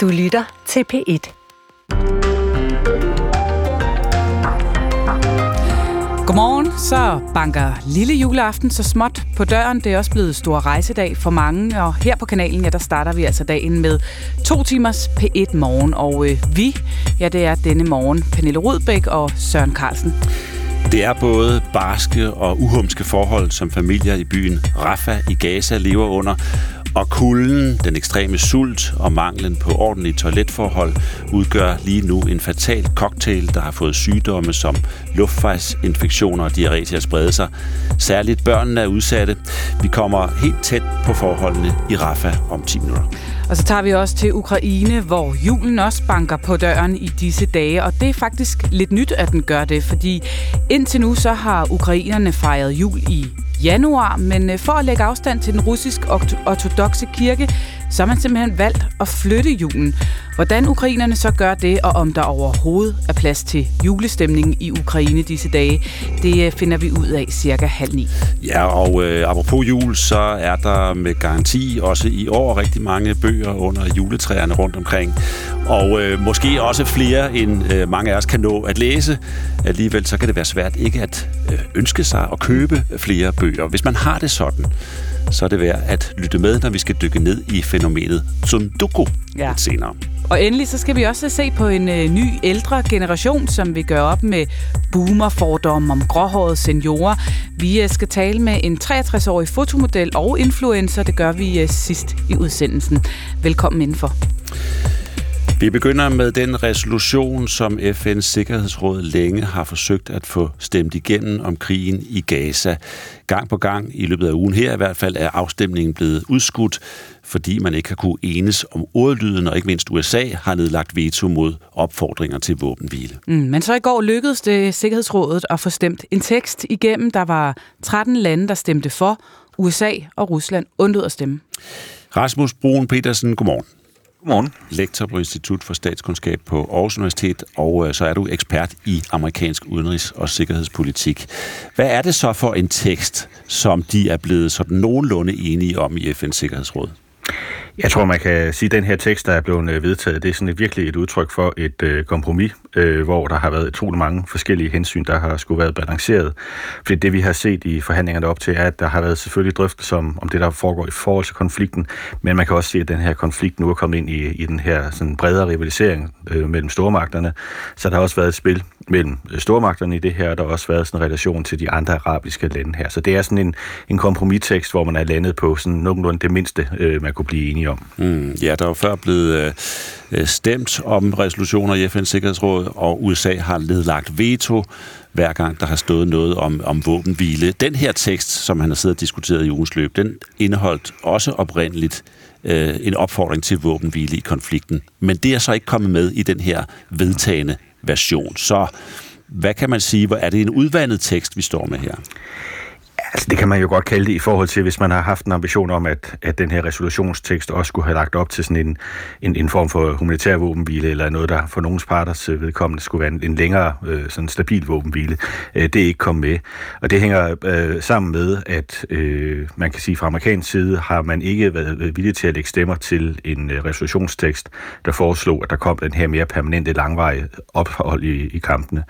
Du lytter til P1. Godmorgen, så banker lille juleaften så småt på døren. Det er også blevet stor rejsedag for mange, og her på kanalen, ja, der starter vi altså dagen med to timers P1 morgen. Og øh, vi, ja, det er denne morgen Pernille Rudbæk og Søren Carlsen. Det er både barske og uhumske forhold, som familier i byen Rafah i Gaza lever under, og kulden, den ekstreme sult og manglen på ordentlige toiletforhold udgør lige nu en fatal cocktail, der har fået sygdomme som luftvejsinfektioner og diarré til at sprede sig. Særligt børnene er udsatte. Vi kommer helt tæt på forholdene i Rafa om 10 minutter. Og så tager vi også til Ukraine, hvor julen også banker på døren i disse dage. Og det er faktisk lidt nyt, at den gør det, fordi indtil nu så har ukrainerne fejret jul i januar, men øh, for at lægge afstand til den russisk-ortodoxe kirke, så har man simpelthen valgt at flytte julen. Hvordan ukrainerne så gør det, og om der overhovedet er plads til julestemningen i Ukraine disse dage, det øh, finder vi ud af cirka halv ni. Ja, og øh, apropos jul, så er der med garanti også i år rigtig mange bøger under juletræerne rundt omkring. Og øh, måske også flere, end øh, mange af os kan nå at læse. Alligevel så kan det være svært ikke at øh, ønske sig at købe flere bøger. Hvis man har det sådan, så er det værd at lytte med, når vi skal dykke ned i fænomenet Sundoku ja. lidt senere. Og endelig så skal vi også se på en øh, ny ældre generation, som vil gøre op med boomerfordomme om gråhårede seniorer. Vi øh, skal tale med en 63-årig fotomodel og influencer. Det gør vi øh, sidst i udsendelsen. Velkommen indenfor. Vi begynder med den resolution, som FN's Sikkerhedsråd længe har forsøgt at få stemt igennem om krigen i Gaza. Gang på gang i løbet af ugen her i hvert fald er afstemningen blevet udskudt, fordi man ikke har kunne enes om ordlyden, og ikke mindst USA har nedlagt veto mod opfordringer til våbenhvile. Mm, men så i går lykkedes det Sikkerhedsrådet at få stemt en tekst igennem. Der var 13 lande, der stemte for. USA og Rusland undlod at stemme. Rasmus Brun Petersen, godmorgen. Godmorgen. Lektor på Institut for Statskundskab på Aarhus Universitet, og øh, så er du ekspert i amerikansk udenrigs- og sikkerhedspolitik. Hvad er det så for en tekst, som de er blevet sådan nogenlunde enige om i FN's Sikkerhedsråd? Jeg tror, man kan sige, at den her tekst, der er blevet øh, vedtaget, det er sådan et, virkelig et udtryk for et øh, kompromis, øh, hvor der har været utrolig mange forskellige hensyn, der har skulle været balanceret. Fordi det, vi har set i forhandlingerne op til, er, at der har været selvfølgelig drøftelser om, om det, der foregår i forhold til konflikten, men man kan også se, at den her konflikt nu er kommet ind i, i den her sådan bredere rivalisering øh, mellem stormagterne. Så der har også været et spil mellem øh, stormagterne i det her, og der har også været sådan en relation til de andre arabiske lande her. Så det er sådan en, en kompromistekst, hvor man er landet på sådan nogenlunde det mindste, øh, man kunne blive enige om. Mm, ja, der er jo før blevet øh, øh stemt om resolutioner i FN's Sikkerhedsråd, og USA har nedlagt veto hver gang der har stået noget om, om våbenhvile. Den her tekst, som han har siddet og diskuteret i ugens løb, den indeholdt også oprindeligt øh, en opfordring til våbenhvile i konflikten. Men det er så ikke kommet med i den her vedtagende version. Så hvad kan man sige? hvor Er det en udvandet tekst, vi står med her? Altså, det kan man jo godt kalde det i forhold til, hvis man har haft en ambition om, at, at den her resolutionstekst også skulle have lagt op til sådan en, en, en form for humanitær våbenhvile, eller noget, der for nogens parters øh, vedkommende skulle være en, en længere øh, sådan stabil våbenhvile. Øh, det er ikke kommet med. Og det hænger øh, sammen med, at øh, man kan sige, fra amerikansk side har man ikke været villig til at lægge stemmer til en øh, resolutionstekst, der foreslog, at der kom den her mere permanente langvarige ophold i, i kampene.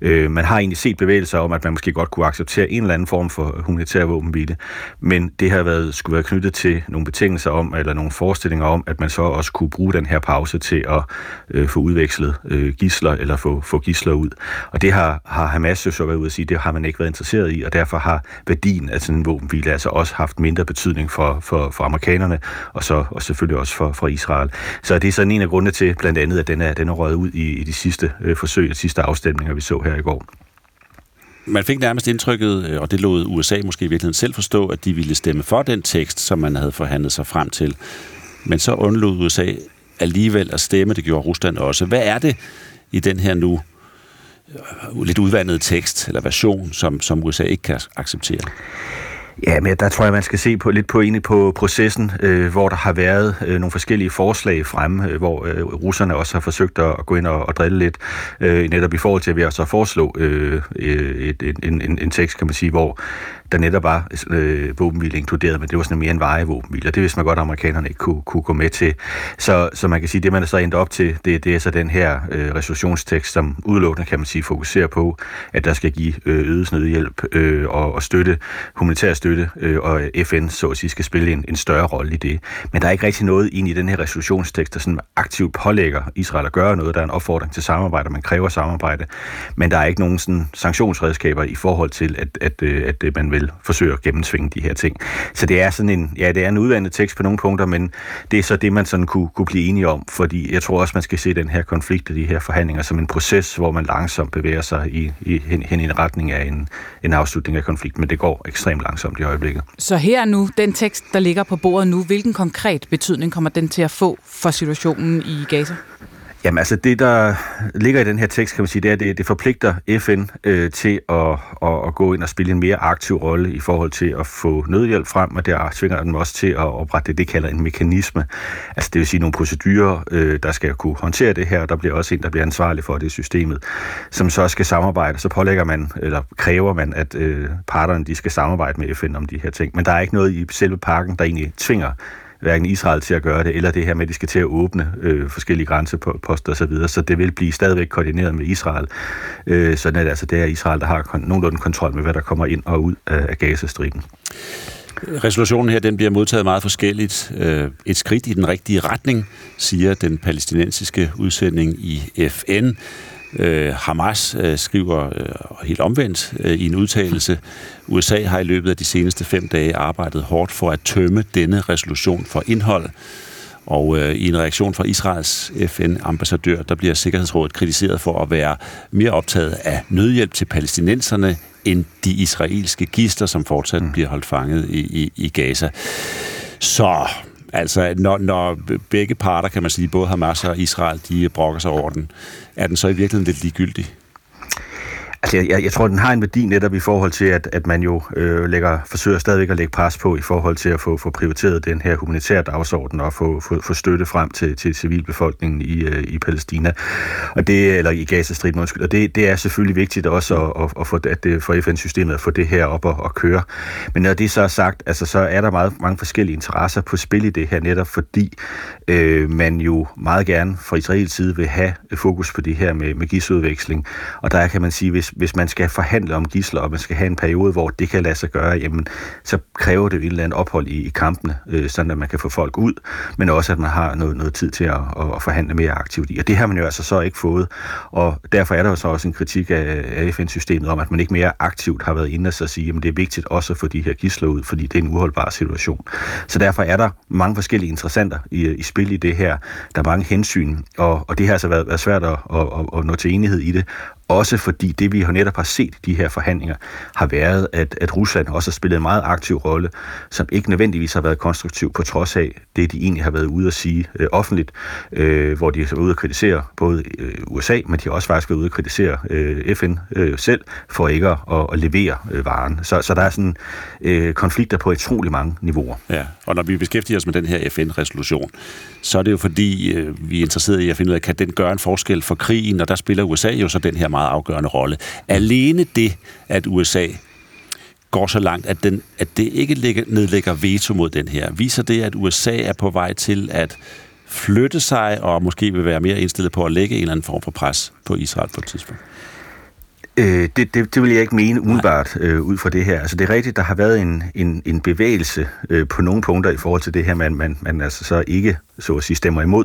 Øh, man har egentlig set bevægelser om, at man måske godt kunne acceptere en eller anden form for humanitær våbenhvile, men det har været, skulle være knyttet til nogle betingelser om, eller nogle forestillinger om, at man så også kunne bruge den her pause til at øh, få udvekslet øh, gisler, eller få, få gisler ud. Og det har, har Hamas jo så været ude at sige, det har man ikke været interesseret i, og derfor har værdien af sådan en våbenhvile altså også haft mindre betydning for, for, for amerikanerne, og så og selvfølgelig også for, for Israel. Så det er sådan en af grundene til, blandt andet, at den er, den er røget ud i, i de sidste øh, forsøg, de sidste afstemninger, vi så her i går man fik nærmest indtrykket, øh, og det lod USA måske i virkeligheden selv forstå, at de ville stemme for den tekst, som man havde forhandlet sig frem til. Men så undlod USA alligevel at stemme, det gjorde Rusland også. Hvad er det i den her nu øh, lidt udvandede tekst eller version, som, som USA ikke kan acceptere? Ja, men der tror jeg, man skal se på lidt på egentlig på processen, øh, hvor der har været øh, nogle forskellige forslag fremme, øh, hvor øh, russerne også har forsøgt at, at gå ind og, og drille lidt, øh, netop i forhold til at vi også foreslå øh, øh et, en, en, en tekst, kan man sige, hvor der netop var øh, våbenhvile inkluderet, men det var sådan mere en varig våbenhvile, og det vidste man godt, at amerikanerne ikke kunne, kunne gå med til. Så, så man kan sige, det man er så endt op til, det, det er så den her øh, resolutionstekst, som udelukkende kan man sige fokuserer på, at der skal give øh, øget nødhjælp øh, og, og støtte, humanitær støtte, øh, og FN så at sige skal spille en, en større rolle i det. Men der er ikke rigtig noget ind i den her resolutionstekst, der sådan aktivt pålægger Israel at gøre noget. Der er en opfordring til samarbejde, man kræver samarbejde, men der er ikke nogen sådan sanktionsredskaber i forhold til, at, at, at, at man vil forsøge at gennemsvinge de her ting. Så det er sådan en, ja, det er en udvandet tekst på nogle punkter, men det er så det, man sådan kunne, kunne blive enige om, fordi jeg tror også, man skal se den her konflikt og de her forhandlinger som en proces, hvor man langsomt bevæger sig i, i, hen, hen i en retning af en, en afslutning af konflikten, men det går ekstremt langsomt i øjeblikket. Så her nu, den tekst, der ligger på bordet nu, hvilken konkret betydning kommer den til at få for situationen i Gaza? Jamen altså det, der ligger i den her tekst, kan man sige, det er, at det, det forpligter FN øh, til at, at, at gå ind og spille en mere aktiv rolle i forhold til at få nødhjælp frem, og der tvinger den også til at oprette det, det kalder en mekanisme. Altså det vil sige nogle procedurer, øh, der skal kunne håndtere det her, og der bliver også en, der bliver ansvarlig for det systemet, som så skal samarbejde. Så pålægger man, eller kræver man, at øh, parterne de skal samarbejde med FN om de her ting. Men der er ikke noget i selve pakken, der egentlig tvinger hverken Israel til at gøre det, eller det her med, at de skal til at åbne øh, forskellige grænseposter osv., så, så det vil blive stadigvæk koordineret med Israel, øh, sådan at altså, det er Israel, der har kon- nogenlunde kontrol med, hvad der kommer ind og ud af, af Gazastriben. Resolutionen her den bliver modtaget meget forskelligt. Øh, et skridt i den rigtige retning, siger den palæstinensiske udsending i FN. Øh, Hamas øh, skriver øh, helt omvendt øh, i en udtalelse, USA har i løbet af de seneste fem dage arbejdet hårdt for at tømme denne resolution for indhold. Og øh, i en reaktion fra Israels FN-ambassadør, der bliver Sikkerhedsrådet kritiseret for at være mere optaget af nødhjælp til palæstinenserne end de israelske gister, som fortsat mm. bliver holdt fanget i, i, i Gaza. Så Altså, når, når begge parter, kan man sige, både Hamas og Israel, de brokker sig over den, er den så i virkeligheden lidt ligegyldig? Altså, jeg, jeg tror, den har en værdi netop i forhold til, at, at man jo øh, lægger, forsøger stadigvæk at lægge pres på i forhold til at få, få prioriteret den her humanitære dagsorden og få, få, få støtte frem til, til civilbefolkningen i, øh, i Palæstina, og det, eller i Gazastriben, undskyld. Og det, det er selvfølgelig vigtigt også at, at, at få, at det, for FN-systemet at få det her op og, og køre. Men når det så er sagt, altså, så er der meget, mange forskellige interesser på spil i det her, netop fordi øh, man jo meget gerne fra Israels side vil have fokus på det her med, med gisudveksling. Og der kan man sige, hvis hvis, hvis man skal forhandle om gisler, og man skal have en periode, hvor det kan lade sig gøre, jamen, så kræver det et eller andet ophold i, i kampene, øh, sådan at man kan få folk ud, men også at man har noget, noget tid til at, at, at forhandle mere aktivt i. Og det har man jo altså så ikke fået, og derfor er der jo så også en kritik af, af FN-systemet om, at man ikke mere aktivt har været inde og så sige, at det er vigtigt også at få de her gisler ud, fordi det er en uholdbar situation. Så derfor er der mange forskellige interessenter i, i spil i det her. Der er mange hensyn, og, og det har altså været, været svært at, at, at nå til enighed i det, også fordi det, vi har netop har set i de her forhandlinger, har været, at, at Rusland også har spillet en meget aktiv rolle, som ikke nødvendigvis har været konstruktiv, på trods af det, de egentlig har været ude at sige øh, offentligt, øh, hvor de har været ude at kritisere både øh, USA, men de har også faktisk været ude at kritisere øh, FN øh, selv, for ikke at, at levere øh, varen. Så, så der er sådan øh, konflikter på utrolig mange niveauer. Ja, og når vi beskæftiger os med den her FN-resolution, så er det jo fordi, øh, vi er interesserede i at finde ud af, kan den gøre en forskel for krigen, og der spiller USA jo så den her meget afgørende rolle. Alene det, at USA går så langt, at, den, at det ikke lægger, nedlægger veto mod den her, viser det, at USA er på vej til at flytte sig, og måske vil være mere indstillet på at lægge en eller anden form for pres på Israel på et tidspunkt? Øh, det, det, det vil jeg ikke mene umiddelbart øh, ud fra det her. Altså det er rigtigt, der har været en, en, en bevægelse øh, på nogle punkter i forhold til det her, man, man, man altså så ikke så at sige, stemmer imod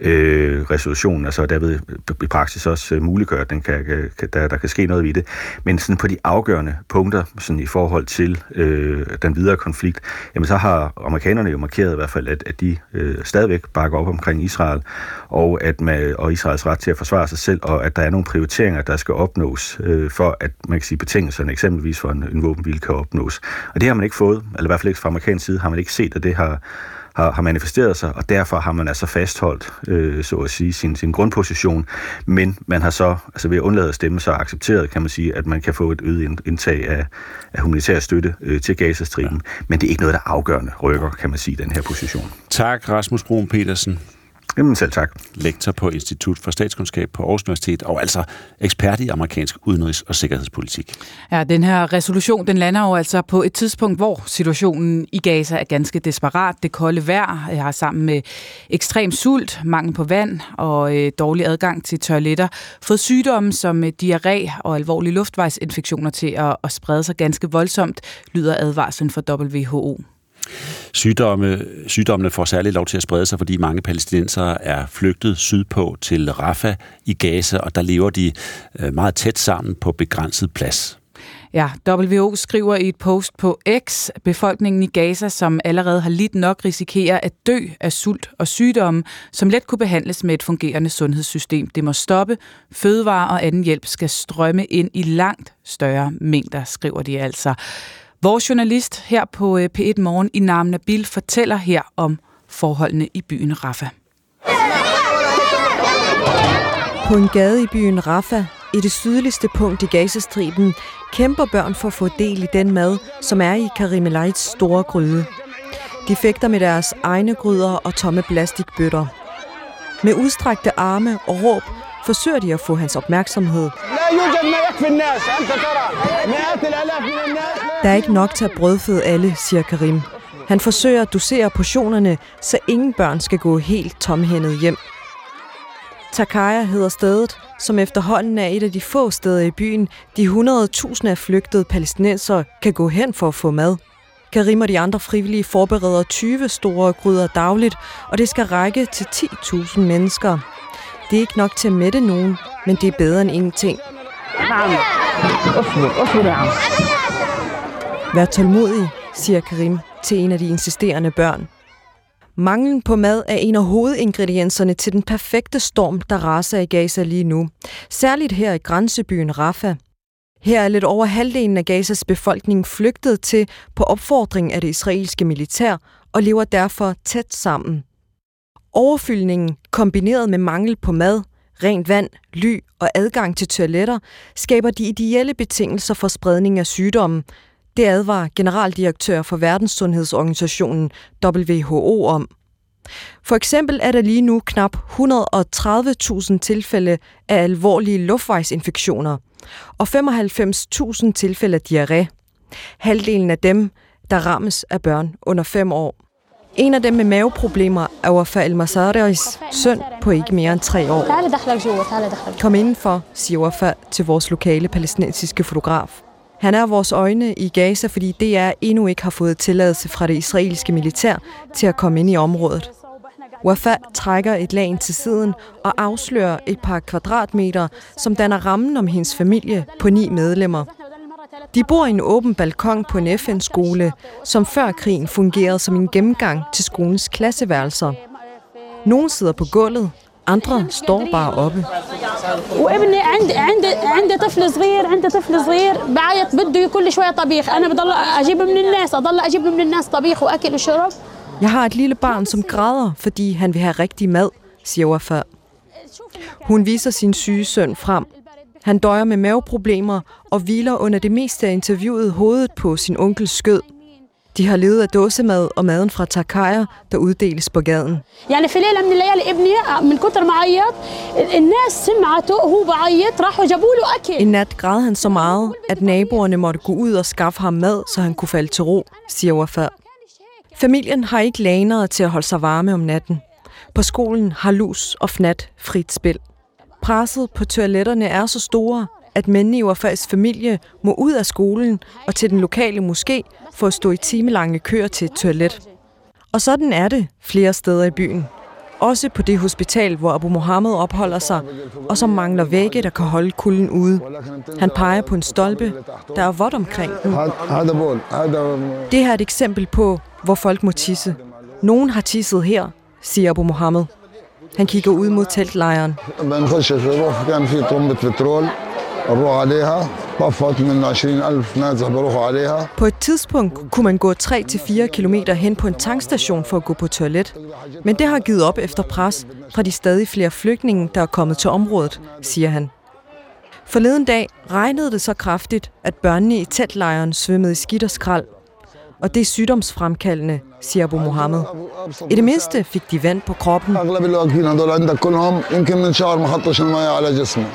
øh, resolutionen, altså derved i praksis også øh, muliggør, at den kan, kan, der, der kan ske noget ved det. Men sådan på de afgørende punkter sådan i forhold til øh, den videre konflikt, jamen så har amerikanerne jo markeret i hvert fald, at, at de øh, stadigvæk bakker op omkring Israel, og, at med, og Israels ret til at forsvare sig selv, og at der er nogle prioriteringer, der skal opnås øh, for, at man kan sige, betingelserne eksempelvis for en, en våbenhvile kan opnås. Og det har man ikke fået, eller i hvert fald ikke fra amerikansk side, har man ikke set, at det har har, har manifesteret sig, og derfor har man altså fastholdt, øh, så at sige, sin, sin grundposition, men man har så, altså ved at undlade at stemme, så accepteret, kan man sige, at man kan få et øget indtag af, af humanitær støtte øh, til Gazastriben, ja. men det er ikke noget, der afgørende rykker, kan man sige, den her position. Tak, Rasmus Brun Petersen. Jamen selv tak. Lektor på Institut for Statskundskab på Aarhus Universitet, og altså ekspert i amerikansk udenrigs- og sikkerhedspolitik. Ja, den her resolution, den lander jo altså på et tidspunkt, hvor situationen i Gaza er ganske desperat. Det kolde vejr har sammen med ekstrem sult, mangel på vand og øh, dårlig adgang til toiletter fået sygdomme som øh, diarré og alvorlige luftvejsinfektioner til at, at sprede sig ganske voldsomt, lyder advarslen for WHO. Sygdomme, sygdommene får særligt lov til at sprede sig, fordi mange palæstinensere er flygtet sydpå til Rafah i Gaza, og der lever de øh, meget tæt sammen på begrænset plads. Ja, WHO skriver i et post på X, befolkningen i Gaza, som allerede har lidt nok, risikerer at dø af sult og sygdomme, som let kunne behandles med et fungerende sundhedssystem. Det må stoppe. Fødevare og anden hjælp skal strømme ind i langt større mængder, skriver de altså. Vores journalist her på øh, P1 Morgen i Nam Nabil fortæller her om forholdene i byen Rafah. På en gade i byen Rafah, i det sydligste punkt i Gazastriben, kæmper børn for at få del i den mad, som er i Karim Elites store gryde. De fægter med deres egne gryder og tomme plastikbøtter. Med udstrakte arme og råb forsøger de at få hans opmærksomhed. Der er ikke nok til at brødføde alle, siger Karim. Han forsøger at dosere portionerne, så ingen børn skal gå helt tomhændet hjem. Takaya hedder stedet, som efterhånden er et af de få steder i byen, de 100.000 af flygtede palæstinenser kan gå hen for at få mad. Karim og de andre frivillige forbereder 20 store gryder dagligt, og det skal række til 10.000 mennesker. Det er ikke nok til at mætte nogen, men det er bedre end ingenting. Vær tålmodig, siger Karim til en af de insisterende børn. Manglen på mad er en af hovedingredienserne til den perfekte storm, der raser i Gaza lige nu. Særligt her i grænsebyen Rafah. Her er lidt over halvdelen af Gazas befolkning flygtet til på opfordring af det israelske militær og lever derfor tæt sammen. Overfyldningen, kombineret med mangel på mad, rent vand, ly og adgang til toiletter, skaber de ideelle betingelser for spredning af sygdommen. Det advarer generaldirektør for Verdenssundhedsorganisationen WHO om. For eksempel er der lige nu knap 130.000 tilfælde af alvorlige luftvejsinfektioner og 95.000 tilfælde af diarré. Halvdelen af dem, der rammes af børn under 5 år. En af dem med maveproblemer er Wafa El Masaris søn på ikke mere end tre år. Kom indenfor, siger Wafa til vores lokale palæstinensiske fotograf. Han er vores øjne i Gaza, fordi DR endnu ikke har fået tilladelse fra det israelske militær til at komme ind i området. Wafa trækker et lag til siden og afslører et par kvadratmeter, som danner rammen om hendes familie på ni medlemmer. De bor i en åben balkon på en FN-skole, som før krigen fungerede som en gennemgang til skolens klasseværelser. Nogle sidder på gulvet, andre står bare oppe. وابني عندي عندي عندي طفل صغير عندي طفل صغير بعيط بده كل شويه طبيخ انا بضل اجيب من الناس اضل اجيب من الناس طبيخ واكل وشرب Jeg har et lille barn, som græder, fordi han vil have rigtig mad, siger Wafa. Hun viser sin syge søn frem. Han døjer med maveproblemer og hviler under det meste af interviewet hovedet på sin onkels skød. De har levet af dåsemad og maden fra Takaya, der uddeles på gaden. يعني في ليله من الليالي ابني من كتر ما عيط الناس سمعته وهو بعيط راحوا جابوا له اكل En nat græd han så meget, at naboerne måtte gå ud og skaffe ham mad, så han kunne falde til ro, siger Wafa. Familien har ikke laner til at holde sig varme om natten. På skolen har lus og fnat frit spil. Presset på toiletterne er så store, at mændene i Wafas familie må ud af skolen og til den lokale moské for at stå i timelange køer til et toilet. Og sådan er det flere steder i byen. Også på det hospital, hvor Abu Mohammed opholder sig, og som mangler vægge, der kan holde kulden ude. Han peger på en stolpe, der er vådt omkring den. Det her er et eksempel på, hvor folk må tisse. Nogen har tisset her, siger Abu Mohammed. Han kigger ud mod teltlejren. بنخش نروح كان في طرمبة بترول نروح عليها طفت من 20000 نازح بروحوا عليها På et tidspunkt kunne man gå 3-4 km hen på en tankstation for at gå på toilet. Men det har givet op efter pres fra de stadig flere flygtninge, der er kommet til området, siger han. Forleden dag regnede det så kraftigt, at børnene i teltlejren svømmede i skidt og skrald. og det er sygdomsfremkaldende, siger Abu Mohammed. I det mindste fik de vand på kroppen. اغلب الواقفين هذول عندك كلهم يمكن من شهر ما حطش الماء على جسمه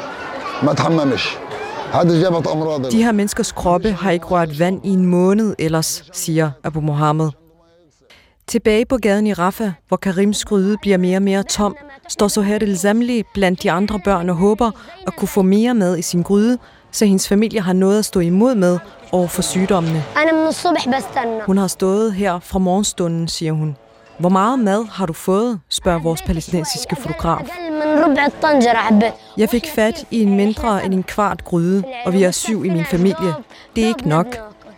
ما تحممش هذا جابت امراض de her menneskers kroppe har ikke rørt vand i en måned ellers, siger Abu Mohammed. Tilbage på gaden i Rafa, hvor Karims gryde bliver mere og mere tom, står Soher El Zamli blandt de andre børn og håber at kunne få mere med i sin gryde, så hendes familie har noget at stå imod med over for sygdommene. Hun har stået her fra morgenstunden, siger hun. Hvor meget mad har du fået, spørger vores palæstinensiske fotograf. اقل من ربع الطنجره حبيت Jeg fik fat i en mindre end en kvart gryde, og vi er syv i min familie. Det er ikke nok.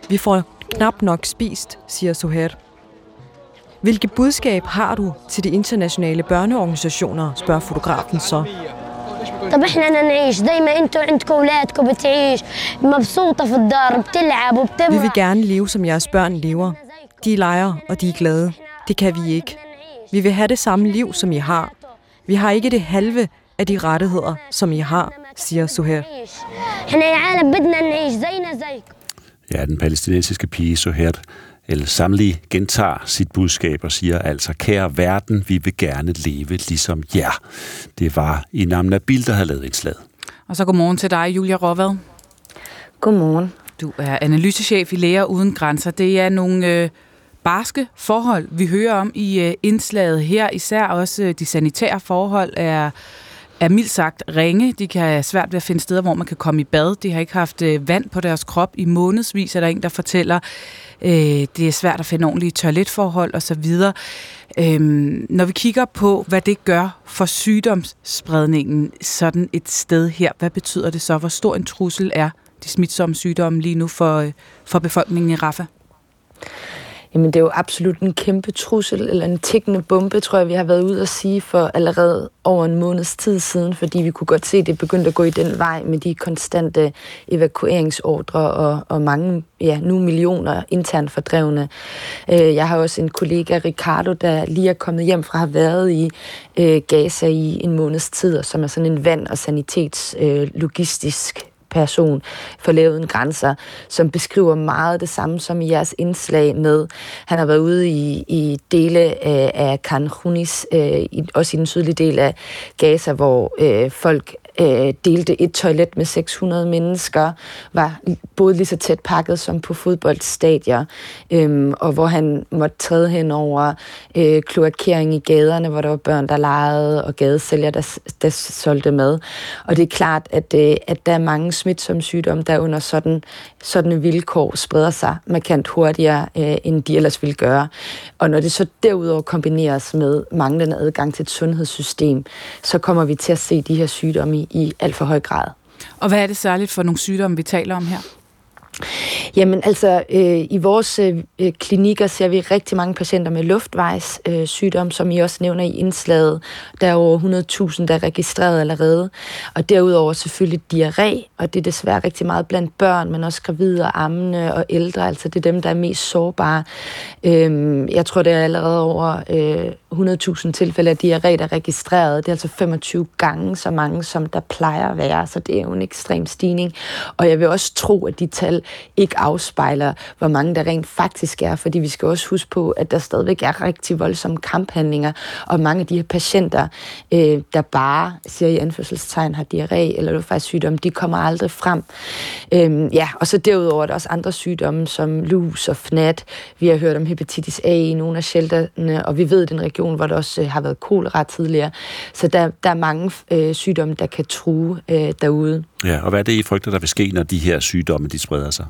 Vi får knap nok spist, siger Soher. Hvilket budskab har du til de internationale børneorganisationer, spørger fotografen så. طب احنا بدنا نعيش زي ما انتوا عندكم اولادكم بتعيش مبسوطه في الدار بتلعب Vi vil وبتمرح gerne leve, som jeres børn lever. De leger, og de er glade. Det kan vi ikke. Vi vil have det samme liv, som I har. vi har ikke det halve af de rettigheder, som I har, siger Suher. Ja, den palæstinensiske pige Suher El Samli gentager sit budskab og siger altså, kære verden, vi vil gerne leve ligesom jer. Det var Inam Nabil, der havde lavet indslaget. Og så godmorgen til dig, Julia Råvad. Godmorgen. Du er analysechef i Læger Uden Grænser. Det er nogle øh, barske forhold, vi hører om i øh, indslaget her. Især også øh, de sanitære forhold er, er mildt sagt ringe. De kan have svært ved at finde steder, hvor man kan komme i bad. De har ikke haft øh, vand på deres krop i månedsvis, er der en, der fortæller. Øh, det er svært at finde ordentlige toiletforhold osv. Øhm, når vi kigger på, hvad det gør for sygdomsspredningen sådan et sted her, hvad betyder det så? Hvor stor en trussel er de smitsomme sygdomme lige nu for, øh, for befolkningen i Rafa? Jamen, det er jo absolut en kæmpe trussel, eller en tækkende bombe, tror jeg, vi har været ude at sige for allerede over en måneds tid siden, fordi vi kunne godt se, at det begyndte at gå i den vej med de konstante evakueringsordre og, og mange, ja, nu millioner internt fordrevne. Øh, jeg har også en kollega, Ricardo, der lige er kommet hjem fra at have været i øh, Gaza i en måneds tid, og som er sådan en vand- og sanitetslogistisk øh, person for lavet en grænser, som beskriver meget det samme som i jeres indslag med. Han har været ude i, i dele af, af Khan Yunis, øh, også i den sydlige del af Gaza, hvor øh, folk øh, delte et toilet med 600 mennesker, var både lige så tæt pakket som på fodboldstadier, øh, og hvor han måtte træde hen over øh, kloakering i gaderne, hvor der var børn, der legede, og gadesælger, der, der solgte mad. Og det er klart, at, øh, at der er mange smitsomme sygdomme, der under sådan, sådanne vilkår spreder sig markant hurtigere, øh, end de ellers ville gøre. Og når det så derudover kombineres med manglende adgang til et sundhedssystem, så kommer vi til at se de her sygdomme i, i alt for høj grad. Og hvad er det særligt for nogle sygdomme, vi taler om her? Jamen altså, øh, i vores øh, øh, klinikker ser vi rigtig mange patienter med luftvejssygdom, øh, sygdom, som I også nævner i indslaget. Der er over 100.000, der er registreret allerede. Og derudover selvfølgelig diarré, og det er desværre rigtig meget blandt børn, men også gravide og ammende og ældre. Altså det er dem, der er mest sårbare. Øh, jeg tror, det er allerede over øh, 100.000 tilfælde af diarré, der er registreret. Det er altså 25 gange så mange, som der plejer at være, så det er jo en ekstrem stigning. Og jeg vil også tro, at de tal ikke afspejler, hvor mange der rent faktisk er, fordi vi skal også huske på, at der stadigvæk er rigtig voldsomme kamphandlinger, og mange af de her patienter, øh, der bare, siger i anførselstegn, har diarré eller luftvejssygdom, de kommer aldrig frem. Øh, ja, og så derudover er der også andre sygdomme, som lus og fnat. Vi har hørt om hepatitis A i nogle af shelterne, og vi ved, at den region, hvor der også øh, har været kolera tidligere. Så der, der er mange øh, sygdomme, der kan true øh, derude. Ja, og hvad er det, I frygter, der vil ske, når de her sygdomme de spreder sig?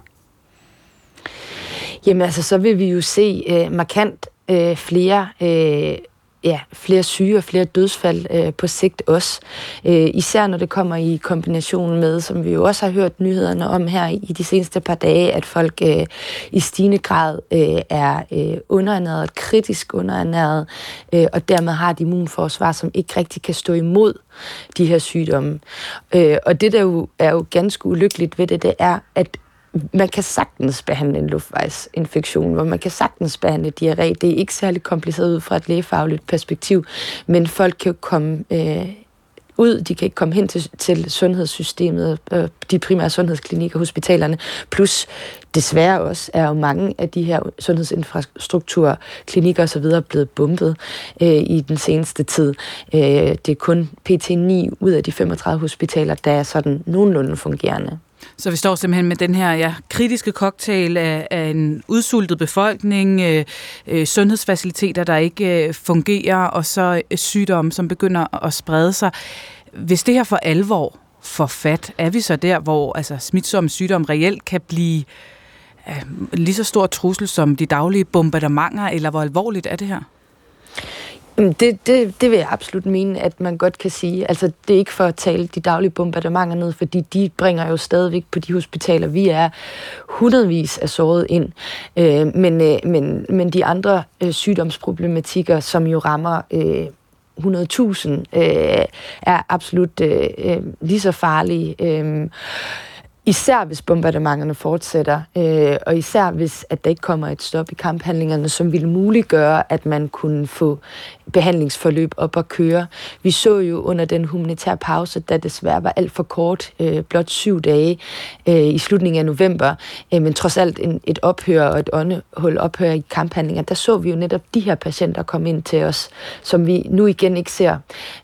Jamen altså, så vil vi jo se øh, markant øh, flere øh, ja, flere syge og flere dødsfald øh, på sigt også. Øh, især når det kommer i kombination med, som vi jo også har hørt nyhederne om her i de seneste par dage, at folk øh, i stigende grad øh, er øh, underernæret, kritisk underernæret, øh, og dermed har et immunforsvar, som ikke rigtig kan stå imod de her sygdomme. Øh, og det, der jo er jo ganske ulykkeligt ved det, det er, at man kan sagtens behandle en luftvejsinfektion, hvor man kan sagtens behandle diarré. Det er ikke særlig kompliceret ud fra et lægefagligt perspektiv, men folk kan jo komme øh, ud, de kan ikke komme hen til, til sundhedssystemet, øh, de primære sundhedsklinikker, hospitalerne, plus desværre også er jo mange af de her sundhedsinfrastruktur, klinikker osv. blevet bumpet øh, i den seneste tid. Øh, det er kun PT9 ud af de 35 hospitaler, der er sådan nogenlunde fungerende. Så vi står simpelthen med den her ja, kritiske cocktail af, af en udsultet befolkning, øh, øh, sundhedsfaciliteter, der ikke øh, fungerer, og så øh, sygdomme, som begynder at sprede sig. Hvis det her for alvor får fat, er vi så der, hvor altså, smitsomme sygdomme reelt kan blive øh, lige så stor trussel som de daglige bombardementer, eller hvor alvorligt er det her? Det, det, det vil jeg absolut mene, at man godt kan sige. Altså, det er ikke for at tale de daglige bombardementer ned, fordi de bringer jo stadigvæk på de hospitaler, vi er hundredvis af såret ind. Øh, men, øh, men, men de andre øh, sygdomsproblematikker, som jo rammer øh, 100.000, øh, er absolut øh, øh, lige så farlige. Øh, Især hvis bombardementerne fortsætter, øh, og især hvis at der ikke kommer et stop i kamphandlingerne, som ville muliggøre, at man kunne få behandlingsforløb op at køre. Vi så jo under den humanitære pause, der desværre var alt for kort, øh, blot syv dage øh, i slutningen af november, øh, men trods alt en, et ophør og et åndehul ophør i kamphandlinger, der så vi jo netop de her patienter komme ind til os, som vi nu igen ikke ser.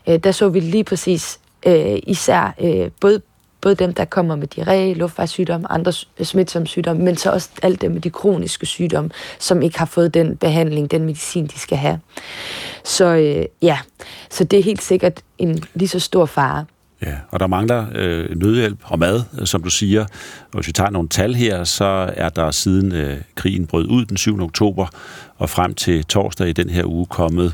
Øh, der så vi lige præcis øh, især øh, både Både dem, der kommer med diarré, luftvejssygdomme, andre øh, smitsomme sygdomme, men så også alt dem med de kroniske sygdomme, som ikke har fået den behandling, den medicin, de skal have. Så øh, ja, så det er helt sikkert en lige så stor fare. Ja, og der mangler øh, nødhjælp og mad, som du siger. Og hvis vi tager nogle tal her, så er der siden øh, krigen brød ud den 7. oktober og frem til torsdag i den her uge kommet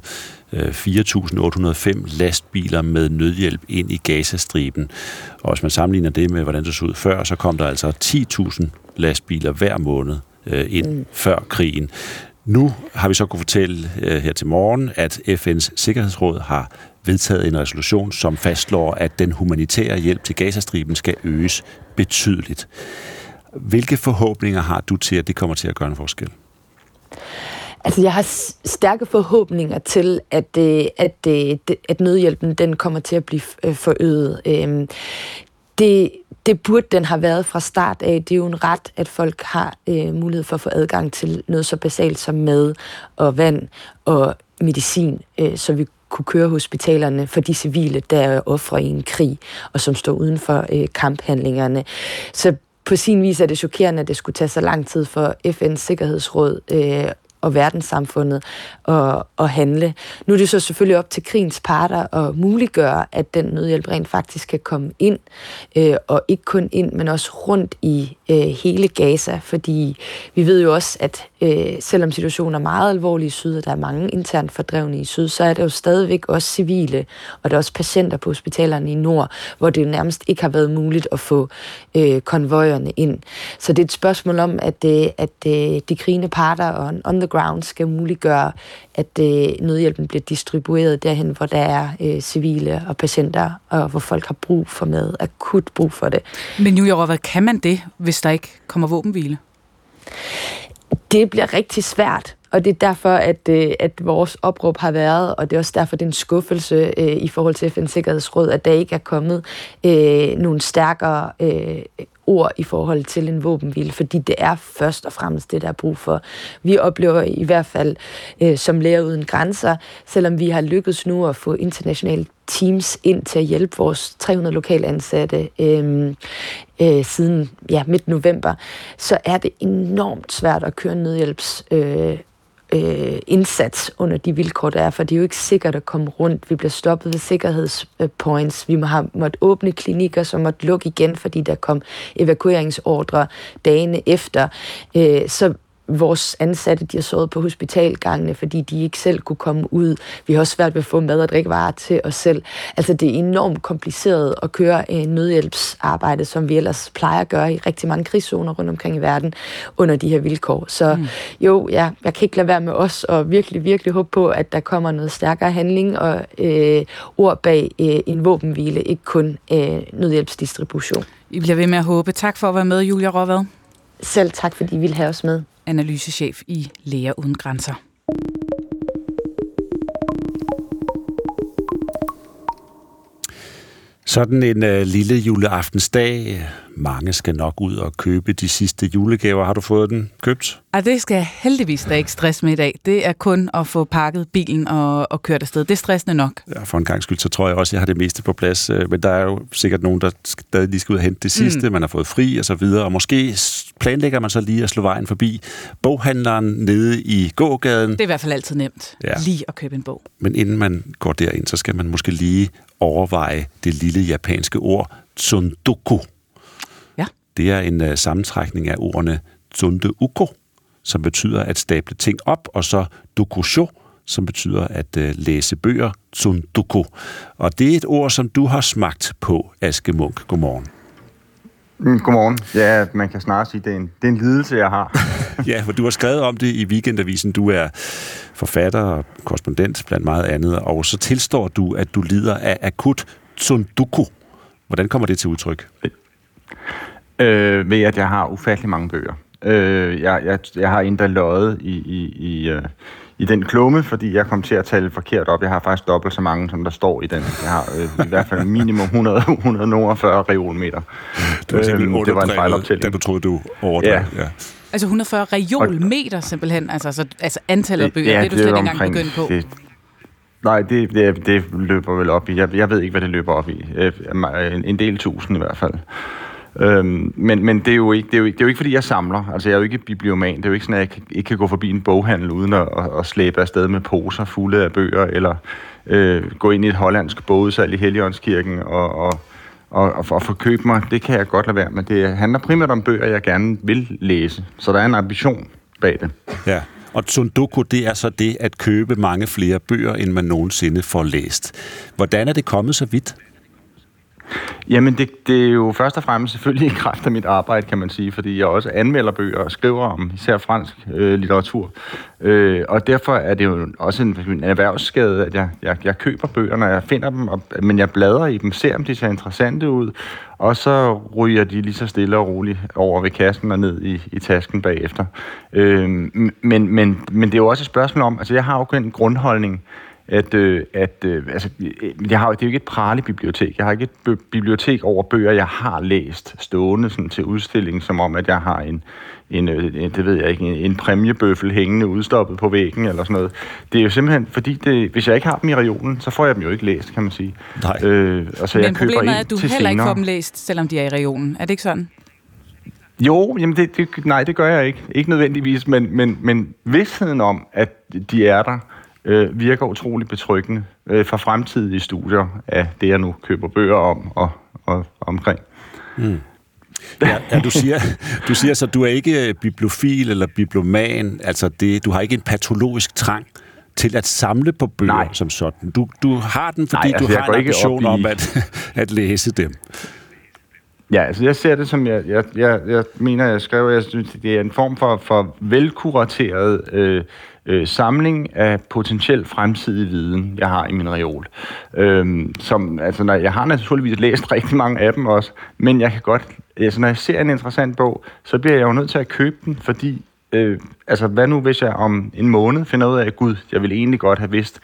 4.805 lastbiler med nødhjælp ind i Gazastriben. Og hvis man sammenligner det med, hvordan det så ud før, så kom der altså 10.000 lastbiler hver måned øh, ind mm. før krigen. Nu har vi så kunne fortælle øh, her til morgen, at FN's Sikkerhedsråd har vedtaget en resolution, som fastslår, at den humanitære hjælp til Gazastriben skal øges betydeligt. Hvilke forhåbninger har du til, at det kommer til at gøre en forskel? Altså, jeg har stærke forhåbninger til, at, øh, at, øh, at, at nødhjælpen den kommer til at blive øh, forøget. Øhm, det, det burde den have været fra start af. Det er jo en ret, at folk har øh, mulighed for at få adgang til noget så basalt som mad og vand og medicin, øh, så vi kunne køre hospitalerne for de civile, der er ofre i en krig, og som står uden for øh, kamphandlingerne. Så på sin vis er det chokerende, at det skulle tage så lang tid for FN's Sikkerhedsråd øh, og verdenssamfundet og, og handle. Nu er det så selvfølgelig op til krigens parter at muliggøre, at den nødhjælp rent faktisk kan komme ind, øh, og ikke kun ind, men også rundt i øh, hele Gaza, fordi vi ved jo også, at øh, selvom situationen er meget alvorlig i syd, og der er mange internt fordrevne i syd, så er der jo stadigvæk også civile, og der er også patienter på hospitalerne i nord, hvor det jo nærmest ikke har været muligt at få øh, konvojerne ind. Så det er et spørgsmål om, at, øh, at øh, de krigende parter og on the ground skal muliggøre, at øh, nødhjælpen bliver distribueret derhen, hvor der er øh, civile og patienter, og hvor folk har brug for mad, akut brug for det. Men Julia hvad kan man det, hvis der ikke kommer våbenhvile? Det bliver rigtig svært, og det er derfor, at, øh, at vores opråb har været, og det er også derfor, det er en skuffelse øh, i forhold til FN's Sikkerhedsråd, at der ikke er kommet øh, nogle stærkere øh, ord i forhold til en våbenhvile, fordi det er først og fremmest det, der er brug for. Vi oplever i hvert fald øh, som læger uden grænser, selvom vi har lykkedes nu at få internationale teams ind til at hjælpe vores 300 lokale ansatte øh, øh, siden ja, midt november, så er det enormt svært at køre nødhjælps øh, øh, indsats under de vilkår, der er, for det er jo ikke sikkert at komme rundt. Vi bliver stoppet ved sikkerhedspoints. Vi må have måttet åbne klinikker, som måtte lukke igen, fordi der kom evakueringsordre dagene efter. Øh, så vores ansatte, de har sovet på hospitalgangene, fordi de ikke selv kunne komme ud. Vi har også svært ved at få mad og drikkevarer til os selv. Altså, det er enormt kompliceret at køre en nødhjælpsarbejde, som vi ellers plejer at gøre i rigtig mange krigszoner rundt omkring i verden, under de her vilkår. Så mm. jo, ja, jeg kan ikke lade være med os og virkelig, virkelig håbe på, at der kommer noget stærkere handling og øh, ord bag øh, en våbenhvile, ikke kun øh, nødhjælpsdistribution. I bliver ved med at håbe. Tak for at være med, Julia Råvad. Selv tak, fordi I ville have os med analysechef i Læger Uden Grænser. Sådan en øh, lille juleaftensdag. Mange skal nok ud og købe de sidste julegaver. Har du fået den købt? Ej, det skal jeg heldigvis da ikke stress med i dag. Det er kun at få pakket bilen og, og kørt afsted. Det er stressende nok. Ja, for en gang skyld, så tror jeg også, at jeg har det meste på plads. Øh, men der er jo sikkert nogen, der stadig lige skal ud og hente det sidste. Mm. Man har fået fri og så videre. Og måske planlægger man så lige at slå vejen forbi boghandleren nede i gågaden. Det er i hvert fald altid nemt. Ja. Lige at købe en bog. Men inden man går derind, så skal man måske lige overveje det lille japanske ord tsundoku. Det er en uh, sammentrækning af ordene tsundeuko, som betyder at stable ting op, og så dokusho, som betyder at uh, læse bøger, tsundoku. Og det er et ord, som du har smagt på, Aske Munk. Godmorgen. Mm, godmorgen. Ja, man kan snart sige, det er en, det er en lidelse, jeg har. ja, for du har skrevet om det i Weekendavisen. Du er forfatter og korrespondent blandt meget andet, og så tilstår du, at du lider af akut tsunduku. Hvordan kommer det til udtryk? Øh, ved at jeg har ufattelig mange bøger. Øh, jeg, jeg, jeg har endda løjet i, i, i, øh, i den klumme, fordi jeg kom til at tale forkert op. Jeg har faktisk dobbelt så mange, som der står i den. Jeg har øh, i hvert fald minimum 100, 140 reolmeter. Du var simpelthen øh, det var en fejloptælling. Da du troede, du overdrev. Ja. ja. Altså 140 reolmeter simpelthen, altså, altså, altså antallet af bøger, ja, det er du slet ikke engang begyndt på. Det, nej, det, det, det løber vel op i. Jeg, jeg ved ikke, hvad det løber op i. Øh, en, en del tusind i hvert fald. Øhm, men men det, er jo ikke, det, er jo ikke, det er jo ikke, fordi jeg samler. Altså, jeg er jo ikke biblioman. Det er jo ikke sådan, at jeg ikke kan gå forbi en boghandel uden at, at, at slæbe afsted med poser fulde af bøger, eller øh, gå ind i et hollandsk bogudsalg i Helligåndskirken og, og, og, og, og få købt mig. Det kan jeg godt lade være med. Det handler primært om bøger, jeg gerne vil læse. Så der er en ambition bag det. Ja. Og Sundoku, det er så det at købe mange flere bøger, end man nogensinde får læst. Hvordan er det kommet så vidt? Jamen, det, det er jo først og fremmest selvfølgelig i kraft af mit arbejde, kan man sige, fordi jeg også anmelder bøger og skriver om især fransk øh, litteratur. Øh, og derfor er det jo også en, en erhvervsskade, at jeg, jeg, jeg køber bøger, når jeg finder dem, og, men jeg bladrer i dem, ser om de ser interessante ud, og så ryger de lige så stille og roligt over ved kassen og ned i, i tasken bagefter. Øh, men, men, men det er jo også et spørgsmål om, altså jeg har jo en grundholdning, at, øh, at øh, altså, jeg har, det er jo ikke et prale bibliotek. Jeg har ikke et bibliotek over bøger, jeg har læst stående sådan, til udstilling, som om, at jeg har en, en, øh, det ved jeg ikke, en, en præmiebøffel hængende udstoppet på væggen eller sådan noget. Det er jo simpelthen, fordi det, hvis jeg ikke har dem i regionen, så får jeg dem jo ikke læst, kan man sige. Nej. Øh, og så Men jeg problemet køber er, at du heller senere. ikke får dem læst, selvom de er i regionen. Er det ikke sådan? Jo, jamen det, det, nej, det gør jeg ikke. Ikke nødvendigvis, men, men, men vidstheden om, at de er der, øh, virker utrolig betryggende øh, for fremtidige studier af det, jeg nu køber bøger om og, og omkring. Mm. Ja, ja, du siger, du siger så, du er ikke øh, bibliofil eller bibloman, altså det, du har ikke en patologisk trang til at samle på bøger Nej. som sådan. Du, du har den, fordi Nej, altså, du har en ambition i... om at, at læse dem. Ja, altså jeg ser det som, jeg, jeg, jeg, jeg mener, jeg skrev, jeg synes, det er en form for, for velkurateret øh, øh, samling af potentielt fremtidig viden, jeg har i min reol. Øhm, som, altså, når, jeg har naturligvis læst rigtig mange af dem også, men jeg kan godt, altså, når jeg ser en interessant bog, så bliver jeg jo nødt til at købe den, fordi, øh, altså hvad nu hvis jeg om en måned finder ud af, at gud, jeg vil egentlig godt have vidst,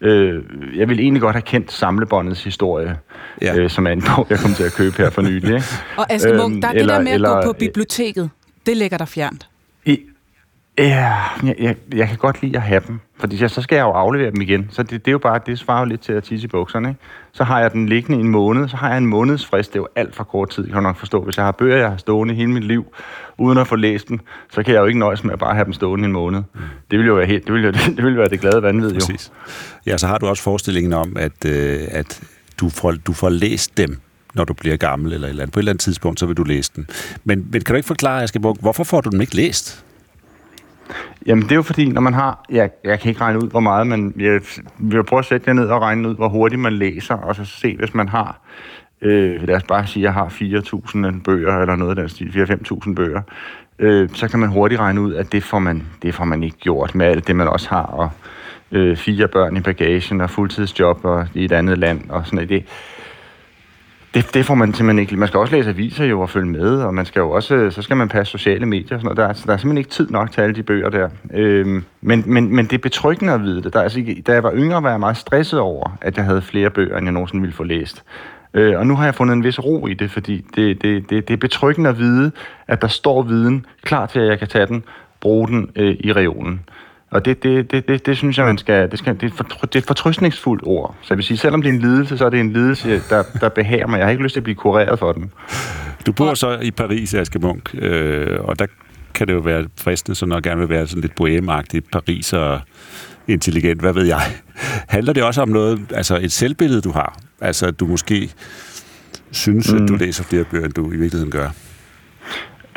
Øh, jeg vil egentlig godt have kendt samlebåndets historie, ja. øh, som er en bog, jeg kom til at købe her for nylig. Ikke? Og Aske Munk, øhm, der er eller, det der med eller, at gå på biblioteket, det ligger der fjernt. I, Ja, jeg, jeg, jeg kan godt lide at have dem, fordi så skal jeg jo aflevere dem igen. Så det, det er jo bare, det svarer jo lidt til at tisse i bukserne. Ikke? Så har jeg den liggende i en måned, så har jeg en måneds frist. Det er jo alt for kort tid, kan jeg nok forstå. Hvis jeg har bøger, jeg har stående hele mit liv, uden at få læst dem, så kan jeg jo ikke nøjes med at bare have dem stående i en måned. Mm. Det vil jo være, helt, det vil jo, det vil være det glade vanvid, jo. Præcis. Ja, så har du også forestillingen om, at, øh, at du, får, du får læst dem når du bliver gammel eller et eller andet. På et eller andet tidspunkt, så vil du læse den. Men, men kan du ikke forklare, Aske hvorfor får du dem ikke læst? Jamen, det er jo fordi, når man har... Ja, jeg kan ikke regne ud, hvor meget, men jeg vil prøve at sætte det ned og regne ud, hvor hurtigt man læser, og så se, hvis man har... Øh, lad os bare sige, at jeg har 4.000 bøger, eller noget af den stil, 4-5.000 bøger, øh, så kan man hurtigt regne ud, at det får, man, det får man ikke gjort med alt det, man også har, og øh, fire børn i bagagen, og fuldtidsjob og i et andet land, og sådan noget. Det, det, det får man simpelthen ikke. Man skal også læse aviser jo og følge med, og man skal jo også, øh, så skal man passe sociale medier og sådan noget. Der, er, der er simpelthen ikke tid nok til alle de bøger der. Øhm, men, men, men det er betryggende at vide det. Der, altså, da jeg var yngre, var jeg meget stresset over, at jeg havde flere bøger, end jeg nogensinde ville få læst. Øh, og nu har jeg fundet en vis ro i det, fordi det, det, det, det er betryggende at vide, at der står viden klar til, at jeg kan tage den, bruge den øh, i reolen. Og det, det, det, det, det synes jeg, man skal, det, skal, det, er for, det er et fortrystningsfuldt ord. Så jeg vil sige, selvom det er en lidelse, så er det en lidelse, der, der behager mig. Jeg har ikke lyst til at blive kureret for den. Du bor så i Paris, Aske Munk, øh, og der kan det jo være fristende, så når gerne vil være sådan lidt bohemagtigt Paris og intelligent, hvad ved jeg. Handler det også om noget, altså et selvbillede, du har? Altså, at du måske synes, mm. at du mm. læser flere bøger, end du i virkeligheden gør?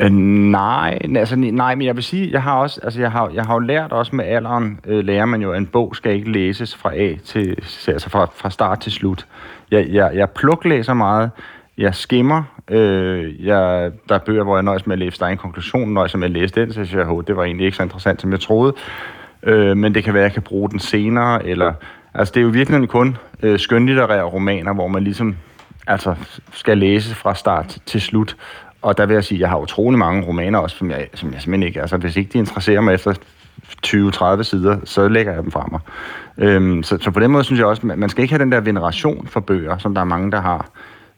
Øh, nej, altså, nej, men jeg vil sige, jeg har også, altså, jeg har, jeg har jo lært også med alderen, øh, lærer man jo, at en bog skal ikke læses fra A til, altså fra, fra start til slut. Jeg, jeg, jeg pluklæser meget, jeg skimmer, øh, jeg, der er bøger, hvor jeg nøjes med at læse, der er en konklusion, nøjes med at læse den, så jeg siger, det var egentlig ikke så interessant, som jeg troede. Øh, men det kan være, at jeg kan bruge den senere, eller, altså det er jo virkelig kun øh, skønlitterære romaner, hvor man ligesom altså, skal læse fra start til slut, og der vil jeg sige, at jeg har utrolig mange romaner også, som jeg, som jeg simpelthen ikke... Altså, hvis ikke de interesserer mig efter 20-30 sider, så lægger jeg dem fra mig. Øhm, så, så på den måde synes jeg også, at man skal ikke have den der veneration for bøger, som der er mange, der har,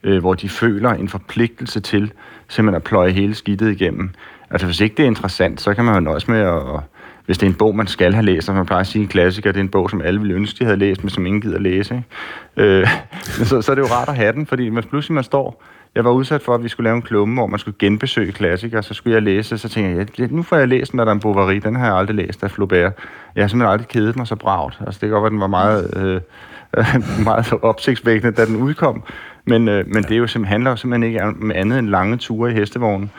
øh, hvor de føler en forpligtelse til simpelthen at pløje hele skidtet igennem. Altså hvis ikke det er interessant, så kan man jo nøjes med at, hvis det er en bog, man skal have læst, og man plejer at sige en klassiker, det er en bog, som alle ville ønske, de havde læst, men som ingen gider læse. Ikke? Øh, så, så er det jo rart at have den, fordi man pludselig man står jeg var udsat for, at vi skulle lave en klumme, hvor man skulle genbesøge klassikere, så skulle jeg læse, så tænkte jeg, ja, nu får jeg læst Madame Bovary, den har jeg aldrig læst af Flaubert. Jeg har simpelthen aldrig kedet mig så bragt. Altså, det kan godt være, at den var meget, øh, meget opsigtsvækkende, da den udkom, men, øh, men det er jo simpelthen, handler jo simpelthen ikke om andet end lange ture i hestevognen.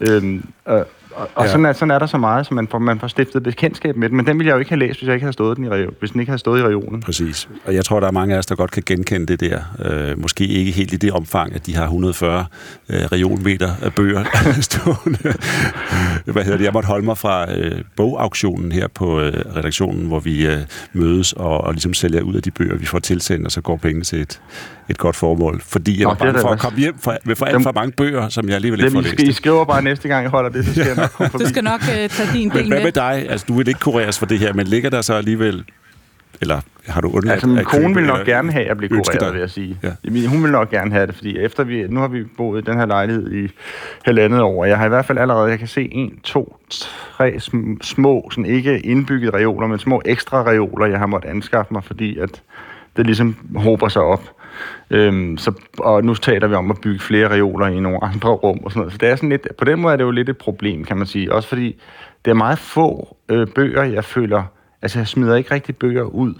Øhm, øh, og, og ja. sådan, er, sådan er der så meget, så man får, man får stiftet bekendtskab med den. Men den ville jeg jo ikke have læst, hvis jeg ikke havde stået den i, hvis den ikke havde stået i regionen. Præcis. Og jeg tror, der er mange af os, der godt kan genkende det der. Øh, måske ikke helt i det omfang, at de har 140 øh, regionmeter af bøger stående. Hvad hedder det? Jeg måtte holde mig fra øh, bogauktionen her på øh, redaktionen, hvor vi øh, mødes og, og ligesom sælger ud af de bøger, vi får tilsendt, og så går pengene til et, et godt formål. Fordi jeg Nå, er bange for at komme hjem for, for alt for mange bøger, som jeg alligevel ikke får læst. I skriver bare næste gang, jeg holder det, så komme forbi. Du skal nok uh, tage din del med. Hvad med dig? Altså, du vil ikke kureres for det her, men ligger der så alligevel eller har du undladt Altså, min kone vil nok gerne have at blive kureret, vil jeg sige. Ja. Hun vil nok gerne have det, fordi efter vi, nu har vi boet i den her lejlighed i halvandet år. Jeg har i hvert fald allerede, jeg kan se en, to, tre små, sådan ikke indbyggede reoler, men små ekstra reoler, jeg har måttet anskaffe mig, fordi at det ligesom håber sig op. Øhm, så, og nu taler vi om at bygge flere reoler i nogle andre rum og sådan noget. Så det er sådan lidt, på den måde er det jo lidt et problem, kan man sige. Også fordi det er meget få øh, bøger, jeg føler... Altså, jeg smider ikke rigtig bøger ud.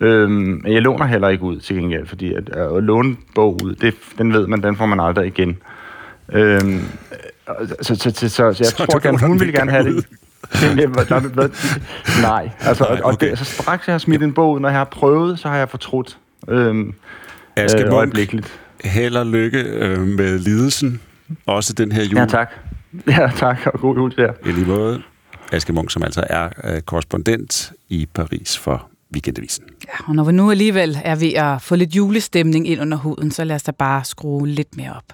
Øhm, jeg låner heller ikke ud til gengæld, fordi at, at låne bog ud, det, den ved man, den får man aldrig igen. Øhm, så, så, så, så, jeg så tror at hun ville gerne have det. Nej, altså, Nej, okay. og det, så straks jeg har smidt en bog når jeg har prøvet, så har jeg fortrudt. Øhm, Aske øh, øjeblikkeligt. held og lykke øh, med lidelsen, også den her jul. Ja, tak. Ja, tak, og god jul til jer. I lige måde. Aske Munk, som altså er øh, korrespondent i Paris for Weekendavisen. Ja, og når vi nu alligevel er ved at få lidt julestemning ind under huden, så lad os da bare skrue lidt mere op.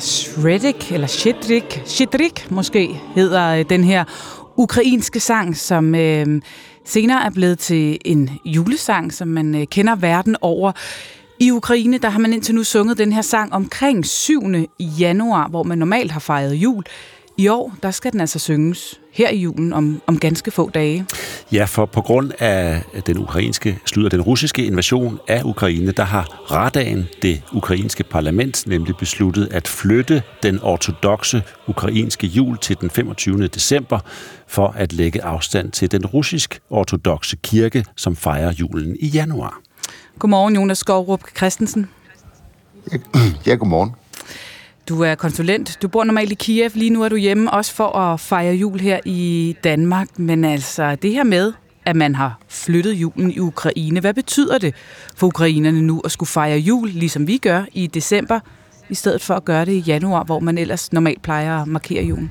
Shredik, eller Shidrik, Shidrik måske hedder øh, den her ukrainske sang, som øh, senere er blevet til en julesang, som man øh, kender verden over. I Ukraine, der har man indtil nu sunget den her sang omkring 7. januar, hvor man normalt har fejret jul. I år, der skal den altså synges her i julen om, om ganske få dage. Ja, for på grund af den ukrainske, slutter den russiske invasion af Ukraine, der har Radagen, det ukrainske parlament, nemlig besluttet at flytte den ortodoxe ukrainske jul til den 25. december for at lægge afstand til den russisk ortodoxe kirke, som fejrer julen i januar. Godmorgen, Jonas Skovrup Christensen. Ja, godmorgen. Du er konsulent. Du bor normalt i Kiev. Lige nu er du hjemme også for at fejre jul her i Danmark. Men altså, det her med, at man har flyttet julen i Ukraine. Hvad betyder det for ukrainerne nu at skulle fejre jul, ligesom vi gør i december, i stedet for at gøre det i januar, hvor man ellers normalt plejer at markere julen?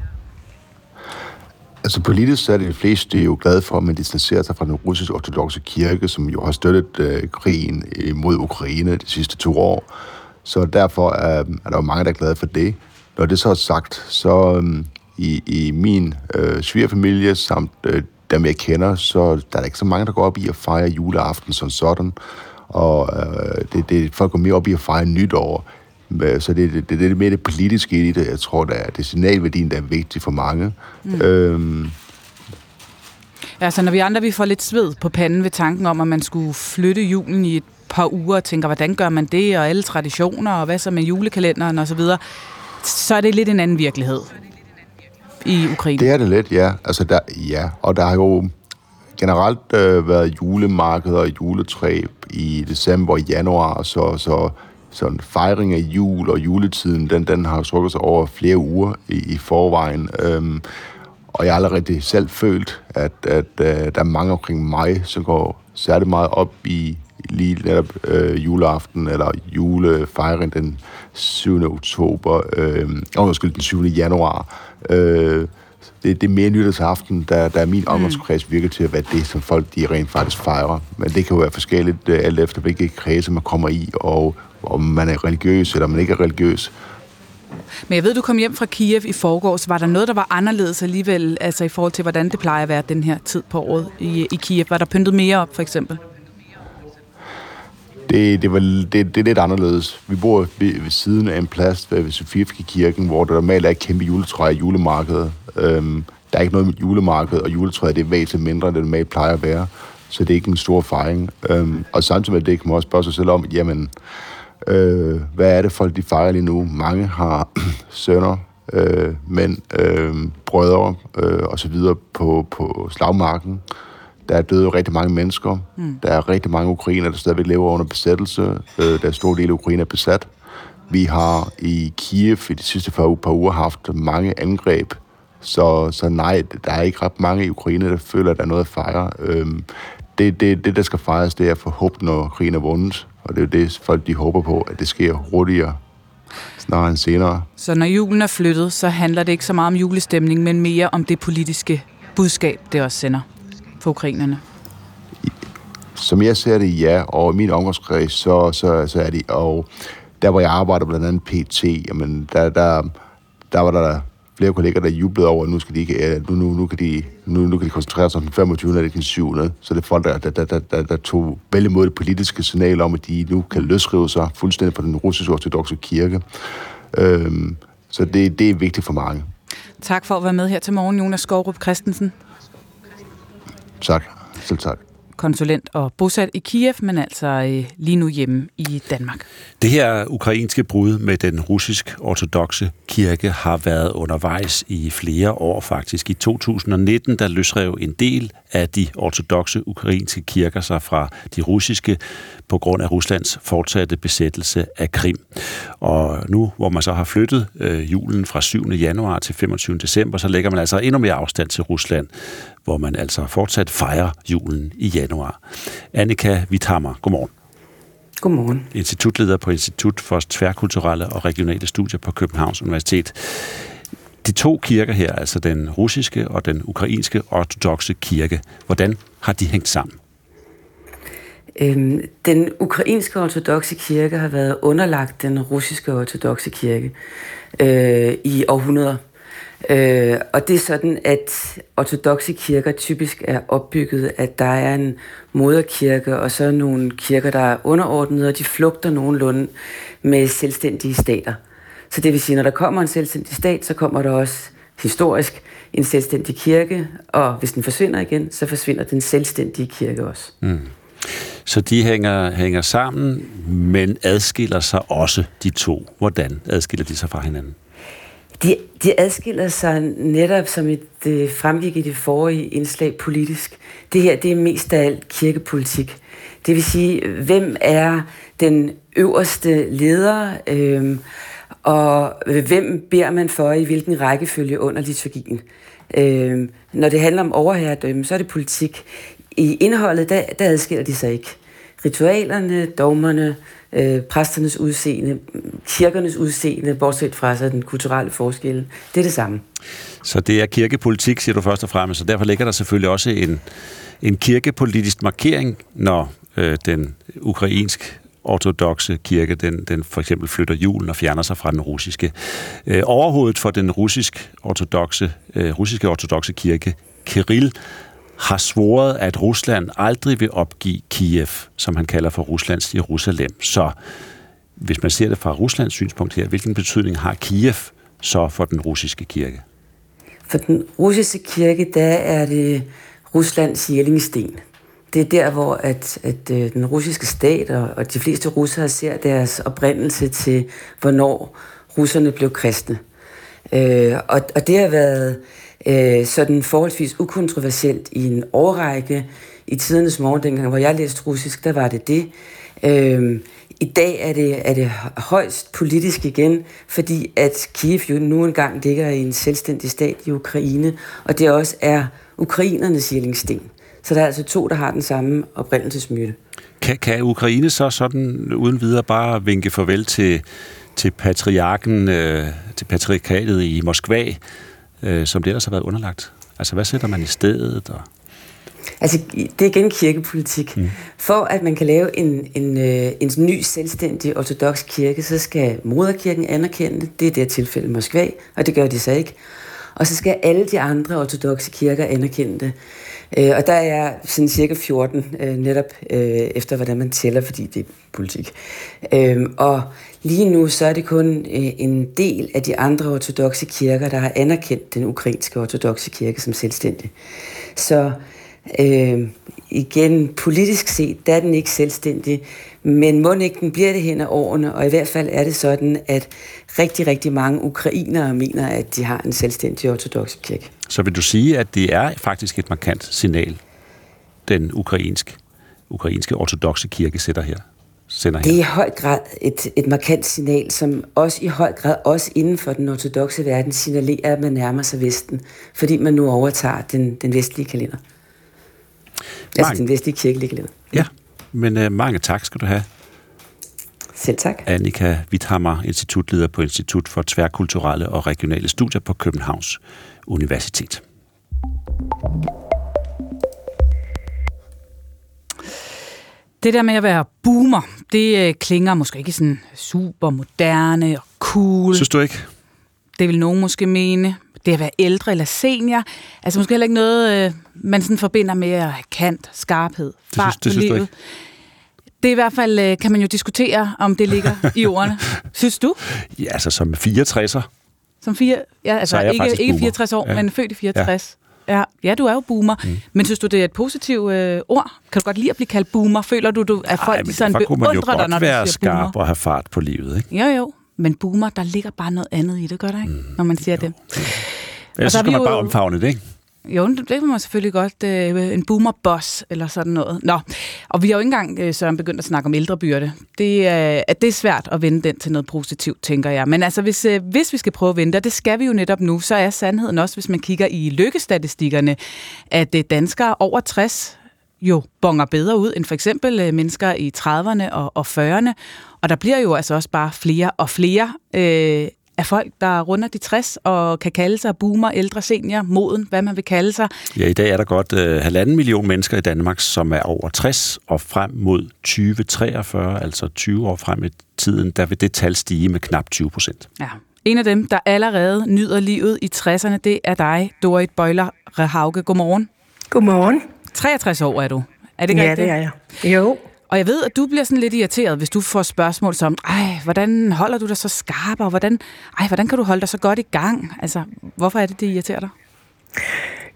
Altså politisk så er det de fleste jo glade for, at man distancerer sig fra den russiske ortodoxe kirke, som jo har støttet øh, krigen mod Ukraine de sidste to år. Så derfor er, er der jo mange, der er glade for det. Når det så er sagt, så øh, i, i min øh, svigerfamilie samt øh, dem, jeg kender, så der er der ikke så mange, der går op i at fejre juleaften som sådan. Og øh, det, det, folk går mere op i at fejre nytår. Så det, det, det, det er mere det politiske i det, jeg tror, der er det signalværdien, der er vigtig for mange. Mm. Øhm, Ja, så når vi andre vi får lidt sved på panden ved tanken om, at man skulle flytte julen i et par uger, og tænker, hvordan gør man det, og alle traditioner, og hvad så med julekalenderen osv., så, så er det lidt en anden virkelighed i Ukraine. Det er det lidt, ja. Altså, der, ja. Og der har jo generelt øh, været julemarkeder og juletræ i december og januar, så, så sådan fejring af jul og juletiden, den, den har strukket sig over flere uger i, i forvejen. Øhm, og jeg har allerede selv følt, at, at øh, der er mange omkring mig, som går særlig meget op i lige netop øh, juleaften eller julefejring den 7. oktober, øh, undskyld, den 7. januar. Øh, det, det er mere nytårsaften, der, der er min mm. omgangskreds virker til at være det, som folk de rent faktisk fejrer. Men det kan jo være forskelligt øh, alt efter, hvilke kredse man kommer i, og om man er religiøs eller man ikke er religiøs. Men jeg ved, du kom hjem fra Kiev i forgårs. Var der noget, der var anderledes alligevel, altså i forhold til, hvordan det plejer at være den her tid på året i, i Kiev? Var der pyntet mere op, for eksempel? Det, det, var, det, det er lidt anderledes. Vi bor ved, ved siden af en plads ved, ved Sofieski kirken, hvor der normalt er et kæmpe juletræ i julemarkedet. Øhm, der er ikke noget med julemarked, og juletræet det er væsentligt mindre, end det normalt plejer at være. Så det er ikke en stor fejring. Øhm, og samtidig med det kan man også spørge sig selv om, jamen, øh, hvad er det folk, de fejrer lige nu? Mange har sønner, øh, mænd, øh, brødre øh, osv. På, på slagmarken. Der er døde rigtig mange mennesker. Mm. Der er rigtig mange ukrainer, der stadigvæk lever under besættelse. Øh, der er stor del af Ukraine er besat. Vi har i Kiev i de sidste par uger haft mange angreb. Så, så nej, der er ikke ret mange i Ukraine, der føler, at der er noget at fejre. Øhm, det, det, det, der skal fejres, det er forhåbentlig, når krigen er vundet. Og det er det, folk de håber på, at det sker hurtigere snarere end senere. Så når julen er flyttet, så handler det ikke så meget om julestemning, men mere om det politiske budskab, det også sender for ukrainerne? Som jeg ser det, ja. Og i min omgangskreds, så, så, så er det... Og der, hvor jeg arbejder blandt andet PT, jamen, der, der, der var der flere kolleger, der jublede over, at nu, skal de ikke, nu, nu, nu, kan de, nu, nu kan de koncentrere sig om den 25. eller den 7. Så det er folk, der, der, der, der, der, der tog vel imod det politiske signal om, at de nu kan løsrive sig fuldstændig fra den russiske ortodoxe kirke. Øhm, så det, det er vigtigt for mange. Tak for at være med her til morgen, Jonas Skovrup Christensen. Tak. Selv tak konsulent og bosat i Kiev, men altså øh, lige nu hjemme i Danmark. Det her ukrainske brud med den russisk ortodoxe kirke har været undervejs i flere år faktisk. I 2019 der løsrev en del af de ortodoxe ukrainske kirker sig fra de russiske på grund af Ruslands fortsatte besættelse af Krim. Og nu, hvor man så har flyttet øh, julen fra 7. januar til 25. december, så lægger man altså endnu mere afstand til Rusland, hvor man altså fortsat fejrer julen i januar. Annika Vithammer, godmorgen. Godmorgen. Institutleder på Institut for Tværkulturelle og Regionale Studier på Københavns Universitet. De to kirker her, altså den russiske og den ukrainske ortodoxe kirke, hvordan har de hængt sammen? Øhm, den ukrainske ortodoxe kirke har været underlagt den russiske ortodoxe kirke øh, i århundreder. Øh, og det er sådan, at ortodoxe kirker typisk er opbygget, at der er en moderkirke, og så nogle kirker, der er underordnede, og de flugter nogenlunde med selvstændige stater. Så det vil sige, når der kommer en selvstændig stat, så kommer der også historisk en selvstændig kirke, og hvis den forsvinder igen, så forsvinder den selvstændige kirke også. Mm. Så de hænger, hænger sammen, men adskiller sig også, de to. Hvordan adskiller de sig fra hinanden? De, de adskiller sig netop, som det fremgik i det forrige indslag politisk. Det her, det er mest af alt kirkepolitik. Det vil sige, hvem er den øverste leder, øh, og hvem beder man for i hvilken rækkefølge under liturgien. Øh, når det handler om overherredømme, så er det politik. i indholdet, der, der adskiller de sig ikke. Ritualerne, dogmerne, øh, Øh, præsternes udseende, kirkernes udseende, bortset fra så den kulturelle forskel, det er det samme. Så det er kirkepolitik, siger du først og fremmest, og derfor ligger der selvfølgelig også en, en kirkepolitisk markering, når øh, den ukrainsk ortodoxe kirke, den, den for eksempel flytter julen og fjerner sig fra den russiske. Øh, overhovedet for den russisk ortodoxe, øh, russiske ortodoxe kirke, Kirill, har svoret, at Rusland aldrig vil opgive Kiev, som han kalder for Ruslands Jerusalem. Så hvis man ser det fra Ruslands synspunkt her, hvilken betydning har Kiev så for den russiske kirke? For den russiske kirke, der er det Ruslands jællingsten. Det er der, hvor at, at øh, den russiske stat og, og de fleste russere ser deres oprindelse til, hvornår russerne blev kristne. Øh, og, og det har været øh, sådan forholdsvis ukontroversielt i en årrække. I tidernes morgen, dengang hvor jeg læste russisk, der var det det. Øh, I dag er det, er det højst politisk igen, fordi at Kiev jo nu engang ligger i en selvstændig stat i Ukraine, og det også er ukrainernes jællingsten. Så der er altså to, der har den samme oprindelsesmyte. Kan, kan Ukraine så sådan uden videre bare vinke farvel til, til patriarken, øh, til patriarkatet i Moskva, øh, som det ellers har været underlagt? Altså, hvad sætter man i stedet? Og... Altså, det er igen kirkepolitik. Mm. For at man kan lave en, en, øh, en ny selvstændig ortodox kirke, så skal moderkirken anerkende det. Det er det tilfælde i Moskva, og det gør de så ikke. Og så skal alle de andre ortodoxe kirker anerkende det. Øh, og der er sådan cirka 14, øh, netop øh, efter hvordan man tæller, fordi det er politik. Øh, og lige nu så er det kun øh, en del af de andre ortodoxe kirker, der har anerkendt den ukrainske ortodoxe kirke som selvstændig. Så øh, igen, politisk set, der er den ikke selvstændig, men må ikke den bliver det hen ad årene, og i hvert fald er det sådan, at rigtig, rigtig mange ukrainere mener, at de har en selvstændig ortodox kirke. Så vil du sige, at det er faktisk et markant signal, den ukrainsk, ukrainske ortodoxe kirke sætter her? Sender her. Det er i høj grad et, et markant signal, som også i høj grad, også inden for den ortodoxe verden, signalerer, at man nærmer sig Vesten, fordi man nu overtager den, den vestlige kalender. Altså mange. den vestlige kirkelige kalender. Ja, men uh, mange tak skal du have. Selv tak. Annika Withammer, institutleder på Institut for Tværkulturelle og Regionale Studier på Københavns Universitet. Det der med at være boomer, det øh, klinger måske ikke sådan super moderne og cool. Synes du ikke? Det vil nogen måske mene. Det at være ældre eller senior, altså måske heller ikke noget, øh, man sådan forbinder med at have kant, skarphed, fart det synes, det synes livet. Du ikke? Det er i hvert fald, øh, kan man jo diskutere, om det ligger i ordene. Synes du? Ja, altså som 64'er. Som fire, ja, altså ikke, ikke 64 år, ja. men født i 64. Ja. Ja, ja, du er jo boomer. Mm. Men synes du, det er et positivt øh, ord? Kan du godt lide at blive kaldt boomer? Føler du, du at folk Ej, sådan beundrer dig, når du siger skarp og have fart på livet, ikke? Jo, jo. Men boomer, der ligger bare noget andet i det, gør der ikke? Mm. Når man siger jo. det. Ellers så skal man bare omfavne det, ikke? Jo, det kan man selvfølgelig godt. Øh, en boomer-boss eller sådan noget. Nå, og vi har jo ikke engang, øh, Søren, begyndt at snakke om ældrebyrde. Det er, at det er svært at vende den til noget positivt, tænker jeg. Men altså, hvis, øh, hvis vi skal prøve at vende det, det skal vi jo netop nu, så er sandheden også, hvis man kigger i lykkestatistikkerne, at øh, danskere over 60 jo bonger bedre ud end for eksempel øh, mennesker i 30'erne og, og 40'erne. Og der bliver jo altså også bare flere og flere øh, af folk, der runder de 60 og kan kalde sig boomer, ældre, senior, moden, hvad man vil kalde sig. Ja, i dag er der godt øh, halvanden million mennesker i Danmark, som er over 60, og frem mod 2043, altså 20 år frem i tiden, der vil det tal stige med knap 20 procent. Ja. En af dem, der allerede nyder livet i 60'erne, det er dig, Dorit Bøjler Rehauke. Godmorgen. Godmorgen. 63 år er du. Er det ikke ja, rigtigt? det er jeg. Jo. Og jeg ved, at du bliver sådan lidt irriteret, hvis du får spørgsmål som, ej, hvordan holder du dig så skarp, og hvordan, ej, hvordan kan du holde dig så godt i gang? Altså, hvorfor er det, det irriterer dig?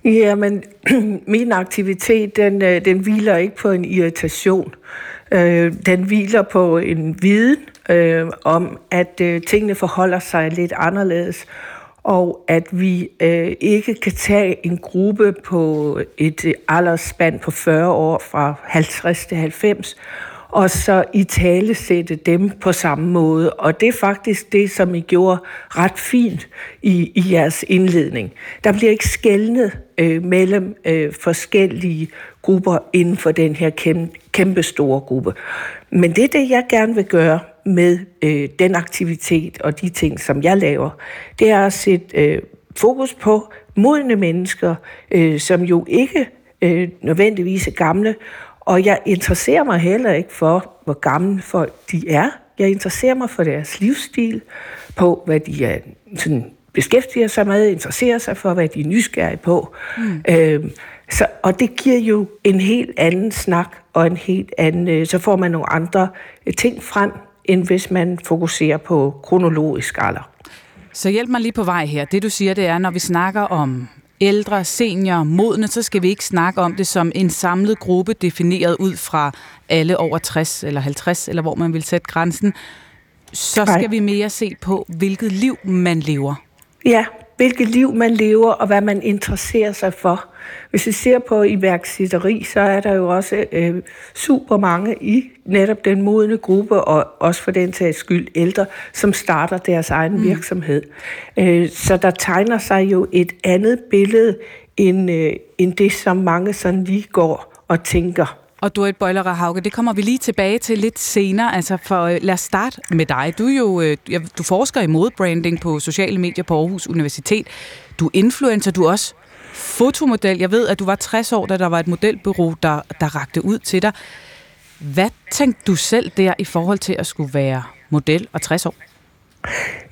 Jamen, min aktivitet, den, øh, den hviler ikke på en irritation. Øh, den hviler på en viden øh, om, at øh, tingene forholder sig lidt anderledes, og at vi øh, ikke kan tage en gruppe på et øh, aldersspand på 40 år fra 50 til 90 og så i tale sætte dem på samme måde. Og det er faktisk det, som I gjorde ret fint i, i jeres indledning. Der bliver ikke skældnet øh, mellem øh, forskellige grupper inden for den her kæmpe, kæmpe store gruppe. Men det er det, jeg gerne vil gøre med øh, den aktivitet og de ting, som jeg laver. Det er at sætte øh, fokus på modne mennesker, øh, som jo ikke øh, nødvendigvis er gamle, og jeg interesserer mig heller ikke for, hvor gamle folk de er. Jeg interesserer mig for deres livsstil, på hvad de er, sådan, beskæftiger sig med, interesserer sig for, hvad de er nysgerrige på. Mm. Øh, så, og det giver jo en helt anden snak, og en helt anden, øh, så får man nogle andre øh, ting frem, end hvis man fokuserer på kronologisk alder. Så hjælp mig lige på vej her. Det du siger, det er, når vi snakker om ældre, senior, modne, så skal vi ikke snakke om det som en samlet gruppe, defineret ud fra alle over 60 eller 50, eller hvor man vil sætte grænsen. Så skal vi mere se på, hvilket liv man lever. Ja, hvilket liv man lever, og hvad man interesserer sig for. Hvis vi ser på iværksætteri, så er der jo også øh, super mange i netop den modne gruppe, og også for den sags skyld ældre, som starter deres egen mm. virksomhed. Øh, så der tegner sig jo et andet billede, end, øh, end det, som mange sådan lige går og tænker. Og Dorit Bøjler Hauge, det kommer vi lige tilbage til lidt senere. Altså for, øh, lad os starte med dig. Du, er jo, øh, du forsker i modebranding på sociale medier på Aarhus Universitet. Du er influencer, du er også fotomodel. Jeg ved, at du var 60 år, da der var et modelbureau, der, der rakte ud til dig. Hvad tænkte du selv der i forhold til at skulle være model og 60 år?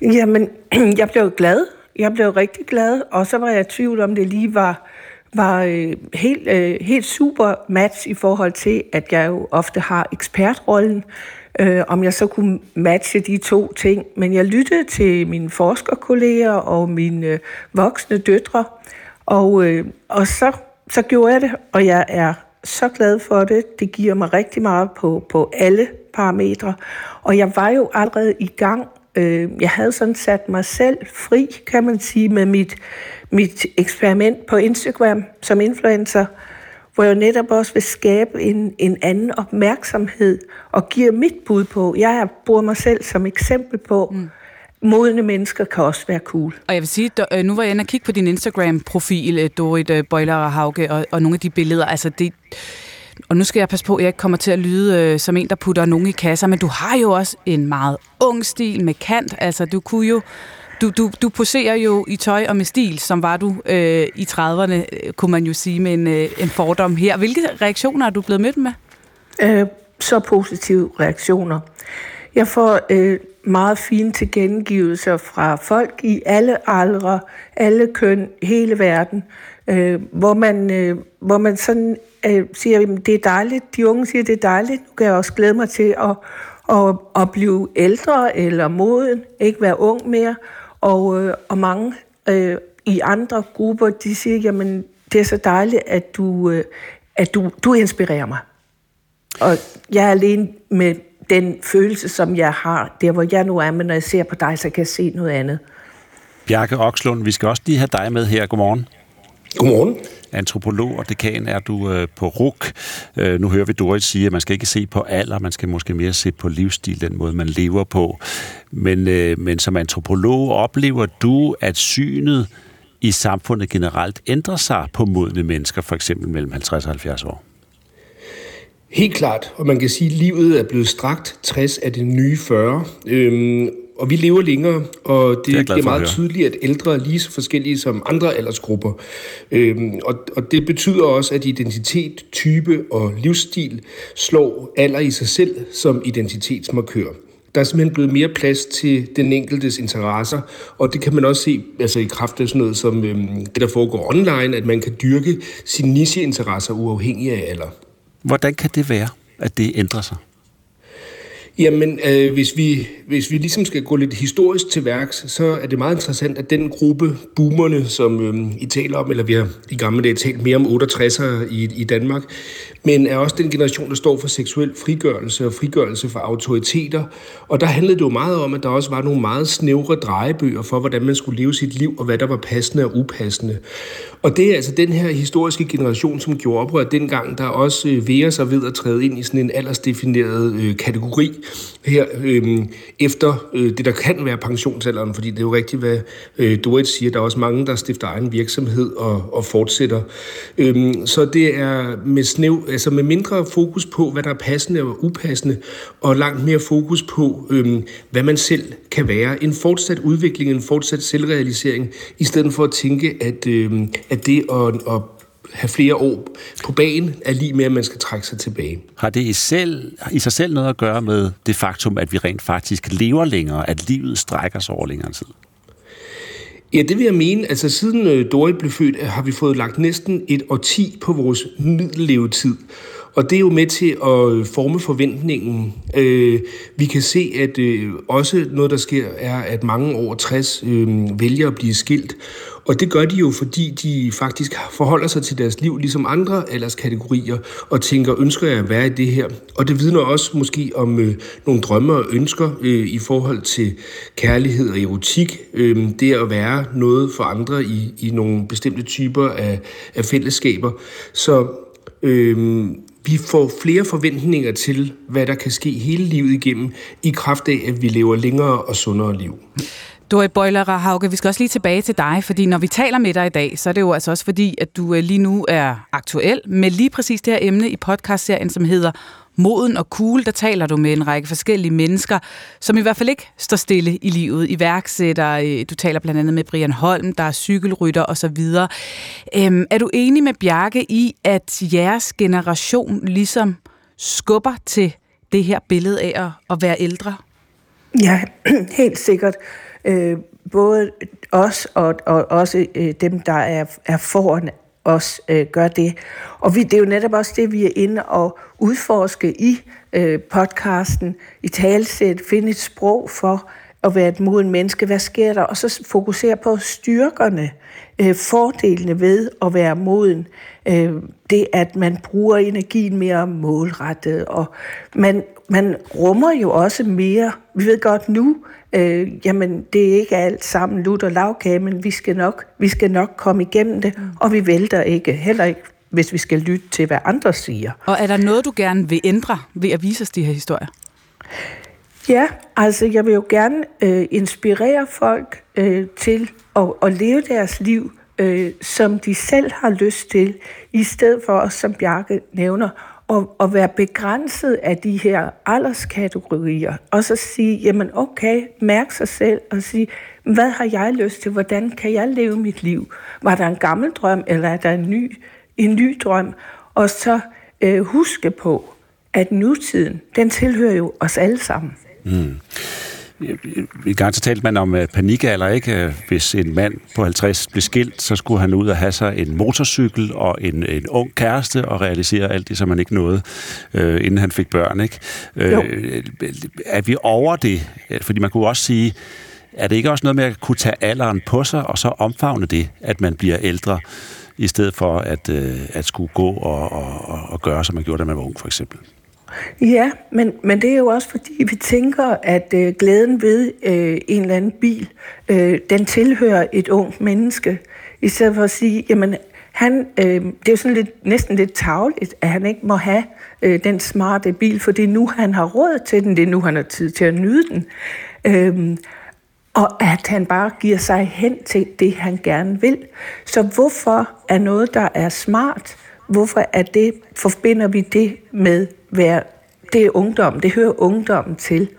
Jamen, jeg blev glad. Jeg blev rigtig glad, og så var jeg i tvivl om, det lige var, var øh, helt, øh, helt super match i forhold til, at jeg jo ofte har ekspertrollen, øh, om jeg så kunne matche de to ting. Men jeg lyttede til mine forskerkolleger og mine øh, voksne døtre, og, øh, og så, så gjorde jeg det, og jeg er så glad for det. Det giver mig rigtig meget på, på alle parametre. Og jeg var jo allerede i gang. Øh, jeg havde sådan sat mig selv fri, kan man sige, med mit, mit eksperiment på Instagram som influencer, hvor jeg netop også vil skabe en, en anden opmærksomhed og give mit bud på. Jeg bruger mig selv som eksempel på, mm modne mennesker kan også være cool. Og jeg vil sige, øh, nu var jeg inde og kigge på din Instagram-profil, øh, Dorit øh, Bøjler og Hauge, og, og nogle af de billeder. Altså det, og nu skal jeg passe på, at jeg ikke kommer til at lyde øh, som en, der putter nogen i kasser, men du har jo også en meget ung stil med kant. Altså, du kunne jo... Du, du, du poserer jo i tøj og med stil, som var du øh, i 30'erne, kunne man jo sige, med en, øh, en fordom her. Hvilke reaktioner er du blevet mødt med? Øh, så positive reaktioner. Jeg får øh, meget fine tilkendegivelser fra folk i alle aldre, alle køn, hele verden, øh, hvor, man, øh, hvor man sådan øh, siger, at det er dejligt. De unge siger, at det er dejligt. Nu kan jeg også glæde mig til at, at, at blive ældre eller moden, ikke være ung mere. Og, øh, og mange øh, i andre grupper, de siger, jamen det er så dejligt, at du, øh, at du, du inspirerer mig. Og jeg er alene med den følelse, som jeg har, der hvor jeg nu er, men når jeg ser på dig, så kan jeg se noget andet. Bjarke Okslund, vi skal også lige have dig med her. Godmorgen. Godmorgen. Antropolog og dekan er du øh, på RUK. Øh, nu hører vi Dorit sige, at man skal ikke se på alder, man skal måske mere se på livsstil, den måde, man lever på. Men, øh, men som antropolog oplever du, at synet i samfundet generelt ændrer sig på modne mennesker, for eksempel mellem 50 og 70 år? Helt klart, og man kan sige, at livet er blevet strakt 60 af det nye 40. Øhm, og vi lever længere, og det, det er, er meget tydeligt, at ældre er lige så forskellige som andre aldersgrupper. Øhm, og, og det betyder også, at identitet, type og livsstil slår alder i sig selv som identitetsmarkør. Der er simpelthen blevet mere plads til den enkeltes interesser, og det kan man også se altså i kraft af sådan noget som øhm, det, der foregår online, at man kan dyrke sine nicheinteresser uafhængig af alder. Hvordan kan det være, at det ændrer sig? Jamen, øh, hvis, vi, hvis vi ligesom skal gå lidt historisk til værks, så er det meget interessant, at den gruppe boomerne, som øh, I taler om, eller vi har i gamle dage talt mere om 68'ere i, i Danmark, men er også den generation, der står for seksuel frigørelse og frigørelse for autoriteter. Og der handlede det jo meget om, at der også var nogle meget snævre drejebøger for, hvordan man skulle leve sit liv, og hvad der var passende og upassende. Og det er altså den her historiske generation, som gjorde oprør dengang, der også øh, værer sig ved at træde ind i sådan en aldersdefineret øh, kategori her øh, efter øh, det, der kan være pensionsalderen, fordi det er jo rigtigt, hvad øh, Dorit siger, der er også mange, der stifter egen virksomhed og, og fortsætter. Øh, så det er med, snæv, altså med mindre fokus på, hvad der er passende og upassende, og langt mere fokus på, øhm, hvad man selv kan være. En fortsat udvikling, en fortsat selvrealisering, i stedet for at tænke, at, øhm, at det at, at have flere år på banen, er lige med, at man skal trække sig tilbage. Har det i, selv, i sig selv noget at gøre med det faktum, at vi rent faktisk lever længere, at livet strækker sig over længere tid? Ja, det vil jeg mene. Altså siden øh, Dorit blev født, øh, har vi fået lagt næsten et årti på vores middellevetid. Og det er jo med til at øh, forme forventningen. Øh, vi kan se, at også noget, der sker, er, at mange over 60 vælger at blive skilt. Og det gør de jo, fordi de faktisk forholder sig til deres liv ligesom andre alderskategorier, og tænker, ønsker jeg at være i det her? Og det vidner også måske om øh, nogle drømme og ønsker øh, i forhold til kærlighed og erotik. Øh, det at være noget for andre i, i nogle bestemte typer af, af fællesskaber. Så øh, vi får flere forventninger til, hvad der kan ske hele livet igennem, i kraft af, at vi lever længere og sundere liv. Dori Bøjler Hauke, vi skal også lige tilbage til dig, fordi når vi taler med dig i dag, så er det jo altså også fordi, at du øh, lige nu er aktuel med lige præcis det her emne i podcastserien, som hedder Moden og Cool. Der taler du med en række forskellige mennesker, som i hvert fald ikke står stille i livet. Iværksætter, øh, du taler blandt andet med Brian Holm, der er cykelrytter osv. Øhm, er du enig med Bjarke i, at jeres generation ligesom skubber til det her billede af at være ældre? Ja, helt sikkert øh, både os og, og også øh, dem, der er, er foran os, øh, gør det. Og vi, det er jo netop også det, vi er inde og udforske i øh, podcasten, i talsæt, finde et sprog for at være et moden menneske. Hvad sker der? Og så fokusere på styrkerne, øh, fordelene ved at være moden. Øh, det, at man bruger energien mere målrettet, og man, man rummer jo også mere. Vi ved godt nu, øh, jamen det er ikke alt sammen lut og lavkage, men vi skal, nok, vi skal nok komme igennem det, mm. og vi vælter ikke, heller ikke hvis vi skal lytte til, hvad andre siger. Og er der noget, du gerne vil ændre ved at vise os de her historier? Ja, altså jeg vil jo gerne øh, inspirere folk øh, til at, at leve deres liv, øh, som de selv har lyst til, i stedet for, som Bjarke nævner, at, at være begrænset af de her alderskategorier, og så sige, jamen okay, mærk sig selv og sige, hvad har jeg lyst til, hvordan kan jeg leve mit liv? Var der en gammel drøm, eller er der en ny, en ny drøm? Og så øh, huske på, at nutiden, den tilhører jo os alle sammen. Mm. I gang så talte man om uh, panikalder, ikke? Hvis en mand på 50 blev skilt, så skulle han ud og have sig en motorcykel og en, en ung kæreste og realisere alt det, som han ikke nåede, uh, inden han fik børn, ikke? Uh, er vi over det? Fordi man kunne også sige, er det ikke også noget med at kunne tage alderen på sig, og så omfavne det, at man bliver ældre, i stedet for at, uh, at skulle gå og, og, og gøre, som man gjorde, da man var ung, for eksempel? Ja, men, men det er jo også fordi, vi tænker, at øh, glæden ved øh, en eller anden bil, øh, den tilhører et ungt menneske. I stedet for at sige, jamen, han, øh, det er jo sådan lidt, næsten lidt tavligt, at han ikke må have øh, den smarte bil, for det er nu, han har råd til den, det er nu, han har tid til at nyde den. Øh, og at han bare giver sig hen til det, han gerne vil. Så hvorfor er noget, der er smart, hvorfor er det, forbinder vi det med være, det er ungdom, det hører ungdommen til.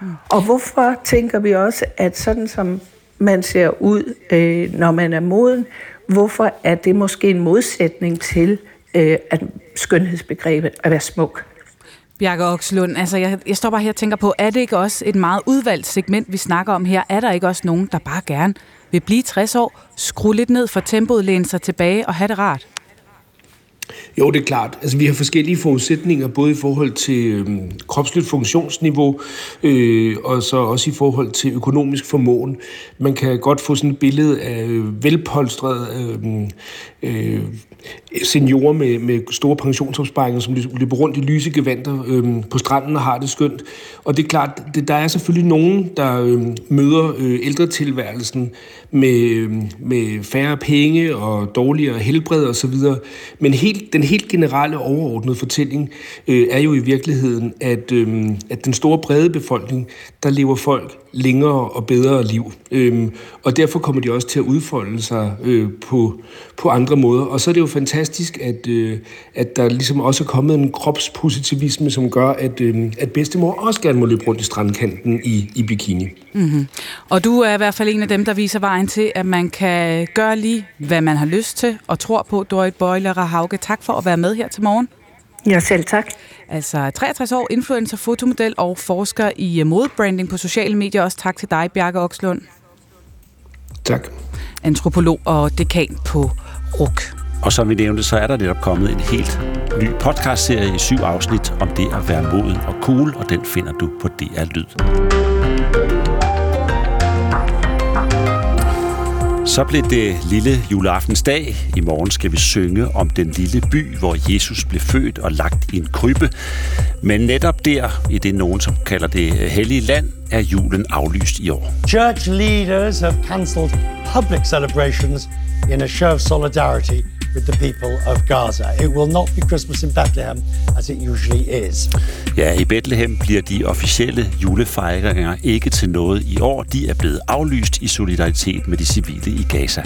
Mm. Og hvorfor tænker vi også, at sådan som man ser ud, øh, når man er moden, hvorfor er det måske en modsætning til øh, at skønhedsbegrebet at være smuk? Bjarke Okslund, altså jeg, jeg står bare her og tænker på, er det ikke også et meget udvalgt segment, vi snakker om her? Er der ikke også nogen, der bare gerne vil blive 60 år, skrue lidt ned for tempoet, læne sig tilbage og have det rart? Jo, det er klart. Altså, vi har forskellige forudsætninger, både i forhold til øh, kropsligt funktionsniveau, øh, og så også i forhold til økonomisk formåen. Man kan godt få sådan et billede af velpolstret, øh, øh, seniorer med, med store pensionsopsparinger, som løber rundt i lyse gevanter øh, på stranden og har det skønt. Og det er klart, det, der er selvfølgelig nogen, der øh, møder øh, ældretilværelsen med, øh, med færre penge og dårligere helbred osv., men helt, den helt generelle overordnede fortælling øh, er jo i virkeligheden, at, øh, at den store brede befolkning, der lever folk længere og bedre liv. Øhm, og derfor kommer de også til at udfolde sig øh, på, på andre måder. Og så er det jo fantastisk, at, øh, at der ligesom også er kommet en kropspositivisme, som gør, at, øh, at bedstemor også gerne må løbe rundt i strandkanten i, i bikini. Mm-hmm. Og du er i hvert fald en af dem, der viser vejen til, at man kan gøre lige, hvad man har lyst til, og tror på, Dorit Bøjler og Hauge. Tak for at være med her til morgen. Ja, selv tak. Altså 63 år, influencer, fotomodel og forsker i modebranding på sociale medier. Også tak til dig, Bjarke Okslund. Tak. Antropolog og dekan på RUK. Og som vi nævnte, så er der netop kommet en helt ny podcastserie i syv afsnit om det at være moden og cool, og den finder du på DR Lyd. Så blev det lille juleaftensdag. I morgen skal vi synge om den lille by, hvor Jesus blev født og lagt i en krybbe. Men netop der, i det nogen som kalder det hellige land, er julen aflyst i år. Church leaders have cancelled public celebrations in a show of solidarity with the people of Gaza. It will not be Christmas in Bethlehem, as it usually is. Ja, i Bethlehem bliver de officielle julefejringer ikke til noget i år. De er blevet aflyst i solidaritet med de civile i Gaza.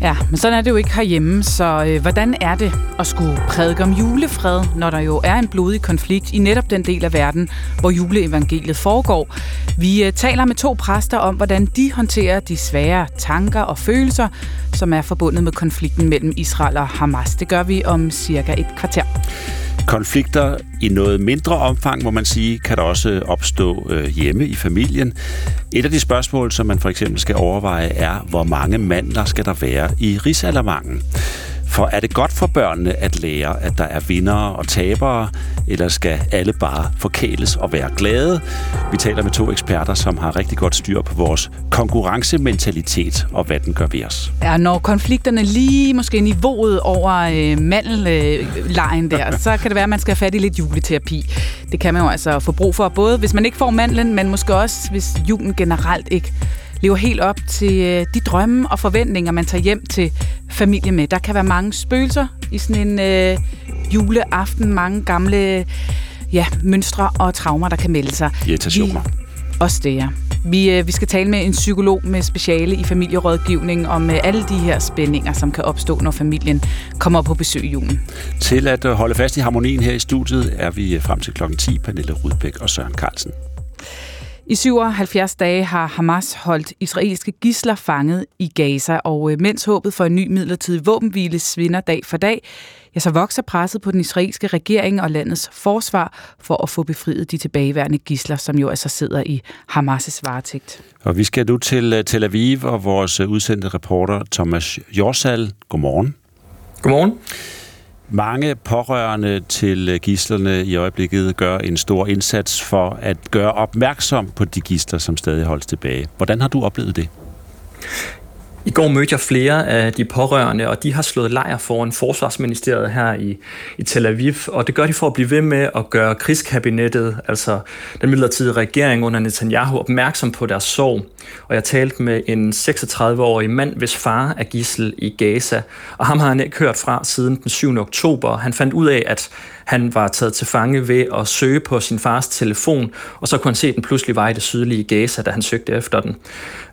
Ja, men sådan er det jo ikke herhjemme, så øh, hvordan er det at skulle prædike om julefred, når der jo er en blodig konflikt i netop den del af verden, hvor juleevangeliet foregår? Vi øh, taler med to præster om, hvordan de håndterer de svære tanker og følelser, som er forbundet med konflikten mellem Israel og Hamas. Det gør vi om cirka et kvarter. Konflikter i noget mindre omfang, må man sige, kan der også opstå øh, hjemme i familien. Et af de spørgsmål, som man for eksempel skal overveje, er, hvor mange mandler skal der være i risalamangen? For er det godt for børnene at lære, at der er vindere og tabere, eller skal alle bare forkæles og være glade? Vi taler med to eksperter, som har rigtig godt styr på vores konkurrencementalitet og hvad den gør ved os. Ja, når konflikterne lige måske niveauet over øh, mandellejen der, så kan det være, at man skal have fat i lidt juleterapi. Det kan man jo altså få brug for, både hvis man ikke får mandlen, men måske også hvis julen generelt ikke lever helt op til øh, de drømme og forventninger, man tager hjem til familie med. Der kan være mange spøgelser i sådan en øh, juleaften, mange gamle ja, mønstre og traumer, der kan melde sig. Irritationer. Vi, også det, ja. Vi, øh, vi skal tale med en psykolog med speciale i familierådgivning om øh, alle de her spændinger, som kan opstå, når familien kommer på besøg i julen. Til at holde fast i harmonien her i studiet er vi frem til klokken 10, Pernille Rudbæk og Søren Carlsen. I 77 dage har Hamas holdt israelske gisler fanget i Gaza, og øh, mens håbet for en ny midlertidig våbenhvile svinder dag for dag, ja, så vokser presset på den israelske regering og landets forsvar for at få befriet de tilbageværende gisler, som jo altså sidder i Hamas' varetægt. Og vi skal nu til øh, Tel Aviv, og vores øh, udsendte reporter Thomas Jorsal. Godmorgen. Godmorgen. Mange pårørende til øh, gislerne i øjeblikket gør en stor indsats for at gøre opmærksom på de gisler, som stadig holdes tilbage. Hvordan har du oplevet det? I går mødte jeg flere af de pårørende, og de har slået lejr foran Forsvarsministeriet her i, i Tel Aviv, og det gør de for at blive ved med at gøre krigskabinettet, altså den midlertidige regering under Netanyahu, opmærksom på deres sorg. Og jeg talte med en 36-årig mand, hvis far er gissel i Gaza, og ham har han ikke hørt fra siden den 7. oktober. Han fandt ud af, at han var taget til fange ved at søge på sin fars telefon, og så kunne han se den pludselig var i det sydlige Gaza, da han søgte efter den.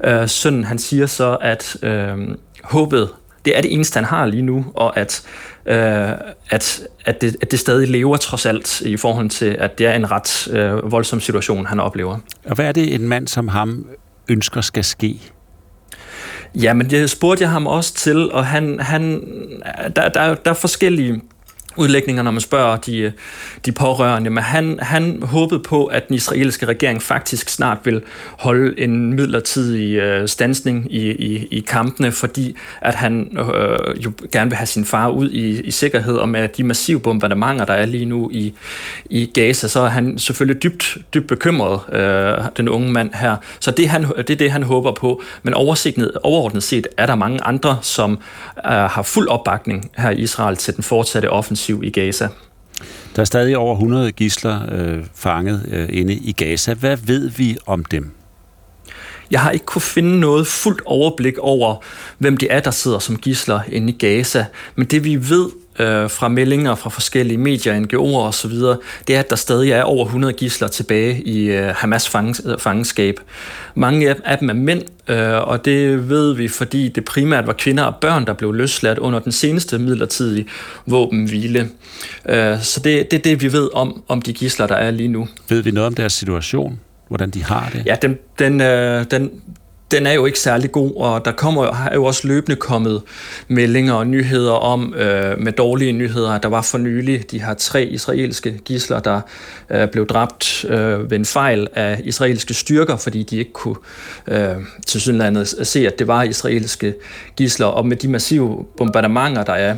Øh, sønnen han siger så, at øh, håbet det er det eneste, han har lige nu, og at, øh, at, at, det, at det stadig lever trods alt i forhold til, at det er en ret øh, voldsom situation, han oplever. Og hvad er det, en mand som ham ønsker skal ske? Ja, men det spurgte jeg ham også til, og han, han, der, der, der er forskellige udlægninger, når man spørger de, øh, de pårørende, men han, han håbede på, at den israelske regering faktisk snart vil holde en midlertidig øh, stansning i, i, i kampene, fordi at han øh, jo gerne vil have sin far ud i, i sikkerhed, og med de massive bombardementer, der er lige nu i, i Gaza, så er han selvfølgelig dybt, dybt bekymret, øh, den unge mand her. Så det, han, det er det, han håber på, men overordnet set er der mange andre, som øh, har fuld opbakning her i Israel til den fortsatte offensiv offensiv i Gaza. Der er stadig over 100 gisler øh, fanget øh, inde i Gaza. Hvad ved vi om dem? Jeg har ikke kunne finde noget fuldt overblik over, hvem det er, der sidder som gisler inde i Gaza. Men det vi ved øh, fra meldinger fra forskellige medier, NGO'er osv., det er, at der stadig er over 100 gisler tilbage i øh, Hamas fangenskab. Mange af dem er mænd, øh, og det ved vi, fordi det primært var kvinder og børn, der blev løsladt under den seneste midlertidige våbenhvile. Øh, så det, det er det, vi ved om, om de gisler, der er lige nu. Ved vi noget om deres situation? Hvordan de har det? Ja, den, den, øh, den, den er jo ikke særlig god, og der kommer er jo også løbende kommet meldinger og nyheder om, øh, med dårlige nyheder. Der var for nylig de her tre israelske gisler, der øh, blev dræbt øh, ved en fejl af israelske styrker, fordi de ikke kunne øh, til synlandet se, at det var israelske gisler. Og med de massive bombardementer, der er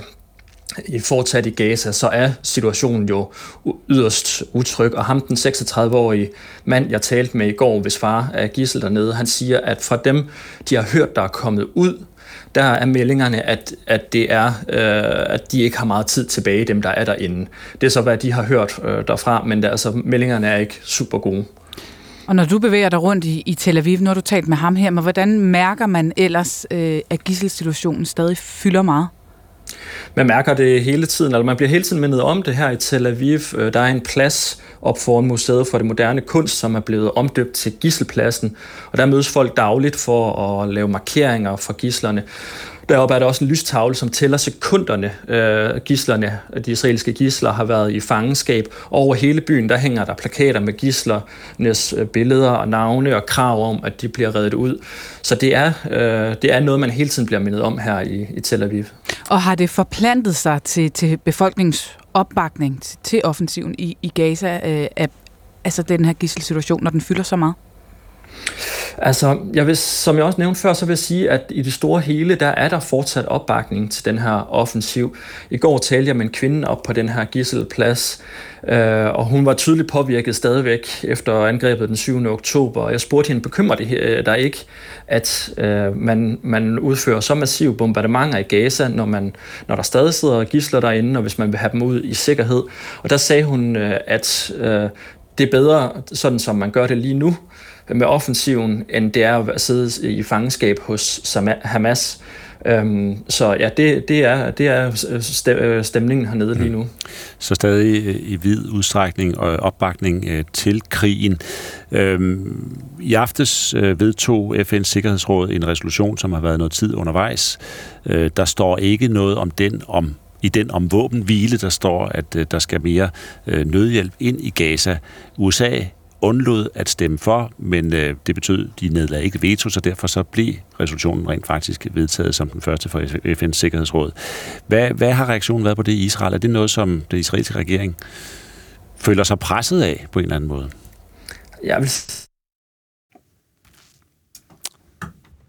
fortsat i Gaza, så er situationen jo yderst utryg. Og ham, den 36-årige mand, jeg talte med i går, hvis far er gissel dernede, han siger, at fra dem, de har hørt, der er kommet ud, der er meldingerne, at, at det er, øh, at de ikke har meget tid tilbage, dem der er derinde. Det er så, hvad de har hørt øh, derfra, men der, altså, meldingerne er ikke super gode. Og når du bevæger dig rundt i, i Tel Aviv, nu har du talt med ham her, men hvordan mærker man ellers, øh, at gisselsituationen stadig fylder meget? Man mærker det hele tiden, eller man bliver hele tiden mindet om det her i Tel Aviv. Øh, der er en plads op foran Museet for det Moderne Kunst, som er blevet omdøbt til Gisselpladsen, og der mødes folk dagligt for at lave markeringer for gislerne. Deroppe er der også en lystavle, som tæller sekunderne. Øh, gislerne, de israelske gisler, har været i fangenskab. Over hele byen, der hænger der plakater med gislernes øh, billeder og navne og krav om, at de bliver reddet ud. Så det er, øh, det er noget, man hele tiden bliver mindet om her i, i Tel Aviv. Og har det forplantet sig til, til befolkningens opbakning til, til offensiven i, i Gaza, øh, af, altså den her gisselsituation, når den fylder så meget? Altså, jeg vil, som jeg også nævnte før, så vil jeg sige, at i det store hele, der er der fortsat opbakning til den her offensiv. I går talte jeg med en kvinde op på den her gisselplads, øh, og hun var tydeligt påvirket stadigvæk efter angrebet den 7. oktober. Jeg spurgte hende, bekymrer det der øh, ikke, at øh, man, man udfører så massive bombardementer i Gaza, når, man, når der stadig sidder gisler derinde, og hvis man vil have dem ud i sikkerhed. Og der sagde hun, øh, at øh, det er bedre, sådan som man gør det lige nu, med offensiven, end det er at sidde i fangenskab hos Hamas. Øhm, så ja, det, det, er, det er øh, øh, stemningen hernede lige nu. Mm. Så stadig øh, i vid udstrækning og opbakning til krigen. Øhm, I aftes vedtog FN's Sikkerhedsråd en resolution, som har været noget tid undervejs. Øh, der står ikke noget om den om i den om våbenhvile, der står, at der skal mere nødhjælp ind i Gaza. USA undlod at stemme for, men øh, det betød, de nedlagde ikke veto, så derfor så blev resolutionen rent faktisk vedtaget som den første for FN's Sikkerhedsråd. Hvad, hvad har reaktionen været på det i Israel? Er det noget, som den israelske regering føler sig presset af på en eller anden måde? Jeg vil...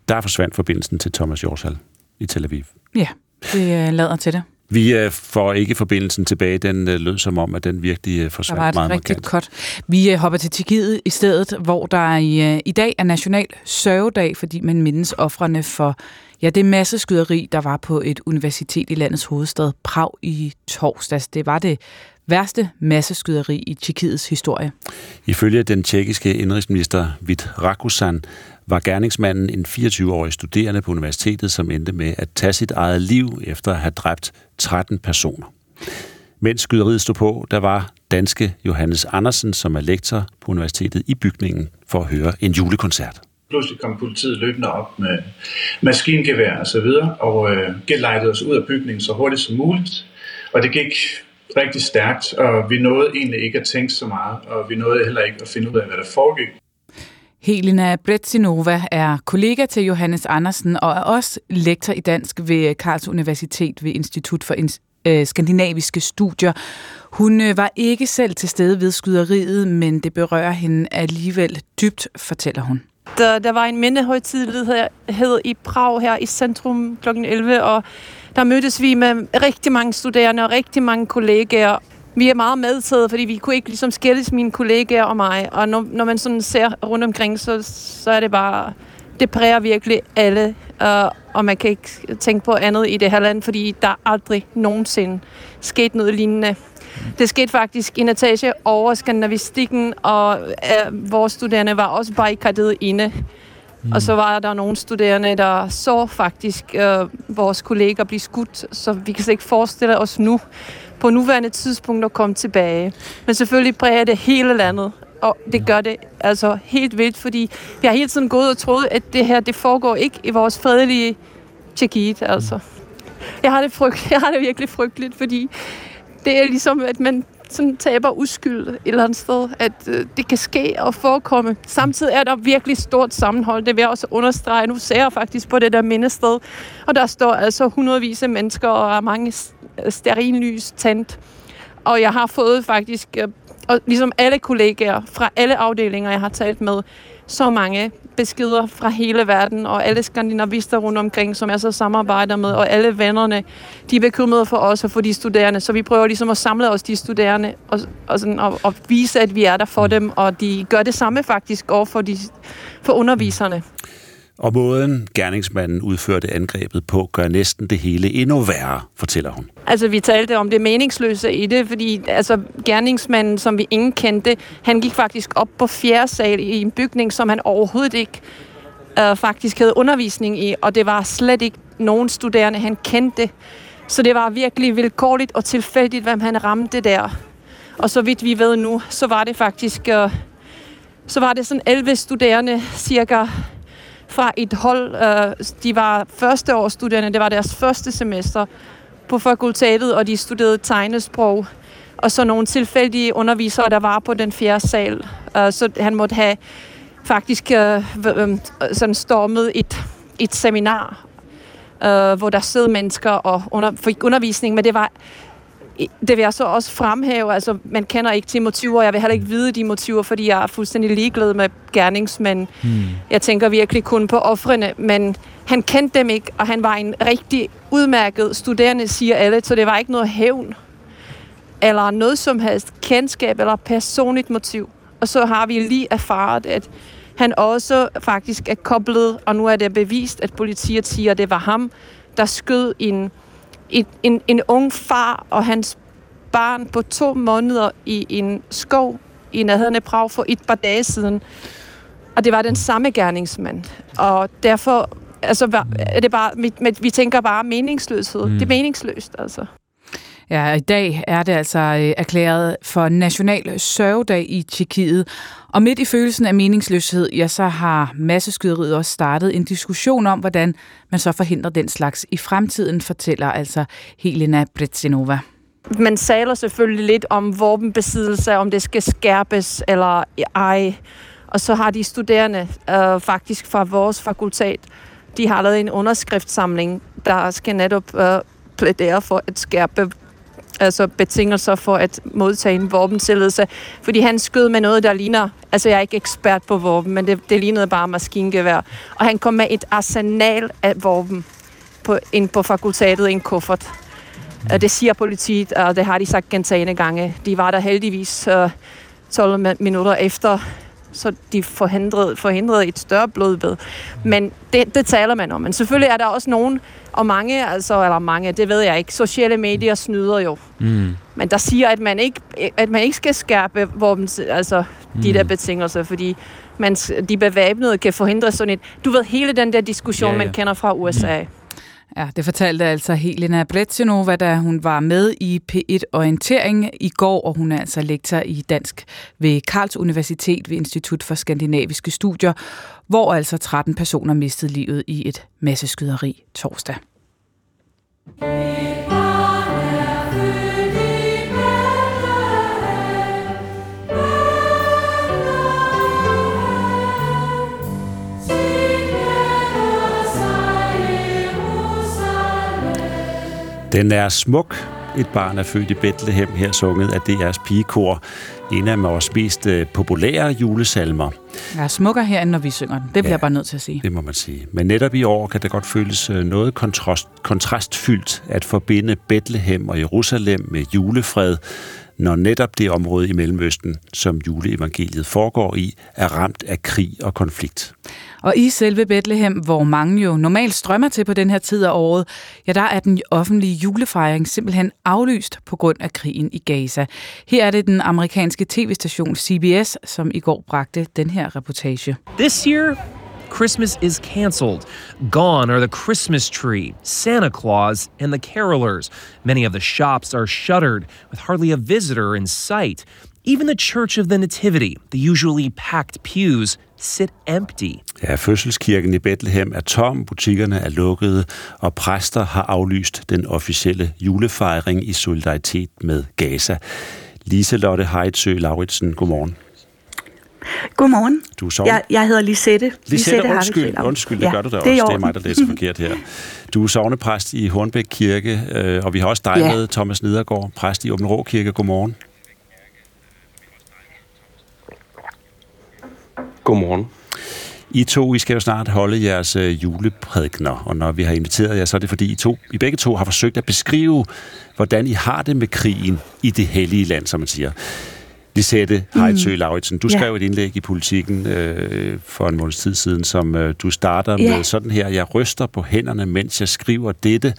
Der forsvandt forbindelsen til Thomas Jorsal i Tel Aviv. Ja, det lader til det. Vi øh, får ikke forbindelsen tilbage. Den øh, lød som om, at den virkelig øh, forsvandt meget Der var et rigtig kort. Vi hopper til Tjekkiet i stedet, hvor der i, i dag er national sørgedag, fordi man mindes offrene for ja, det masseskyderi, der var på et universitet i landets hovedstad Prag i torsdags. Det var det værste masseskyderi i Tjekkiets historie. Ifølge den tjekkiske indrigsminister Vit Rakusan var gerningsmanden en 24-årig studerende på universitetet, som endte med at tage sit eget liv efter at have dræbt 13 personer. Mens skyderiet stod på, der var danske Johannes Andersen, som er lektor på universitetet i bygningen, for at høre en julekoncert. Pludselig kom politiet løbende op med maskingevær og så videre, og øh, gelejtede os ud af bygningen så hurtigt som muligt. Og det gik rigtig stærkt, og vi nåede egentlig ikke at tænke så meget, og vi nåede heller ikke at finde ud af, hvad der foregik. Helena Bretzinova er kollega til Johannes Andersen og er også lektor i dansk ved Karls Universitet ved Institut for øh, skandinaviske studier. Hun øh, var ikke selv til stede ved skyderiet, men det berører hende alligevel dybt, fortæller hun. Der, der var en mindehøjtidlighed i Prag her i centrum kl. 11, og der mødtes vi med rigtig mange studerende og rigtig mange kollegaer. Vi er meget medtaget, fordi vi kunne ikke ligesom skældes mine kollegaer og mig. Og når, når man sådan ser rundt omkring, så, så er det bare... Det præger virkelig alle, uh, og man kan ikke tænke på andet i det her land, fordi der aldrig nogensinde sket noget lignende. Det skete faktisk i en etage over skandinavistikken, og uh, vores studerende var også barrikaderet inde. Mm. Og så var der nogle studerende, der så faktisk uh, vores kolleger blive skudt, så vi kan slet ikke forestille os nu, på nuværende tidspunkt at komme tilbage. Men selvfølgelig præger det hele landet, og det gør det altså helt vildt, fordi vi har hele tiden gået og troet, at det her det foregår ikke i vores fredelige Tjekkiet, altså. Jeg har det, frygt, jeg har det virkelig frygteligt, fordi det er ligesom, at man sådan taber uskyld et eller andet sted, at øh, det kan ske og forekomme. Samtidig er der virkelig stort sammenhold, det vil jeg også understrege. Nu ser jeg faktisk på det der mindested, og der står altså hundredvis af mennesker og er mange øh, sterinlys tændt. Og jeg har fået faktisk, øh, og ligesom alle kollegaer fra alle afdelinger, jeg har talt med, så mange beskeder fra hele verden, og alle skandinavister rundt omkring, som jeg så samarbejder med, og alle vennerne, de er bekymrede for os og for de studerende. Så vi prøver ligesom at samle os de studerende, og, og, sådan, og, og vise, at vi er der for dem, og de gør det samme faktisk over for, de, for underviserne. Og måden gerningsmanden udførte angrebet på, gør næsten det hele endnu værre, fortæller hun. Altså, vi talte om det meningsløse i det, fordi altså, gerningsmanden, som vi ingen kendte, han gik faktisk op på fjerde sal i en bygning, som han overhovedet ikke øh, faktisk havde undervisning i, og det var slet ikke nogen studerende, han kendte. Så det var virkelig vilkårligt og tilfældigt, hvem han ramte der. Og så vidt vi ved nu, så var det faktisk... Øh, så var det sådan 11 studerende, cirka fra et hold. Øh, de var førsteårsstuderende, det var deres første semester på fakultetet, og de studerede tegnesprog. Og så nogle tilfældige undervisere, der var på den fjerde sal. Øh, så han måtte have faktisk øh, øh sådan stormet et, et seminar, øh, hvor der sidder mennesker og under, fik undervisning, men det var det vil jeg så også fremhæve, altså man kender ikke til motiver, jeg vil heller ikke vide de motiver, fordi jeg er fuldstændig ligeglad med gerningsmænd. Hmm. Jeg tænker virkelig kun på offrene, men han kendte dem ikke, og han var en rigtig udmærket studerende, siger alle, så det var ikke noget hævn, eller noget som helst kendskab eller personligt motiv. Og så har vi lige erfaret, at han også faktisk er koblet, og nu er det bevist, at politiet siger, at det var ham, der skød en en, en, en ung far og hans barn på to måneder i en skov i nærheden af Prag for et par dage siden. Og det var den samme gerningsmand. Og derfor altså, er det bare, vi, vi tænker bare meningsløshed. Mm. Det er meningsløst, altså. Ja, i dag er det altså øh, erklæret for National Sørgedag i Tjekkiet. Og midt i følelsen af meningsløshed, ja, så har masseskyderiet også startet en diskussion om, hvordan man så forhindrer den slags i fremtiden, fortæller altså Helena Bretzinova. Man saler selvfølgelig lidt om våbenbesiddelse, om det skal skærpes eller ej. Og så har de studerende øh, faktisk fra vores fakultet, de har lavet en underskriftsamling, der skal netop øh, plædere for at skærpe altså betingelser for at modtage en våbentilladelse. Fordi han skød med noget, der ligner, altså jeg er ikke ekspert på våben, men det, det lignede bare maskingevær. Og han kom med et arsenal af våben på, ind på fakultetet i en kuffert. Det siger politiet, og det har de sagt gentagende gange. De var der heldigvis øh, 12 minutter efter, så de forhindrede, forhindrede et større blodbed. Men det, det taler man om. Men selvfølgelig er der også nogen, og mange, altså, eller mange, det ved jeg ikke, sociale medier snyder jo. Mm. Men der siger, at man ikke, at man ikke skal skærpe våben, altså de mm. der betingelser, fordi man, de bevæbnede kan forhindre sådan et... Du ved, hele den der diskussion, ja, ja. man kender fra USA. Mm. Ja, det fortalte altså Helena Bretsinova, da hun var med i P1 Orientering i går, og hun er altså lektor i dansk ved Karls Universitet ved Institut for Skandinaviske Studier, hvor altså 13 personer mistede livet i et masseskyderi torsdag. Den er smuk, et barn er født i Bethlehem, her sunget af DR's pigekor. En af vores mest øh, populære julesalmer. Jeg er smukker herinde, når vi synger den. Det bliver ja, jeg bare nødt til at sige. Det må man sige. Men netop i år kan det godt føles øh, noget kontrast, kontrastfyldt at forbinde Bethlehem og Jerusalem med julefred, når netop det område i Mellemøsten, som juleevangeliet foregår i, er ramt af krig og konflikt. Og i selve Bethlehem, hvor mange jo normalt strømmer til på den her tid af året, ja, der er den offentlige julefejring simpelthen aflyst på grund af krigen i Gaza. Her er det den amerikanske tv-station CBS, som i går bragte den her reportage. This year, Christmas is canceled. Gone are the Christmas tree, Santa Claus, and the carolers. Many of the shops are shuttered, with hardly a visitor in sight. Even the Church of the Nativity, the usually packed pews, sit empty. Ja, fødselskirken i Bethlehem er tom, butikkerne er lukkede, og præster har aflyst den officielle julefejring i solidaritet med Gaza. Liselotte Heidsø Lauritsen, godmorgen. Godmorgen. Du er jeg, jeg hedder Lisette. Lisette, Lisette undskyld, undskyld, det ja, gør du da også. Det er, det er mig, der læser forkert her. Du er sovnepræst i Hornbæk Kirke, øh, og vi har også dig ja. med, Thomas Nedergaard, præst i Åben Rå Kirke. Godmorgen. Godmorgen. I to, I skal jo snart holde jeres øh, juleprædikner, og når vi har inviteret jer, så er det fordi I, to, I begge to har forsøgt at beskrive, hvordan I har det med krigen i det hellige land, som man siger. Lisette Heidsø mm. Lauritsen, du skrev ja. et indlæg i Politiken øh, for en måneds tid siden, som øh, du starter ja. med sådan her. Jeg ryster på hænderne, mens jeg skriver dette,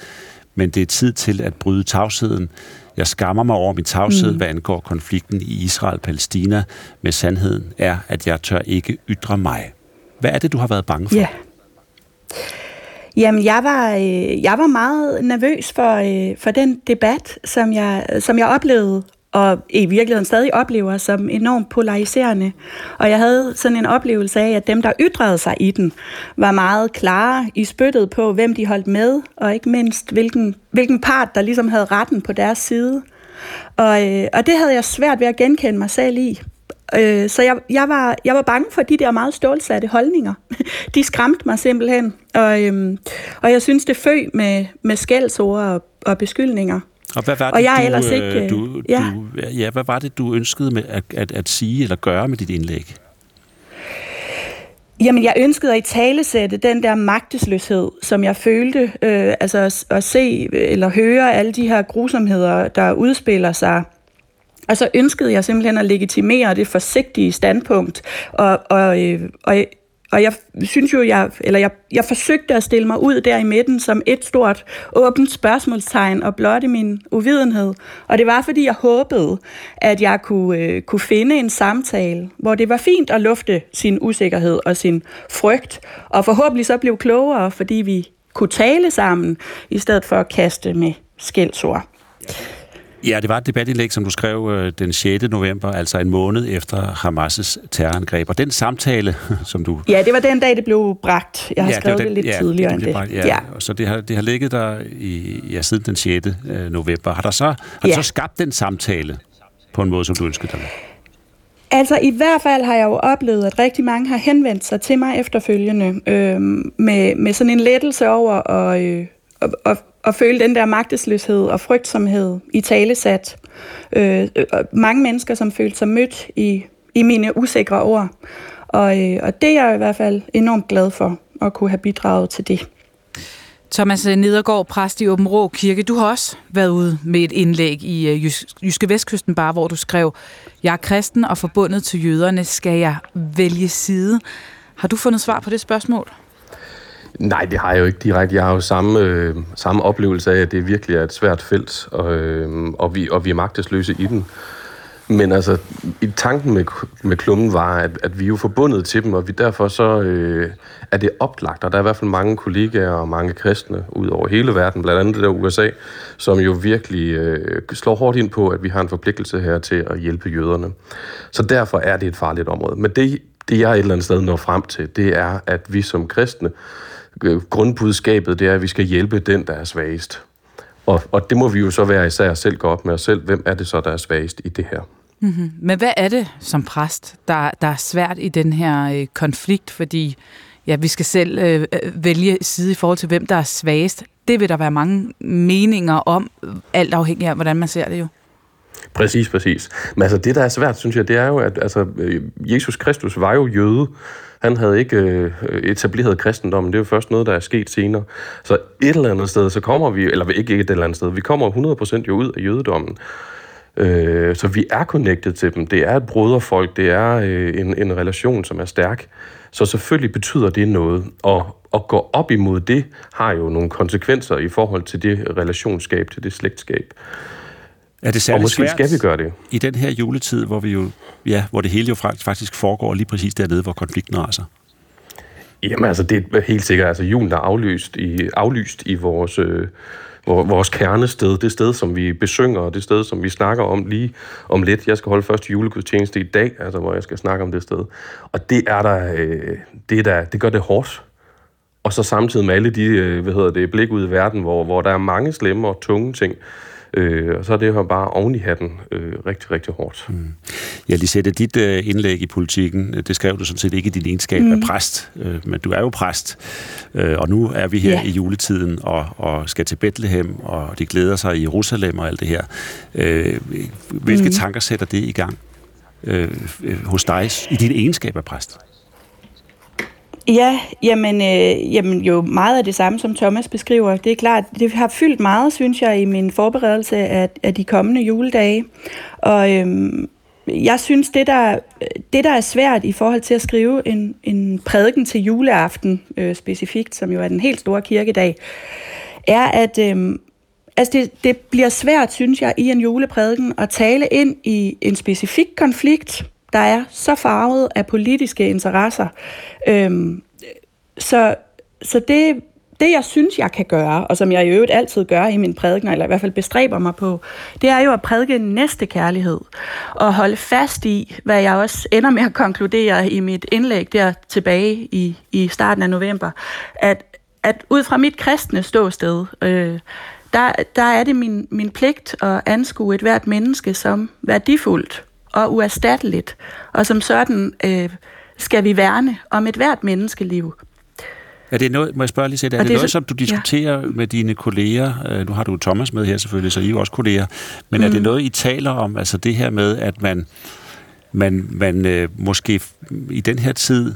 men det er tid til at bryde tavsheden. Jeg skammer mig over min tavshed, mm. hvad angår konflikten i Israel-Palæstina, men sandheden er, at jeg tør ikke ytre mig. Hvad er det, du har været bange for? Ja. Jamen, jeg var, øh, jeg var meget nervøs for, øh, for den debat, som jeg, som jeg oplevede og i virkeligheden stadig oplever som enormt polariserende. Og jeg havde sådan en oplevelse af, at dem, der ytrede sig i den, var meget klare i spyttet på, hvem de holdt med, og ikke mindst, hvilken, hvilken part, der ligesom havde retten på deres side. Og, øh, og det havde jeg svært ved at genkende mig selv i. Øh, så jeg, jeg, var, jeg var bange for de der meget stålsatte holdninger. De skræmte mig simpelthen. Og, øhm, og jeg synes, det føg med, med skældsord og, og beskyldninger. Og hvad var det, og jeg du, ellers ikke, øh, du, ja. du, ja, hvad var det, du ønskede med at, at, at sige eller gøre med dit indlæg? Jamen, jeg ønskede at i talesætte den der magtesløshed, som jeg følte, øh, altså at, at se eller høre alle de her grusomheder, der udspiller sig. Og så ønskede jeg simpelthen at legitimere det forsigtige standpunkt, og, og, øh, og og jeg synes jo, jeg, eller jeg, jeg forsøgte at stille mig ud der i midten som et stort åbent spørgsmålstegn og blotte min uvidenhed. Og det var, fordi jeg håbede, at jeg kunne, øh, kunne finde en samtale, hvor det var fint at lufte sin usikkerhed og sin frygt, og forhåbentlig så blev klogere, fordi vi kunne tale sammen, i stedet for at kaste med skældsord. Ja, det var et debatindlæg, som du skrev øh, den 6. november, altså en måned efter Hamas' terrorangreb. Og den samtale, som du... Ja, det var den dag, det blev bragt. Jeg har ja, skrevet det, den, det lidt ja, tidligere det end bragt, ja. ja. Så det har, det har ligget der i, ja, siden den 6. Øh, november. Har, der så, har ja. du så skabt den samtale på en måde, som du ønskede dig? Altså i hvert fald har jeg jo oplevet, at rigtig mange har henvendt sig til mig efterfølgende øh, med, med sådan en lettelse over at, øh, at, at, at føle den der magtesløshed og frygtsomhed i talesat. Øh, øh mange mennesker, som følte sig mødt i, i mine usikre ord. Og, øh, og det er jeg i hvert fald enormt glad for, at kunne have bidraget til det. Thomas Nedergaard, præst i Åben Rå Kirke, du har også været ude med et indlæg i øh, Jyske Vestkysten bare, hvor du skrev, jeg er kristen og forbundet til jøderne, skal jeg vælge side? Har du fundet svar på det spørgsmål? Nej, det har jeg jo ikke direkte. Jeg har jo samme, øh, samme oplevelse af, at det virkelig er et svært felt, og, øh, og, vi, og vi er magtesløse i den. Men altså, i tanken med, med klummen var, at, at vi er jo forbundet til dem, og vi derfor så øh, er det oplagt, og der er i hvert fald mange kollegaer og mange kristne ud over hele verden, blandt andet det der USA, som jo virkelig øh, slår hårdt ind på, at vi har en forpligtelse her til at hjælpe jøderne. Så derfor er det et farligt område. Men det, det jeg et eller andet sted når frem til, det er, at vi som kristne Øh, grundbudskabet, det er, at vi skal hjælpe den, der er svagest. Og, og det må vi jo så være især selv gå op med os selv. Hvem er det så, der er svagest i det her? Mm-hmm. Men hvad er det som præst, der, der er svært i den her øh, konflikt? Fordi ja, vi skal selv øh, øh vælge side i forhold til, hvem der er svagest. det vil der være mange meninger om, alt afhængig af, hvordan man ser det jo. Præcis, præcis. Men altså, det, der er svært, synes jeg, det er jo, at altså, øh, Jesus Kristus var jo jøde. Han havde ikke øh, etableret kristendommen. Det er jo først noget, der er sket senere. Så et eller andet sted, så kommer vi, eller ikke et eller andet sted, vi kommer 100% jo ud af jødedommen. Øh, så vi er connected til dem. Det er et broderfolk. Det er øh, en, en relation, som er stærk. Så selvfølgelig betyder det noget. Og at gå op imod det har jo nogle konsekvenser i forhold til det relationsskab, til det slægtskab. Er det særligt og måske svært skal vi gøre det. i den her juletid, hvor vi jo, ja, hvor det hele jo faktisk foregår lige præcis dernede, hvor konflikten raser? Jamen altså, det er helt sikkert. Altså, julen er aflyst i, aflyst i vores, øh, vores kernested. Det sted, som vi besynger, og det sted, som vi snakker om lige om lidt. Jeg skal holde første julegudstjeneste i dag, altså, hvor jeg skal snakke om det sted. Og det er der, øh, det, er der, det gør det hårdt. Og så samtidig med alle de, øh, hvad hedder det, blik ud i verden, hvor, hvor der er mange slemme og tunge ting, Øh, og så er det her bare oven i hatten øh, rigtig, rigtig hårdt. Mm. Ja, Lisette, dit øh, indlæg i politikken, øh, det skrev du sådan set ikke i din egenskab mm. af præst, øh, men du er jo præst, øh, og nu er vi her yeah. i juletiden og, og skal til Bethlehem, og de glæder sig i Jerusalem og alt det her. Øh, hvilke mm. tanker sætter det i gang øh, hos dig i din egenskab af præst? Ja, jamen, øh, jamen jo meget af det samme, som Thomas beskriver. Det er klart, det har fyldt meget, synes jeg, i min forberedelse af, af de kommende juledage. Og øh, jeg synes, det der, det der er svært i forhold til at skrive en, en prædiken til juleaften øh, specifikt, som jo er den helt store kirkedag, er, at øh, altså det, det bliver svært, synes jeg, i en juleprædiken at tale ind i en specifik konflikt, der er så farvet af politiske interesser. Øhm, så så det, det, jeg synes, jeg kan gøre, og som jeg i øvrigt altid gør i min prædiken, eller i hvert fald bestræber mig på, det er jo at prædike næste kærlighed, og holde fast i, hvad jeg også ender med at konkludere i mit indlæg der tilbage i, i starten af november, at, at ud fra mit kristne ståsted, øh, der, der er det min, min pligt at anskue et hvert menneske som værdifuldt, og uerstatteligt, og som sådan øh, skal vi værne om et hvert menneskeliv. Er det noget, må jeg spørge lige er det, det noget, som du diskuterer ja. med dine kolleger? Øh, nu har du Thomas med her selvfølgelig, så I er jo også kolleger. Men mm. er det mm. noget, I taler om, altså det her med, at man, man, man øh, måske i den her tid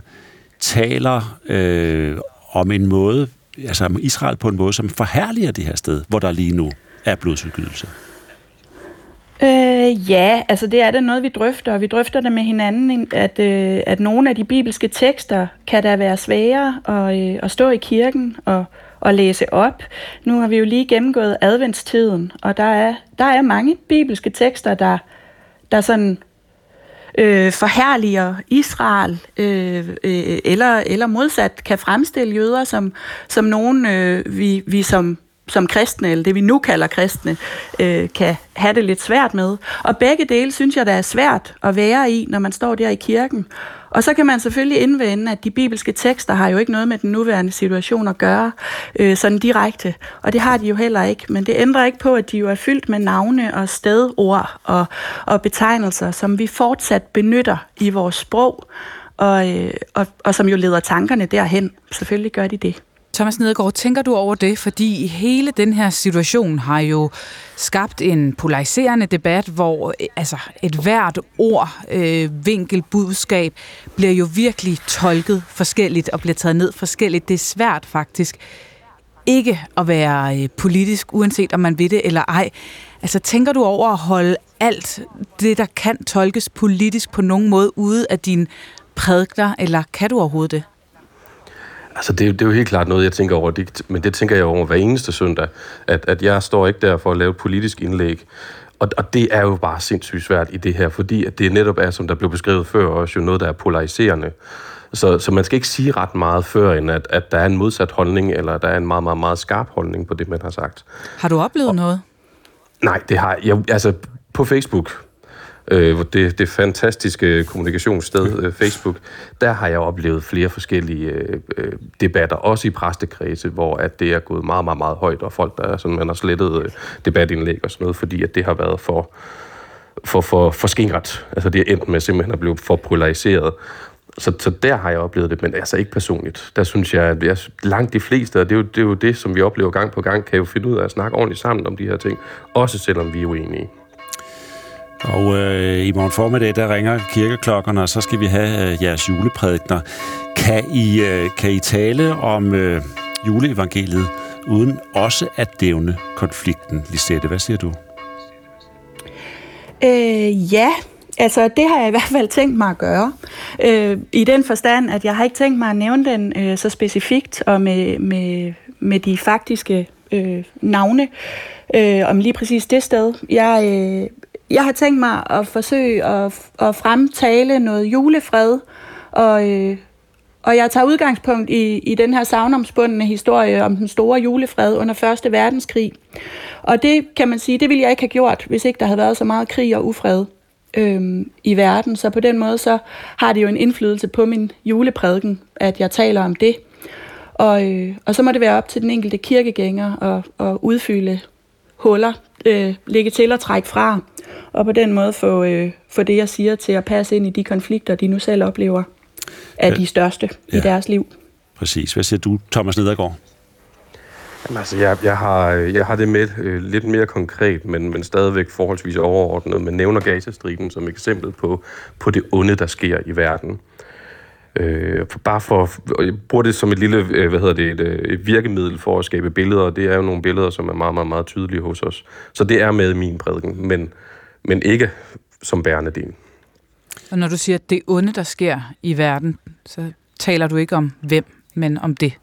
taler øh, om en måde, altså om Israel på en måde, som forherliger det her sted, hvor der lige nu er blodsudgydelse? Øh, ja, altså det er da noget, vi drøfter, og vi drøfter det med hinanden, at, øh, at nogle af de bibelske tekster kan da være svære at, øh, at stå i kirken og, og læse op. Nu har vi jo lige gennemgået adventstiden, og der er, der er mange bibelske tekster, der, der sådan øh, forherliger Israel, øh, øh, eller, eller modsat kan fremstille jøder som, som nogen, øh, vi, vi som som kristne, eller det vi nu kalder kristne, øh, kan have det lidt svært med. Og begge dele synes jeg, der er svært at være i, når man står der i kirken. Og så kan man selvfølgelig indvende, at de bibelske tekster har jo ikke noget med den nuværende situation at gøre, øh, sådan direkte. Og det har de jo heller ikke. Men det ændrer ikke på, at de jo er fyldt med navne og stedord og, og betegnelser, som vi fortsat benytter i vores sprog, og, øh, og, og som jo leder tankerne derhen. Selvfølgelig gør de det. Thomas Nedergaard, tænker du over det? Fordi hele den her situation har jo skabt en polariserende debat, hvor øh, altså, et hvert ord, øh, vinkel, budskab bliver jo virkelig tolket forskelligt og bliver taget ned forskelligt. Det er svært faktisk ikke at være øh, politisk, uanset om man ved det eller ej. Altså, tænker du over at holde alt det, der kan tolkes politisk på nogen måde ude af dine prædikler, eller kan du overhovedet det? Altså, det, det er jo helt klart noget, jeg tænker over, det, men det tænker jeg over hver eneste søndag, at, at jeg står ikke der for at lave et politisk indlæg. Og, og det er jo bare sindssygt svært i det her, fordi at det netop er, som der blev beskrevet før, også jo noget, der er polariserende. Så, så man skal ikke sige ret meget før, end at, at der er en modsat holdning, eller der er en meget, meget, meget skarp holdning på det, man har sagt. Har du oplevet og, noget? Nej, det har jeg. Altså, på Facebook, øh, det, det fantastiske kommunikationssted øh, Facebook, der har jeg oplevet flere forskellige øh, øh, debatter, også i præstekredse, hvor at det er gået meget, meget, meget højt, og folk, der sådan, man har slettet øh, debatindlæg og sådan noget, fordi at det har været for, for, for, for skingret. Altså det er endt med simpelthen at blive for polariseret. så, så der har jeg oplevet det, men altså ikke personligt. Der synes jeg, at jeg, langt de fleste, og det er, jo, det er jo det, som vi oplever gang på gang, kan jo finde ud af at snakke ordentligt sammen om de her ting, også selvom vi er uenige. Og øh, i morgen formiddag, der ringer kirkeklokkerne, og så skal vi have øh, jeres juleprædikner. Kan I, øh, kan I tale om øh, juleevangeliet, uden også at dævne konflikten? Lisette, hvad siger du? Øh, ja, altså det har jeg i hvert fald tænkt mig at gøre. Øh, I den forstand, at jeg har ikke tænkt mig at nævne den øh, så specifikt og med, med, med de faktiske øh, navne øh, om lige præcis det sted. Jeg, øh, jeg har tænkt mig at forsøge at, at fremtale noget julefred, og, øh, og jeg tager udgangspunkt i, i den her savnomspundne historie om den store julefred under 1. verdenskrig. Og det kan man sige, det ville jeg ikke have gjort, hvis ikke der havde været så meget krig og ufred øh, i verden. Så på den måde så har det jo en indflydelse på min juleprædiken, at jeg taler om det. Og, øh, og så må det være op til den enkelte kirkegænger at, at udfylde huller, øh, lægge til og trække fra, og på den måde få, øh, få det, jeg siger, til at passe ind i de konflikter, de nu selv oplever, er ja. de største ja. i deres liv. Præcis. Hvad siger du, Thomas Nedergaard? Jamen, altså, jeg, jeg, har, jeg har det med øh, lidt mere konkret, men, men stadigvæk forholdsvis overordnet, men nævner Gazastriben som eksempel på, på det onde, der sker i verden. Øh, for bare for, jeg bruger det som et lille, øh, hvad hedder det, et, øh, et virkemiddel for at skabe billeder, det er jo nogle billeder, som er meget, meget, meget tydelige hos os. Så det er med i min prædiken, men, men ikke som bærende del. Og når du siger, at det onde, der sker i verden, så taler du ikke om hvem, men om det.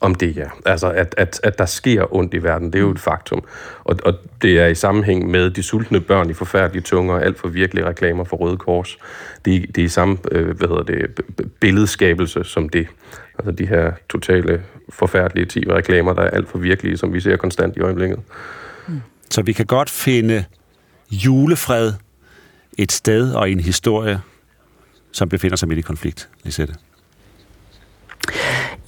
Om det, ja. Altså, at, at, at der sker ondt i verden, det er jo et faktum. Og, og det er i sammenhæng med de sultne børn i forfærdelige tunger og alt for virkelige reklamer for Røde Kors. Det, er, det er i samme øh, hvad hedder det, billedskabelse som det. Altså de her totale forfærdelige tv-reklamer, der er alt for virkelige, som vi ser konstant i øjeblikket. Mm. Så vi kan godt finde julefred et sted og en historie, som befinder sig midt i konflikt, Lisette?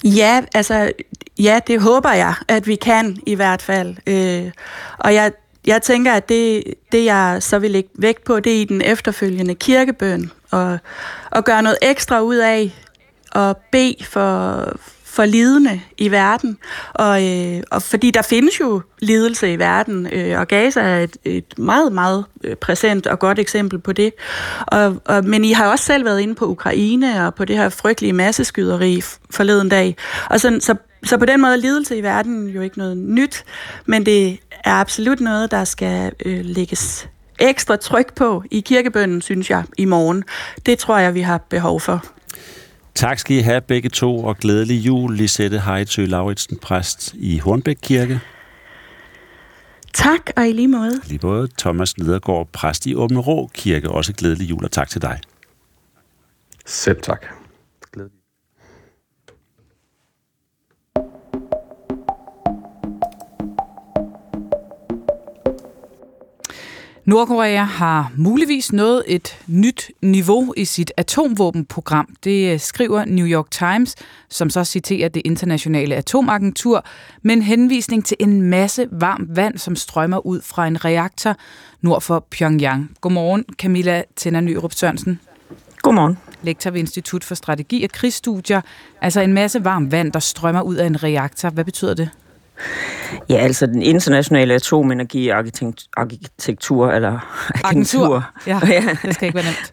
Ja, altså, ja, det håber jeg, at vi kan i hvert fald. Øh, og jeg, jeg tænker, at det, det, jeg så vil lægge vægt på, det er i den efterfølgende kirkebøn, og, og gøre noget ekstra ud af at bede for, for lidende i verden. Og, øh, og fordi der findes jo lidelse i verden, øh, og Gaza er et, et meget, meget øh, præsent og godt eksempel på det. Og, og, men I har også selv været inde på Ukraine og på det her frygtelige masseskyderi forleden dag. Og så, så, så på den måde er lidelse i verden jo ikke noget nyt, men det er absolut noget, der skal øh, lægges ekstra tryk på i kirkebønnen, synes jeg, i morgen. Det tror jeg, vi har behov for. Tak skal I have begge to, og glædelig jul, Lisette Heidsø Lauritsen, præst i Hornbæk Kirke. Tak, og i lige måde. Lige måde. Thomas Nedergaard, præst i Åbne Rå Kirke. Også glædelig jul, og tak til dig. Selv tak. Nordkorea har muligvis nået et nyt niveau i sit atomvåbenprogram. Det øh, skriver New York Times, som så citerer det internationale atomagentur, med en henvisning til en masse varmt vand, som strømmer ud fra en reaktor nord for Pyongyang. Godmorgen, Camilla Tænder Nyrup Sørensen. Godmorgen. Lektor ved Institut for Strategi og Krigsstudier. Altså en masse varmt vand, der strømmer ud af en reaktor. Hvad betyder det? Ja, altså den internationale atomenergiarkitektur, eller agentur, ja, det skal ikke være nemt.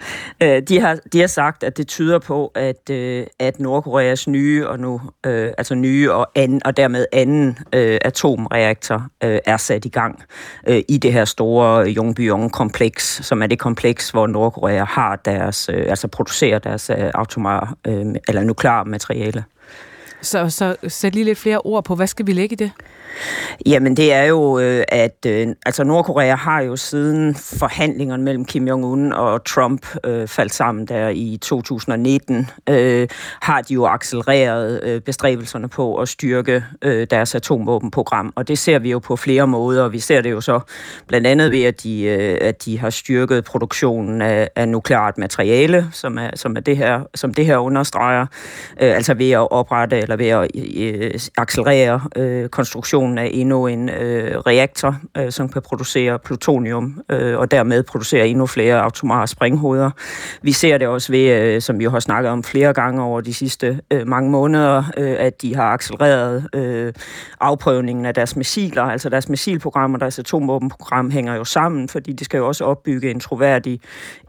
Øh, de, har, de har sagt, at det tyder på, at, øh, at Nordkoreas nye og nu, øh, altså nye og, anden, og dermed anden øh, atomreaktor øh, er sat i gang øh, i det her store Yongbyon-kompleks, som er det kompleks, hvor Nordkorea har deres, øh, altså producerer deres øh, atomar, øh, eller nukleare materiale. Så, så sæt lige lidt flere ord på, hvad skal vi lægge i det? Jamen det er jo, øh, at øh, altså Nordkorea har jo siden forhandlingerne mellem Kim Jong-un og Trump øh, faldt sammen der i 2019, øh, har de jo accelereret øh, bestræbelserne på at styrke øh, deres atomvåbenprogram. Og det ser vi jo på flere måder. Vi ser det jo så blandt andet ved, at de, øh, at de har styrket produktionen af, af nukleart materiale, som er, som er det her, som det her understreger. Øh, altså ved at oprette eller ved at øh, accelerere øh, konstruktionen af endnu en øh, reaktor, øh, som kan producere plutonium, øh, og dermed producere endnu flere automare springhoveder. Vi ser det også ved, øh, som vi har snakket om flere gange over de sidste øh, mange måneder, øh, at de har accelereret øh, afprøvningen af deres missiler, altså deres missilprogram og deres atomvåbenprogram hænger jo sammen, fordi de skal jo også opbygge en troværdig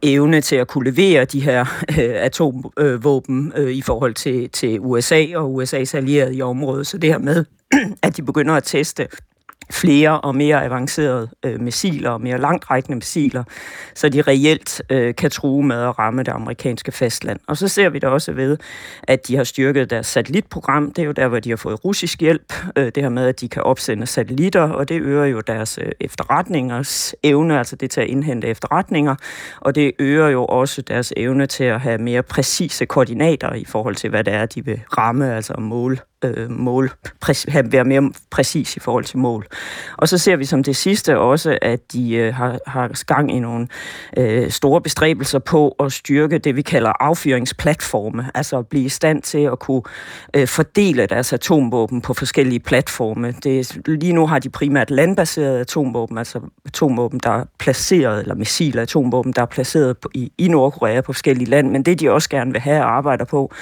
evne til at kunne levere de her øh, atomvåben øh, i forhold til, til USA og USA's allierede i området. Så det her med, at de begynder at teste flere og mere avancerede øh, missiler og mere langtrækkende missiler, så de reelt øh, kan true med at ramme det amerikanske fastland. Og så ser vi det også ved, at de har styrket deres satellitprogram. Det er jo der, hvor de har fået russisk hjælp. Øh, det her med, at de kan opsende satellitter, og det øger jo deres øh, efterretningers evne, altså det til at indhente efterretninger, og det øger jo også deres evne til at have mere præcise koordinater i forhold til, hvad det er, de vil ramme, altså mål øh, mål, præ- være mere præcis i forhold til mål. Og så ser vi som det sidste også, at de øh, har, har gang i nogle øh, store bestræbelser på at styrke det, vi kalder affyringsplatforme, altså at blive i stand til at kunne øh, fordele deres atomvåben på forskellige platforme. Det, lige nu har de primært landbaserede atomvåben, altså atomvåben, der er placeret, eller missiler atomvåben, der er placeret på, i, i Nordkorea på forskellige lande, men det de også gerne vil have og arbejder på,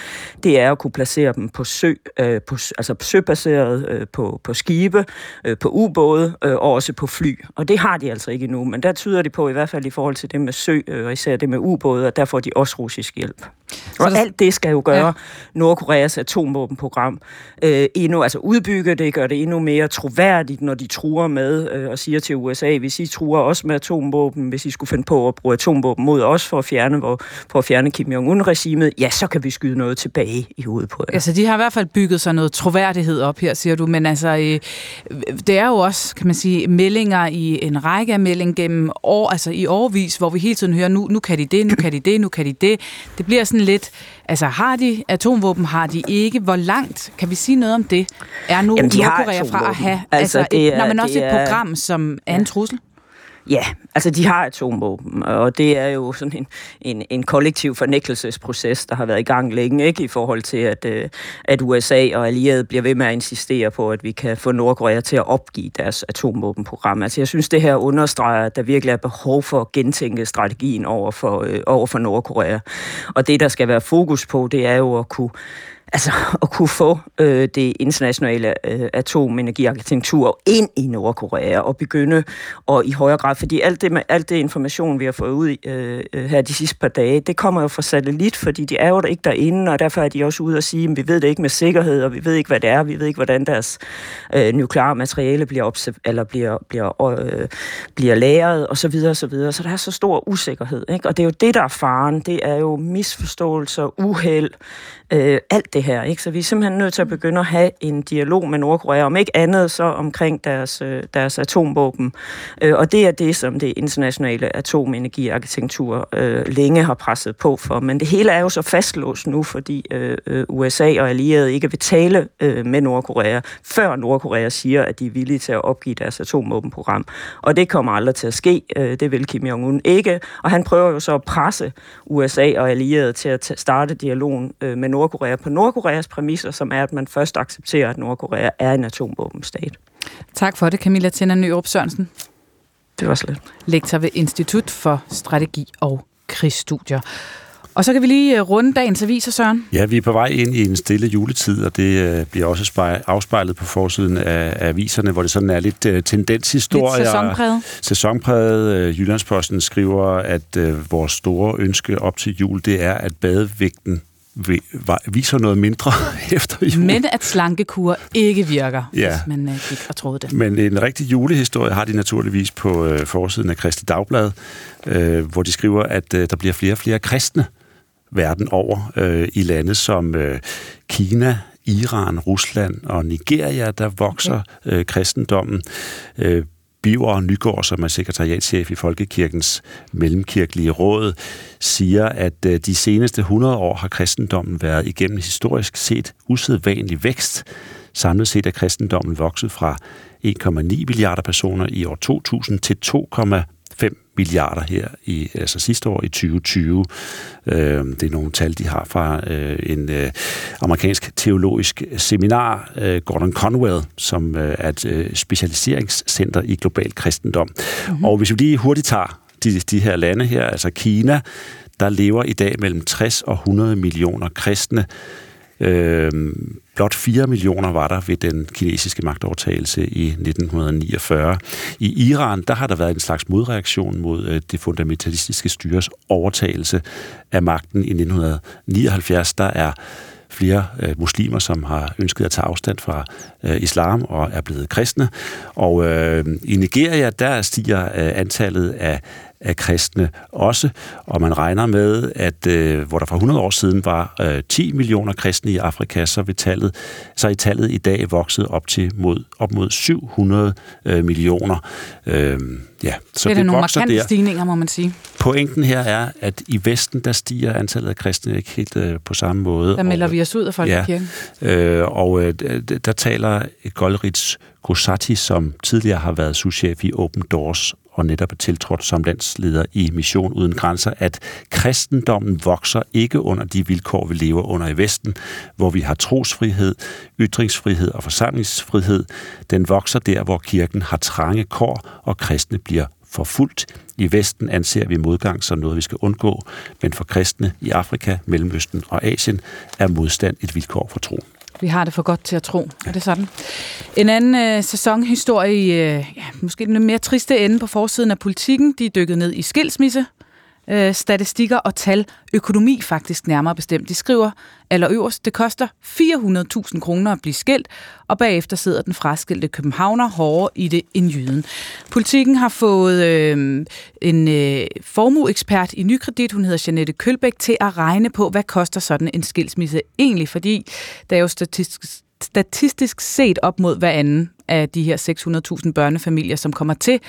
det er at kunne placere dem på sø, øh, på, altså søbaseret, øh, på, på skibe, øh, på ubåde øh, og også på fly. Og det har de altså ikke endnu, men der tyder de på, i hvert fald i forhold til det med sø, øh, og især det med ubåde, og der får de også russisk hjælp. Så og alt det skal jo gøre ja. Nordkoreas atomvåbenprogram øh, endnu, altså udbygge det, gør det endnu mere troværdigt, når de truer med øh, og siger til USA, hvis I truer også med atomvåben, hvis I skulle finde på at bruge atomvåben mod os for at fjerne, hvor, for at fjerne Kim Jong-un-regimet, ja, så kan vi skyde noget tilbage i hovedet på jer. Altså, de har i hvert fald bygget sig noget troværdighed op her, siger du, men altså, øh, det er jo også, kan man sige, meldinger i en række af melding gennem år, altså i årvis, hvor vi hele tiden hører, nu, nu kan de det, nu kan de det, nu kan de det. Det bliver sådan lidt, altså har de atomvåben, har de ikke? Hvor langt, kan vi sige noget om det, er nu Nordkorea fra at have, altså, altså det er, et, når man også et program, som er en trussel? Ja, altså de har atomvåben, og det er jo sådan en, en, en kollektiv fornægtelsesproces, der har været i gang længe, ikke i forhold til, at, øh, at USA og allierede bliver ved med at insistere på, at vi kan få Nordkorea til at opgive deres atomvåbenprogram. Altså jeg synes, det her understreger, at der virkelig er behov for at gentænke strategien over for, øh, over for Nordkorea. Og det, der skal være fokus på, det er jo at kunne altså at kunne få øh, det internationale øh, atomenergiarkitektur ind i Nordkorea og begynde og i højere grad, fordi alt det, alt det information, vi har fået ud øh, øh, her de sidste par dage, det kommer jo fra satellit, fordi de er jo der ikke derinde, og derfor er de også ude at sige, at vi ved det ikke med sikkerhed, og vi ved ikke, hvad det er, vi ved ikke, hvordan deres øh, nukleare materiale bliver, eller bliver, bliver, øh, bliver lagret, og så videre, og så videre. Så der er så stor usikkerhed, ikke? og det er jo det, der er faren. Det er jo misforståelser, uheld, øh, alt det her. Ikke? Så vi er simpelthen nødt til at begynde at have en dialog med Nordkorea, om ikke andet så omkring deres, øh, deres atomvåben. Øh, og det er det, som det internationale atomenergiarkitektur øh, længe har presset på for. Men det hele er jo så fastlåst nu, fordi øh, øh, USA og allierede ikke vil tale øh, med Nordkorea, før Nordkorea siger, at de er villige til at opgive deres atomvåbenprogram. Og det kommer aldrig til at ske. Det vil Kim Jong-un ikke. Og han prøver jo så at presse USA og allierede til at starte dialogen med Nordkorea på Nordkoreas præmisser, som er, at man først accepterer, at Nordkorea er en atomvåbenstat. Tak for det, Camilla Tænder Nyrup Sørensen. Det var slet. Lektor ved Institut for Strategi og Krigsstudier. Og så kan vi lige øh, runde dagens aviser, Søren. Ja, vi er på vej ind i en stille juletid, og det øh, bliver også afspejlet på forsiden af aviserne, hvor det sådan er lidt uh, tendenshistorie. Lidt sæsonpræget. Sæsonpræget. Jyllandsposten skriver, at vores store ønske op til jul, det er, at badevægten viser noget mindre efter jul. Men at slankekur ikke virker, ja. hvis man øh, ikke har troet det. Men en rigtig julehistorie har de naturligvis på øh, forsiden af Kristi Dagblad, øh, hvor de skriver, at øh, der bliver flere og flere kristne verden over øh, i lande som øh, Kina, Iran, Rusland og Nigeria, der vokser øh, kristendommen. Øh, Biver Nygaard, som er sekretariatchef i Folkekirkens Mellemkirkelige Råd, siger, at øh, de seneste 100 år har kristendommen været igennem historisk set usædvanlig vækst. Samlet set er kristendommen vokset fra 1,9 milliarder personer i år 2000 til 2,5 milliarder her i altså sidste år i 2020. Øh, det er nogle tal, de har fra øh, en øh, amerikansk teologisk seminar, øh, Gordon Conwell, som øh, er et øh, specialiseringscenter i global kristendom. Mm-hmm. Og hvis vi lige hurtigt tager de, de her lande her, altså Kina, der lever i dag mellem 60 og 100 millioner kristne. Øh, blot 4 millioner var der ved den kinesiske magtovertagelse i 1949. I Iran, der har der været en slags modreaktion mod øh, det fundamentalistiske styres overtagelse af magten i 1979. Der er flere øh, muslimer, som har ønsket at tage afstand fra øh, islam og er blevet kristne. Og øh, i Nigeria, der stiger øh, antallet af af kristne også, og man regner med, at øh, hvor der for 100 år siden var øh, 10 millioner kristne i Afrika, så, vil tallet, så er tallet i dag vokset op til mod, op mod 700 øh, millioner. Øh, ja, så det er det nogle markante der. stigninger, må man sige. Pointen her er, at i Vesten, der stiger antallet af kristne ikke helt øh, på samme måde. Der melder og, vi os ud af folkekirken. Ja, øh, og øh, der taler Golrits Gosati, som tidligere har været souschef i Open Doors og netop er tiltrådt som landsleder i Mission Uden Grænser, at kristendommen vokser ikke under de vilkår, vi lever under i Vesten, hvor vi har trosfrihed, ytringsfrihed og forsamlingsfrihed. Den vokser der, hvor kirken har trange kår, og kristne bliver forfulgt. I Vesten anser vi modgang som noget, vi skal undgå, men for kristne i Afrika, Mellemøsten og Asien er modstand et vilkår for troen. Vi har det for godt til at tro. Er det sådan? En anden øh, sæsonhistorie, øh, ja, måske den mere triste ende på forsiden af politikken. De er dykket ned i skilsmisse, øh, statistikker og tal. Økonomi faktisk nærmere bestemt. De skriver allerøverst, det koster 400.000 kroner at blive skilt, og bagefter sidder den fraskilte københavner hårdere i det end jyden. Politikken har fået øh, en øh, formueekspert i nykredit, hun hedder Janette Kølbæk, til at regne på, hvad koster sådan en skilsmisse egentlig, fordi der er jo statistisk statistisk set op mod hver anden af de her 600.000 børnefamilier, som kommer til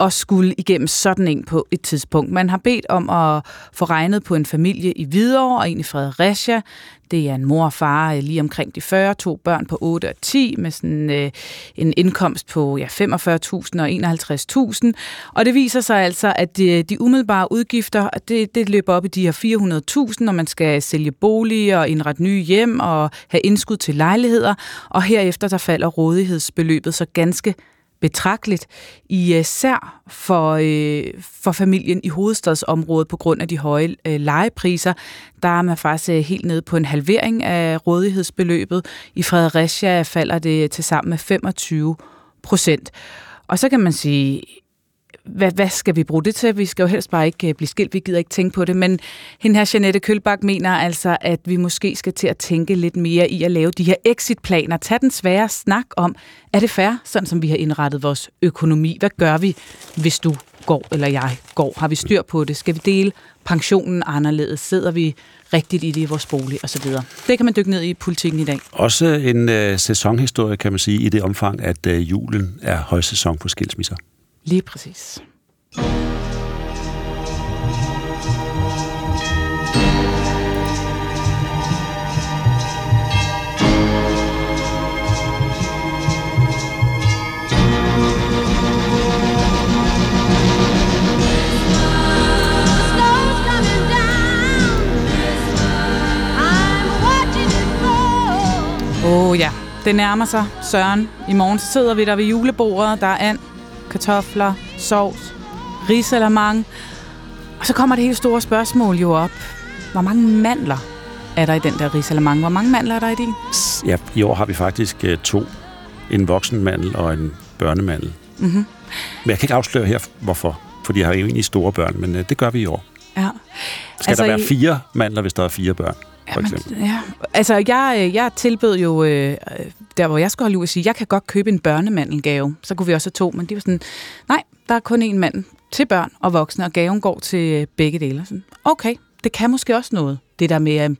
at skulle igennem sådan en på et tidspunkt. Man har bedt om at få regnet på en familie i Hvidovre og en i Fredericia. Det er en mor og far øh, lige omkring de 40, to børn på 8 og 10 med sådan øh, en indkomst på ja, 45.000 og 51.000. Og det viser sig altså, at de, de umiddelbare udgifter, det, det løber op i de her 400.000, når man skal sælge boliger og indrette nye hjem og have indskud til lejligheder. Og herefter der falder rådighedsbeløbet så ganske betragteligt, især øh, for, øh, for familien i hovedstadsområdet på grund af de høje øh, lejepriser. Der er man faktisk øh, helt nede på en halvering af rådighedsbeløbet. I Fredericia falder det til sammen med 25 procent. Og så kan man sige, hvad, hvad skal vi bruge det til? Vi skal jo helst bare ikke øh, blive skilt, vi gider ikke tænke på det. Men hende her, Janette Kølbak, mener altså, at vi måske skal til at tænke lidt mere i at lave de her exitplaner. Tag den svære snak om, er det fair, sådan som vi har indrettet vores økonomi? Hvad gør vi, hvis du går, eller jeg går? Har vi styr på det? Skal vi dele pensionen anderledes? Sidder vi rigtigt i det i vores bolig osv.? Det kan man dykke ned i politikken i dag. Også en øh, sæsonhistorie, kan man sige, i det omfang, at øh, julen er højsæson på skilsmisser. Lige præcis. Åh oh, ja, det nærmer sig, Søren. I morgen sidder vi der ved julebordet. Der er and, kartofler, sovs, risalamang. Og så kommer det helt store spørgsmål jo op. Hvor mange mandler er der i den der risalamang? Hvor mange mandler er der i din? Ja, i år har vi faktisk uh, to. En voksen mandel og en børnemandel. Mm-hmm. Men jeg kan ikke afsløre her, hvorfor. For jeg har jo egentlig store børn, men uh, det gør vi i år. Ja. Skal altså, der være fire mandler, hvis der er fire børn? For eksempel? Ja, altså jeg, øh, jeg tilbød jo, øh, der hvor jeg skulle holde ud at sige, jeg kan godt købe en børnemandelgave. Så kunne vi også have to, men de var sådan, nej, der er kun én mand til børn og voksne, og gaven går til begge dele. Sådan, okay, det kan måske også noget. Det der med, at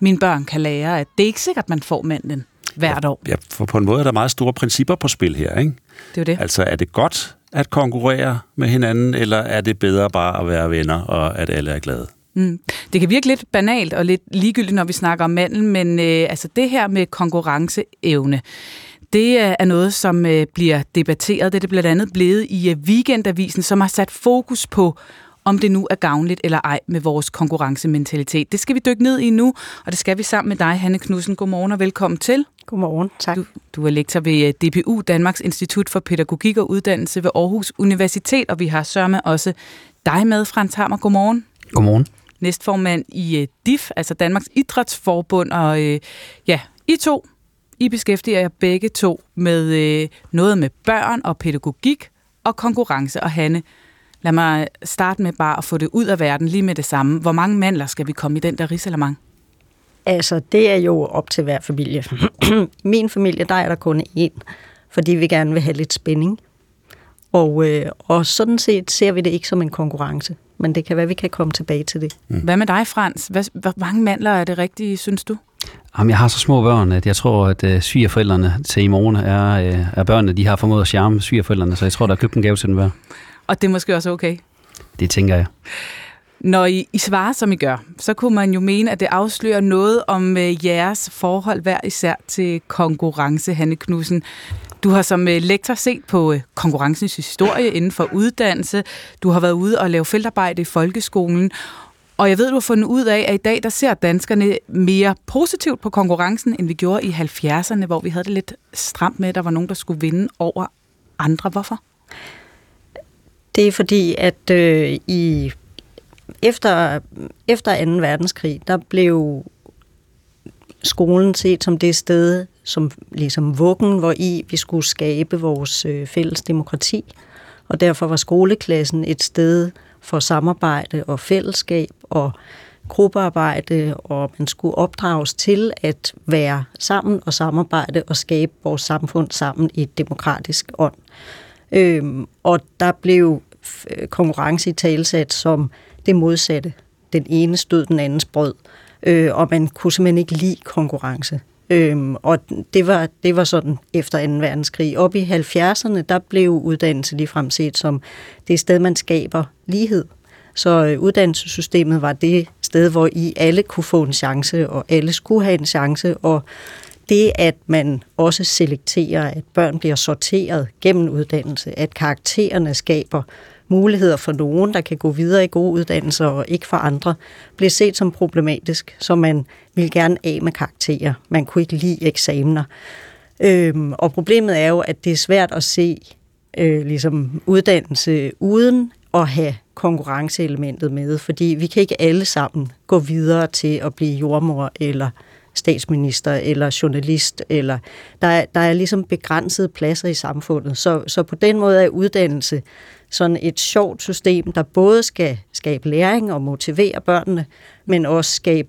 mine børn kan lære, at det er ikke sikkert, man får manden hvert år. Ja, for på en måde er der meget store principper på spil her, ikke? Det er det. Altså, er det godt at konkurrere med hinanden, eller er det bedre bare at være venner, og at alle er glade? Mm. Det kan virke lidt banalt og lidt ligegyldigt, når vi snakker om mandel, men øh, altså det her med konkurrenceevne, det er noget, som øh, bliver debatteret. Det er det blandt andet blevet i øh, Weekendavisen, som har sat fokus på, om det nu er gavnligt eller ej med vores konkurrencementalitet. Det skal vi dykke ned i nu, og det skal vi sammen med dig, Hanne Knudsen. Godmorgen og velkommen til. Godmorgen, tak. Du, du er lektor ved øh, DPU, Danmarks Institut for Pædagogik og Uddannelse ved Aarhus Universitet, og vi har sørme også dig med, Frans Hammer. Godmorgen. Godmorgen. Næstformand i uh, DIF, altså Danmarks Idrætsforbund, og uh, ja, I to, I beskæftiger jer begge to med uh, noget med børn og pædagogik og konkurrence. Og Hanne, lad mig starte med bare at få det ud af verden lige med det samme. Hvor mange mandler skal vi komme i den der risalamang? Altså, det er jo op til hver familie. Min familie, der er der kun én, fordi vi gerne vil have lidt spænding. Og, øh, og sådan set ser vi det ikke som en konkurrence, men det kan være, vi kan komme tilbage til det. Mm. Hvad med dig, Frans? Hvad, hvor mange mandler er det rigtige, synes du? Jamen, jeg har så små børn, at jeg tror, at øh, svigerforældrene til i morgen er, øh, er børnene, de har formået at charme svigerforældrene, så jeg tror, der er købt en gave til dem hver. Og det er måske også okay? Det tænker jeg. Når I, I svarer, som I gør, så kunne man jo mene, at det afslører noget om øh, jeres forhold hver især til konkurrence, Hanne Knudsen. Du har som øh, lektor set på øh, konkurrencens historie inden for uddannelse. Du har været ude og lave feltarbejde i folkeskolen. Og jeg ved, du har fundet ud af, at i dag der ser danskerne mere positivt på konkurrencen, end vi gjorde i 70'erne, hvor vi havde det lidt stramt med, at der var nogen, der skulle vinde over andre. Hvorfor? Det er fordi, at øh, i efter, efter 2. verdenskrig, der blev skolen set som det sted, som ligesom vuggen, hvor i vi skulle skabe vores øh, fælles demokrati. Og derfor var skoleklassen et sted for samarbejde og fællesskab og gruppearbejde, og man skulle opdrages til at være sammen og samarbejde og skabe vores samfund sammen i et demokratisk ånd. Øhm, og der blev øh, konkurrence i talsat som det modsatte. Den ene stød den andens brød, øh, og man kunne simpelthen ikke lide konkurrence. Øhm, og det var, det var sådan efter 2. verdenskrig. Op i 70'erne, der blev uddannelse ligefrem set som det sted, man skaber lighed. Så øh, uddannelsessystemet var det sted, hvor I alle kunne få en chance, og alle skulle have en chance, og det, at man også selekterer, at børn bliver sorteret gennem uddannelse, at karaktererne skaber muligheder for nogen, der kan gå videre i gode uddannelser og ikke for andre, blev set som problematisk, så man ville gerne af med karakterer. Man kunne ikke lide eksamener. Øhm, og problemet er jo, at det er svært at se øh, ligesom uddannelse uden at have konkurrenceelementet med, fordi vi kan ikke alle sammen gå videre til at blive jordmor eller statsminister eller journalist, eller der er, der er ligesom begrænsede pladser i samfundet. Så, så på den måde er uddannelse sådan et sjovt system, der både skal skabe læring og motivere børnene, men også skabe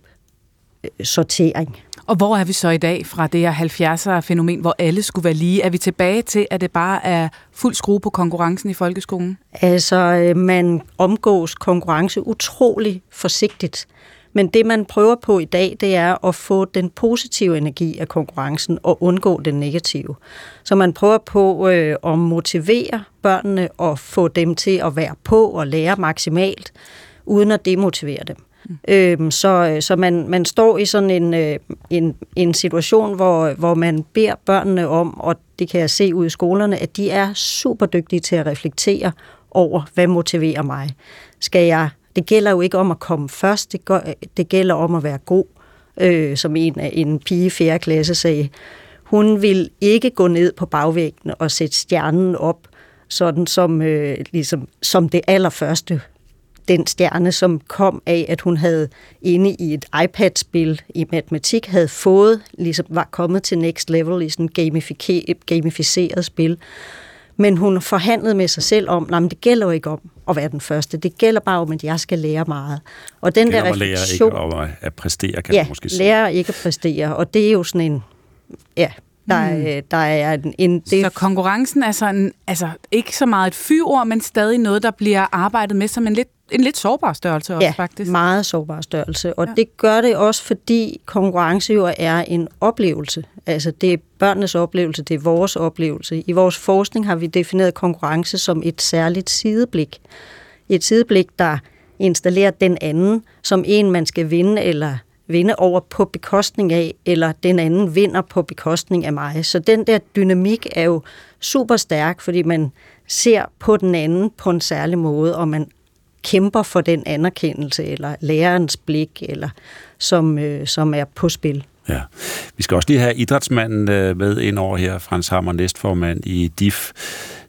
øh, sortering. Og hvor er vi så i dag fra det her 70'er-fænomen, hvor alle skulle være lige? Er vi tilbage til, at det bare er fuld skrue på konkurrencen i folkeskolen? Altså, øh, man omgås konkurrence utrolig forsigtigt. Men det, man prøver på i dag, det er at få den positive energi af konkurrencen og undgå den negative. Så man prøver på øh, at motivere børnene og få dem til at være på og lære maksimalt, uden at demotivere dem. Mm. Øhm, så så man, man står i sådan en, øh, en, en situation, hvor, hvor man beder børnene om, og det kan jeg se ud i skolerne, at de er super dygtige til at reflektere over, hvad motiverer mig. Skal jeg det gælder jo ikke om at komme først, det, gør, det gælder om at være god, øh, som en, en pige i 4. klasse sagde. Hun vil ikke gå ned på bagvæggen og sætte stjernen op, sådan som, øh, ligesom, som det allerførste den stjerne, som kom af, at hun havde inde i et iPad-spil i matematik, havde fået, ligesom var kommet til next level i sådan et gamificeret spil men hun forhandlede med sig selv om, at det gælder jo ikke om at være den første. Det gælder bare om, at jeg skal lære meget. Og den det der refleksion... Lære ikke om at præstere, kan ja, man måske sige. lære ikke at præstere. Og det er jo sådan en... Ja, der, mm. der er en... en det... Så konkurrencen er sådan, altså ikke så meget et fyord, men stadig noget, der bliver arbejdet med som en lidt en lidt sårbar størrelse også, ja, faktisk. meget sårbar størrelse. Og ja. det gør det også, fordi konkurrence jo er en oplevelse. Altså, det er børnenes oplevelse, det er vores oplevelse. I vores forskning har vi defineret konkurrence som et særligt sideblik. Et sideblik, der installerer den anden som en, man skal vinde eller vinde over på bekostning af, eller den anden vinder på bekostning af mig. Så den der dynamik er jo super stærk, fordi man ser på den anden på en særlig måde, og man kæmper for den anerkendelse, eller lærerens blik, eller som, øh, som er på spil. Ja. Vi skal også lige have idrætsmanden øh, med ind over her, Frans Hammer, næstformand i DIF.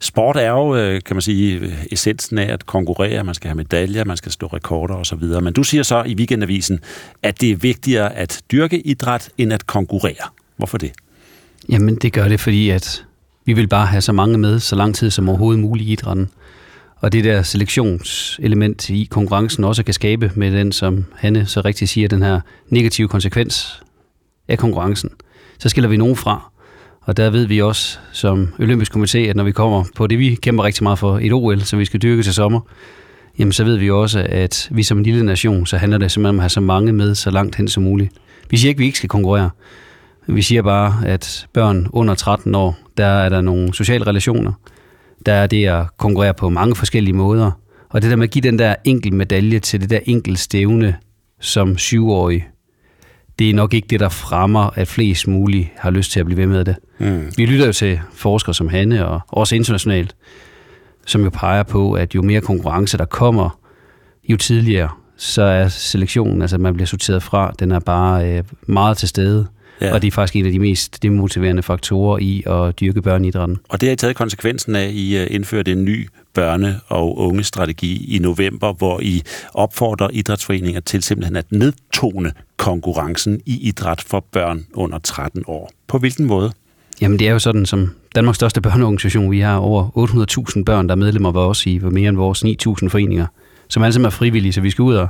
Sport er jo, øh, kan man sige, essensen af at konkurrere. Man skal have medaljer, man skal stå rekorder osv. Men du siger så i Weekendavisen, at det er vigtigere at dyrke idræt, end at konkurrere. Hvorfor det? Jamen, det gør det, fordi at vi vil bare have så mange med, så lang tid som overhovedet muligt i idrætten. Og det der selektionselement i konkurrencen også kan skabe med den, som Hanne så rigtig siger, den her negative konsekvens af konkurrencen. Så skiller vi nogen fra. Og der ved vi også som olympisk komité, at når vi kommer på det, vi kæmper rigtig meget for, et OL, som vi skal dyrke til sommer, jamen så ved vi også, at vi som en lille nation, så handler det simpelthen om at have så mange med så langt hen som muligt. Vi siger ikke, at vi ikke skal konkurrere. Vi siger bare, at børn under 13 år, der er der nogle sociale relationer. Der er det at konkurrere på mange forskellige måder. Og det der med at give den der enkel medalje til det der enkelt stævne som syvårig, det er nok ikke det, der fremmer, at flest muligt har lyst til at blive ved med det. Mm. Vi lytter jo til forskere som Hanne, og også internationalt, som jo peger på, at jo mere konkurrence der kommer, jo tidligere, så er selektionen, altså man bliver sorteret fra, den er bare øh, meget til stede. Ja. Og det er faktisk en af de mest demotiverende faktorer i at dyrke børneidrætten. Og det har I taget konsekvensen af, I øh, indførte en ny børne- og unge-strategi i november, hvor I opfordrer idrætsforeninger til simpelthen at nedtone konkurrencen i idræt for børn under 13 år. På hvilken måde? Jamen det er jo sådan, som Danmarks største børneorganisation, vi har over 800.000 børn, der er medlemmer af os i mere end vores 9.000 foreninger, som alle sammen er frivillige, så vi skal ud og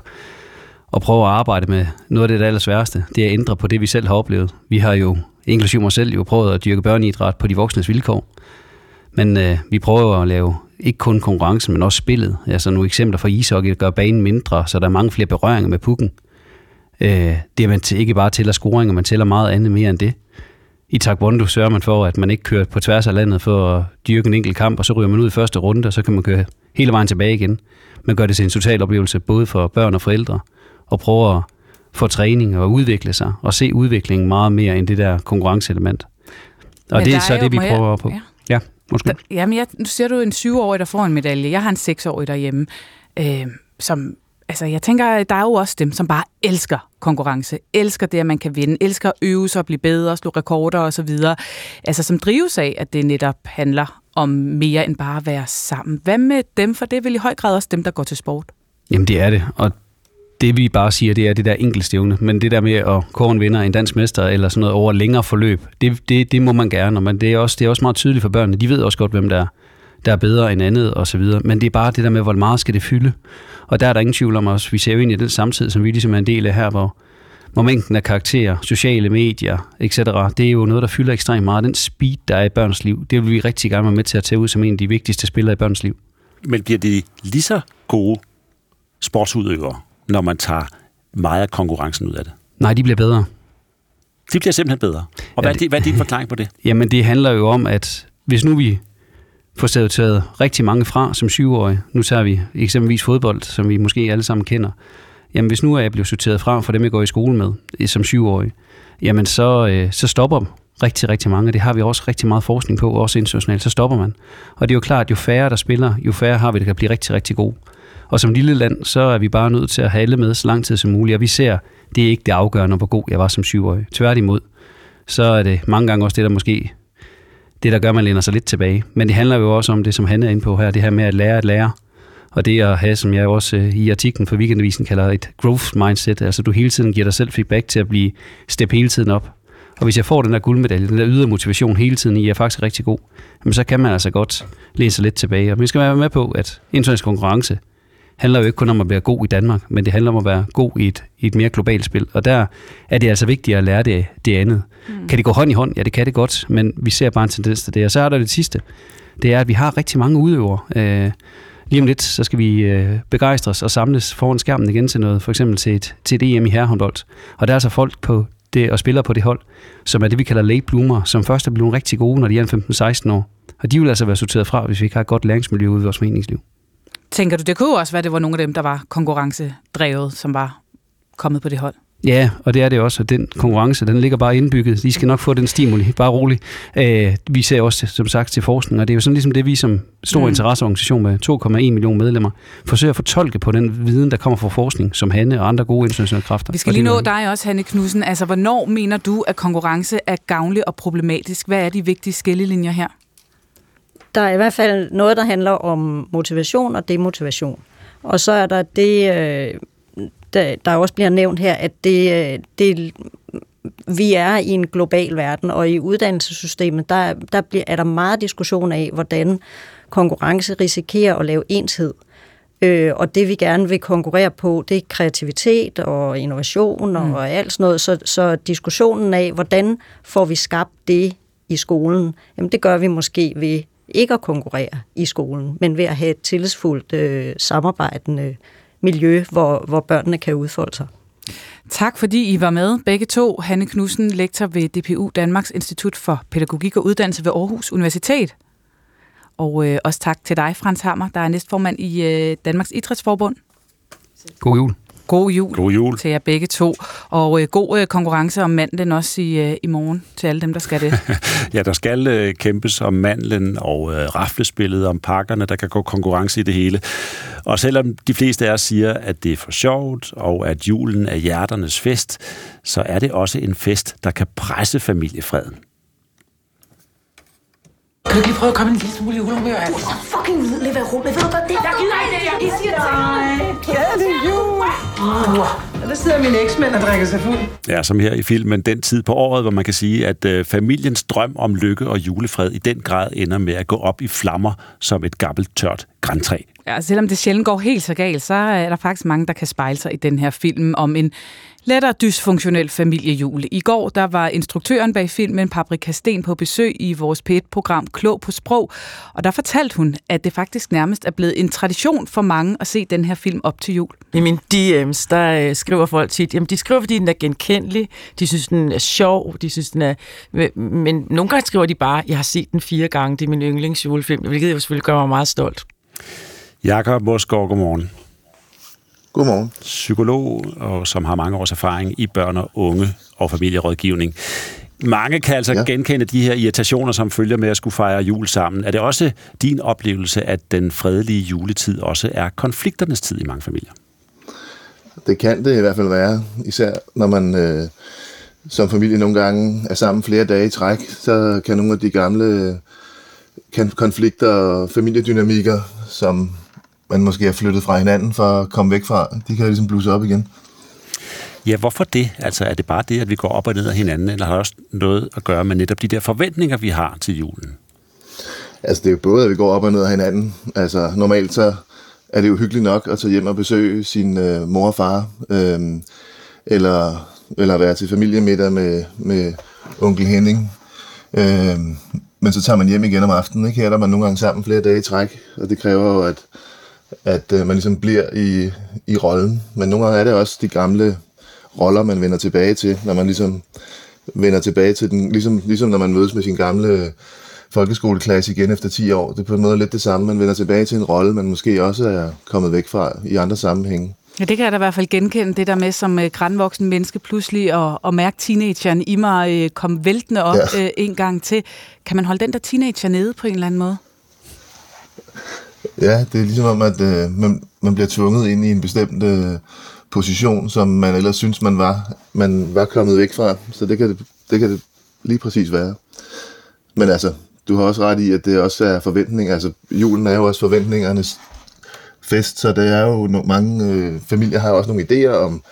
og prøve at arbejde med noget af det, der er allersværeste. Det er at ændre på det, vi selv har oplevet. Vi har jo, inklusive mig selv, jo prøvet at dyrke børneidræt på de voksnes vilkår. Men øh, vi prøver at lave ikke kun konkurrencen, men også spillet. Altså nogle eksempler fra ishockey, der gør banen mindre, så der er mange flere berøringer med pukken. Øh, det er man til, ikke bare tæller scoringer, man tæller meget andet mere end det. I Taekwondo sørger man for, at man ikke kører på tværs af landet for at dyrke en enkelt kamp, og så ryger man ud i første runde, og så kan man køre hele vejen tilbage igen. Man gør det til en total oplevelse, både for børn og forældre og prøve at få træning og udvikle sig, og se udviklingen meget mere end det der konkurrenceelement. Og Men det er så det, vi prøver jeg, på. Ja, ja måske. jamen, jeg, nu ser du en syvårig, der får en medalje. Jeg har en seksårig derhjemme, øh, som altså jeg tænker, der er jo også dem, som bare elsker konkurrence, elsker det, at man kan vinde, elsker at øve sig og blive bedre, slå rekorder osv. Altså som drives af, at det netop handler om mere end bare at være sammen. Hvad med dem? For det er vel i høj grad også dem, der går til sport. Jamen det er det, og det vi bare siger, det er det der enkeltstævne. Men det der med at kåre en vinder, en dansk mester eller sådan noget over længere forløb, det, det, det må man gerne. Men det er, også, det er også meget tydeligt for børnene. De ved også godt, hvem der er, der er bedre end andet og så videre. Men det er bare det der med, hvor meget skal det fylde. Og der er der ingen tvivl om os. Vi ser jo ind i den samtid, som vi ligesom er en del af her, hvor, hvor mængden af karakterer, sociale medier, etc., det er jo noget, der fylder ekstremt meget. Den speed, der er i børns liv, det vil vi rigtig gerne være med til at tage ud som en af de vigtigste spillere i børns liv. Men bliver de lige så gode sportsudøvere, når man tager meget af konkurrencen ud af det? Nej, de bliver bedre. De bliver simpelthen bedre. Og hvad, ja, det, hvad er din forklaring på det? Jamen, det handler jo om, at hvis nu vi får taget rigtig mange fra som syvårige, nu tager vi eksempelvis fodbold, som vi måske alle sammen kender, jamen hvis nu er jeg blevet sorteret fra for dem, jeg går i skole med som syvårige, jamen så, øh, så stopper rigtig, rigtig mange. Det har vi også rigtig meget forskning på, også internationalt, så stopper man. Og det er jo klart, at jo færre der spiller, jo færre har vi, der kan blive rigtig, rigtig gode. Og som lille land, så er vi bare nødt til at have alle med så lang tid som muligt. Og vi ser, det er ikke det afgørende, hvor god jeg var som syvårig. Tværtimod, så er det mange gange også det, der måske det, der gør, at man læner sig lidt tilbage. Men det handler jo også om det, som han er inde på her, det her med at lære at lære. Og det at have, som jeg også øh, i artiklen for Weekendavisen kalder et growth mindset, altså du hele tiden giver dig selv feedback til at blive step hele tiden op. Og hvis jeg får den der guldmedalje, den der ydre motivation hele tiden i, at jeg er faktisk rigtig god, jamen så kan man altså godt læne sig lidt tilbage. Og man skal være med på, at international konkurrence, handler jo ikke kun om at være god i Danmark, men det handler om at være god i et, i et mere globalt spil. Og der er det altså vigtigt at lære det, det andet. Mm. Kan det gå hånd i hånd? Ja, det kan det godt, men vi ser bare en tendens til det. Og så er der det sidste. Det er, at vi har rigtig mange udøvere. Øh, lige om lidt, så skal vi øh, begejstres og samles foran skærmen igen til noget, for eksempel til et, til et EM i herrehåndbold. Og der er altså folk på det, og spiller på det hold, som er det, vi kalder late bloomer, som først er blevet rigtig gode, når de er 15-16 år. Og de vil altså være sorteret fra, hvis vi ikke har et godt læringsmiljø ude i vores meningsliv. Tænker du, det kunne også være, det var nogle af dem, der var konkurrencedrevet, som var kommet på det hold? Ja, og det er det også, og den konkurrence, den ligger bare indbygget. De skal nok få den stimuli, bare rolig. Øh, vi ser også, som sagt, til forskning, og det er jo sådan ligesom det, vi som stor mm. interesseorganisation med 2,1 millioner medlemmer forsøger at fortolke på den viden, der kommer fra forskning, som Hanne og andre gode internationale kræfter. Vi skal lige nå dig også, Hanne Knudsen. Altså, hvornår mener du, at konkurrence er gavnlig og problematisk? Hvad er de vigtige skillelinjer her? Der er i hvert fald noget, der handler om motivation og demotivation. Og så er der det, øh, der, der også bliver nævnt her, at det, øh, det, vi er i en global verden, og i uddannelsessystemet, der, der bliver, er der meget diskussion af, hvordan konkurrence risikerer at lave enshed. Øh, og det vi gerne vil konkurrere på, det er kreativitet og innovation og, mm. og alt sådan noget. Så, så diskussionen af, hvordan får vi skabt det i skolen, jamen det gør vi måske ved ikke at konkurrere i skolen, men ved at have et tillidsfuldt øh, samarbejdende miljø, hvor, hvor børnene kan udfolde sig. Tak fordi I var med, begge to. Hanne Knudsen, lektor ved DPU, Danmarks Institut for Pædagogik og Uddannelse ved Aarhus Universitet. Og øh, også tak til dig, Frans Hammer, der er næstformand i øh, Danmarks Idrætsforbund. God jul. God jul, god jul til jer begge to. Og øh, god øh, konkurrence om mandlen også i, øh, i morgen til alle dem, der skal det. ja, der skal øh, kæmpes om mandlen og øh, raflespillet om pakkerne. Der kan gå konkurrence i det hele. Og selvom de fleste af os siger, at det er for sjovt, og at julen er hjerternes fest, så er det også en fest, der kan presse familiefreden. Kan du ikke lige prøve at komme en lille smule i julehumør? Du er så fucking lille ved rum. Ved du godt det? Jeg gider ikke det. Jeg siger det til Ja, det er jul. Og der sidder min eksmænd og drikker sig fuld. Ja, som her i filmen Den tid på året, hvor man kan sige, at øh, familiens drøm om lykke og julefred i den grad ender med at gå op i flammer som et gammelt tørt græntræ. Ja, selvom det sjældent går helt så galt, så er der faktisk mange, der kan spejle sig i den her film om en lettere dysfunktionel familiejul. I går der var instruktøren bag filmen Paprika Sten på besøg i vores P1-program Klog på Sprog, og der fortalte hun, at det faktisk nærmest er blevet en tradition for mange at se den her film op til jul. I min DM's, der øh, skriver folk tit, jamen de skriver, fordi den er genkendelig, de synes, den er sjov, de synes, den er... Men nogle gange skriver de bare, jeg har set den fire gange, det er min yndlingsjulefilm, hvilket jo selvfølgelig gør mig meget stolt. Jakob Mosgaard, godmorgen. Godmorgen. Psykolog, og som har mange års erfaring i børn og unge og familierådgivning. Mange kan altså ja. genkende de her irritationer, som følger med at skulle fejre jul sammen. Er det også din oplevelse, at den fredelige juletid også er konflikternes tid i mange familier? Det kan det i hvert fald være, især når man øh, som familie nogle gange er sammen flere dage i træk, så kan nogle af de gamle kan konflikter og familiedynamikker, som man måske har flyttet fra hinanden for at komme væk fra, de kan ligesom blusse op igen. Ja, hvorfor det? Altså, er det bare det, at vi går op og ned af hinanden, eller har det også noget at gøre med netop de der forventninger, vi har til julen? Altså, det er jo både, at vi går op og ned af hinanden. Altså, normalt så er det jo hyggeligt nok at tage hjem og besøge sin øh, mor og far, øh, eller, eller være til familiemiddag med, med onkel Henning. Øh, men så tager man hjem igen om aftenen, ikke? Her er man nogle gange sammen flere dage i træk, og det kræver jo, at at øh, man ligesom bliver i, i rollen. Men nogle gange er det også de gamle roller, man vender tilbage til, når man ligesom vender tilbage til den, ligesom, ligesom når man mødes med sin gamle folkeskoleklasse igen efter 10 år. Det er på en måde lidt det samme. Man vender tilbage til en rolle, man måske også er kommet væk fra i andre sammenhænge. Ja, det kan jeg da i hvert fald genkende, det der med som uh, grænvoksen menneske pludselig at, at mærke teenageren i mig uh, komme væltende op ja. uh, en gang til. Kan man holde den der teenager nede på en eller anden måde? Ja, det er ligesom om, at øh, man, man bliver tvunget ind i en bestemt øh, position, som man ellers synes, man var, man var kommet væk fra. Så det kan det, det kan det lige præcis være. Men altså, du har også ret i, at det også er forventning. Altså, julen er jo også forventningernes fest, så det er jo no, mange øh, familier har også nogle idéer om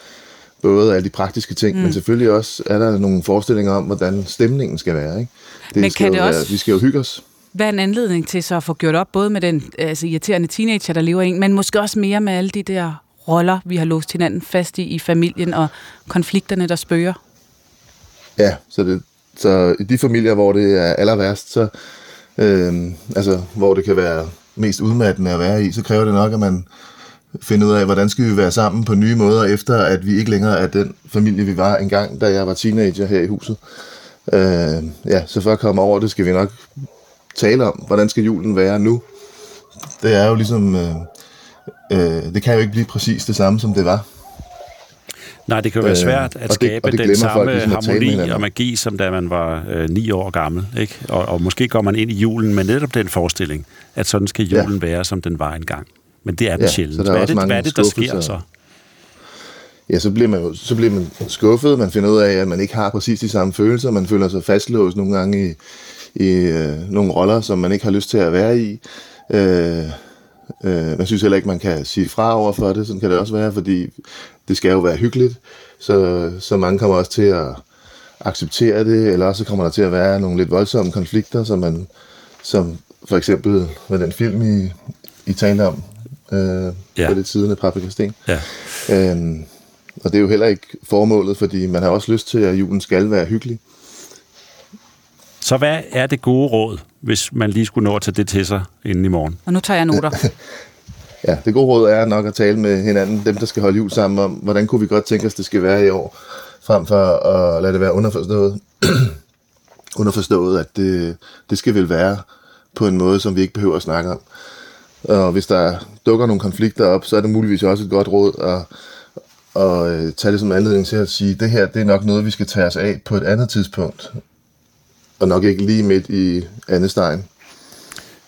både alle de praktiske ting, mm. men selvfølgelig også er der nogle forestillinger om, hvordan stemningen skal være. Ikke? Det men kan det være, også... Vi skal jo hygge os. Hvad er en anledning til så at få gjort op, både med den altså, irriterende teenager, der lever en, men måske også mere med alle de der roller, vi har låst hinanden fast i i familien, og konflikterne, der spørger? Ja, så, det, så i de familier, hvor det er aller værst, så, øh, altså, hvor det kan være mest udmattende at være i, så kræver det nok, at man finder ud af, hvordan skal vi være sammen på nye måder, efter at vi ikke længere er den familie, vi var engang, da jeg var teenager her i huset. Øh, ja, så for at komme over det, skal vi nok tale om, hvordan skal julen være nu. Det er jo ligesom, øh, øh, det kan jo ikke blive præcis det samme, som det var. Nej, det kan jo være svært at skabe det, den samme folk, ligesom harmoni og magi, som da man var øh, ni år gammel. Ikke? Og, og måske går man ind i julen med netop den forestilling, at sådan skal julen ja. være, som den var engang. Men det er den ja, sjældent. Hvad er, det, hvad er det, der sker så? Ja, så bliver, man jo, så bliver man skuffet. Man finder ud af, at man ikke har præcis de samme følelser. Man føler sig fastlåst nogle gange i, i øh, nogle roller, som man ikke har lyst til at være i. Øh, øh, man synes heller ikke, man kan sige fra over for det. Sådan kan det også være, fordi det skal jo være hyggeligt. Så, så mange kommer også til at acceptere det, eller også kommer der til at være nogle lidt voldsomme konflikter, som man, som for eksempel med den film, I, I talte om, øh, ja. på det tidende Paprika Sten. Ja. Øhm, og det er jo heller ikke formålet, fordi man har også lyst til, at julen skal være hyggelig. Så hvad er det gode råd, hvis man lige skulle nå at tage det til sig inden i morgen? Og nu tager jeg noter. ja, det gode råd er nok at tale med hinanden, dem der skal holde jul sammen om, hvordan kunne vi godt tænke os, det skal være i år, frem for at lade det være underforstået. underforstået, at det, det skal vel være på en måde, som vi ikke behøver at snakke om. Og hvis der dukker nogle konflikter op, så er det muligvis også et godt råd at, at øh, tage det som anledning til at sige, det her det er nok noget, vi skal tage os af på et andet tidspunkt. Og nok ikke lige midt i andet stegen.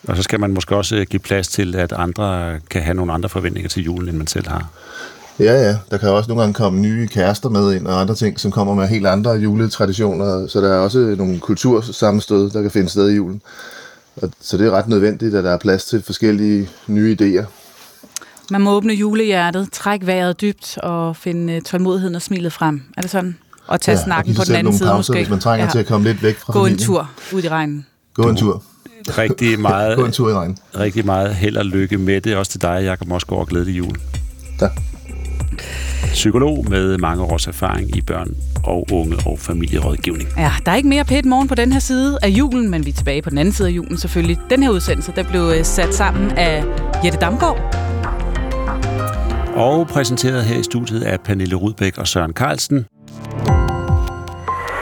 Og så skal man måske også øh, give plads til, at andre kan have nogle andre forventninger til julen, end man selv har. Ja, ja. Der kan også nogle gange komme nye kærester med ind, og andre ting, som kommer med helt andre juletraditioner. Så der er også nogle kultursammenstød, der kan finde sted i julen. Og, så det er ret nødvendigt, at der er plads til forskellige nye idéer. Man må åbne julehjertet, trække vejret dybt og finde øh, tålmodigheden og smilet frem. Er det sådan? Og tage ja, snakken på den anden side pauser, måske. Hvis man trænger ja. til at komme lidt væk fra Gå familien. en tur ud i regnen. Gå en tur. Rigtig meget, Gå en tur i regnen. Rigtig meget held og lykke med det. Også til dig, Jakob Moskov, og glædelig jul. Tak. Psykolog med mange års erfaring i børn og unge og familierådgivning. Ja, der er ikke mere pæt morgen på den her side af julen, men vi er tilbage på den anden side af julen selvfølgelig. Den her udsendelse, der blev øh, sat sammen af Jette Damgaard, og præsenteret her i studiet af Pernille Rudbæk og Søren Carlsen.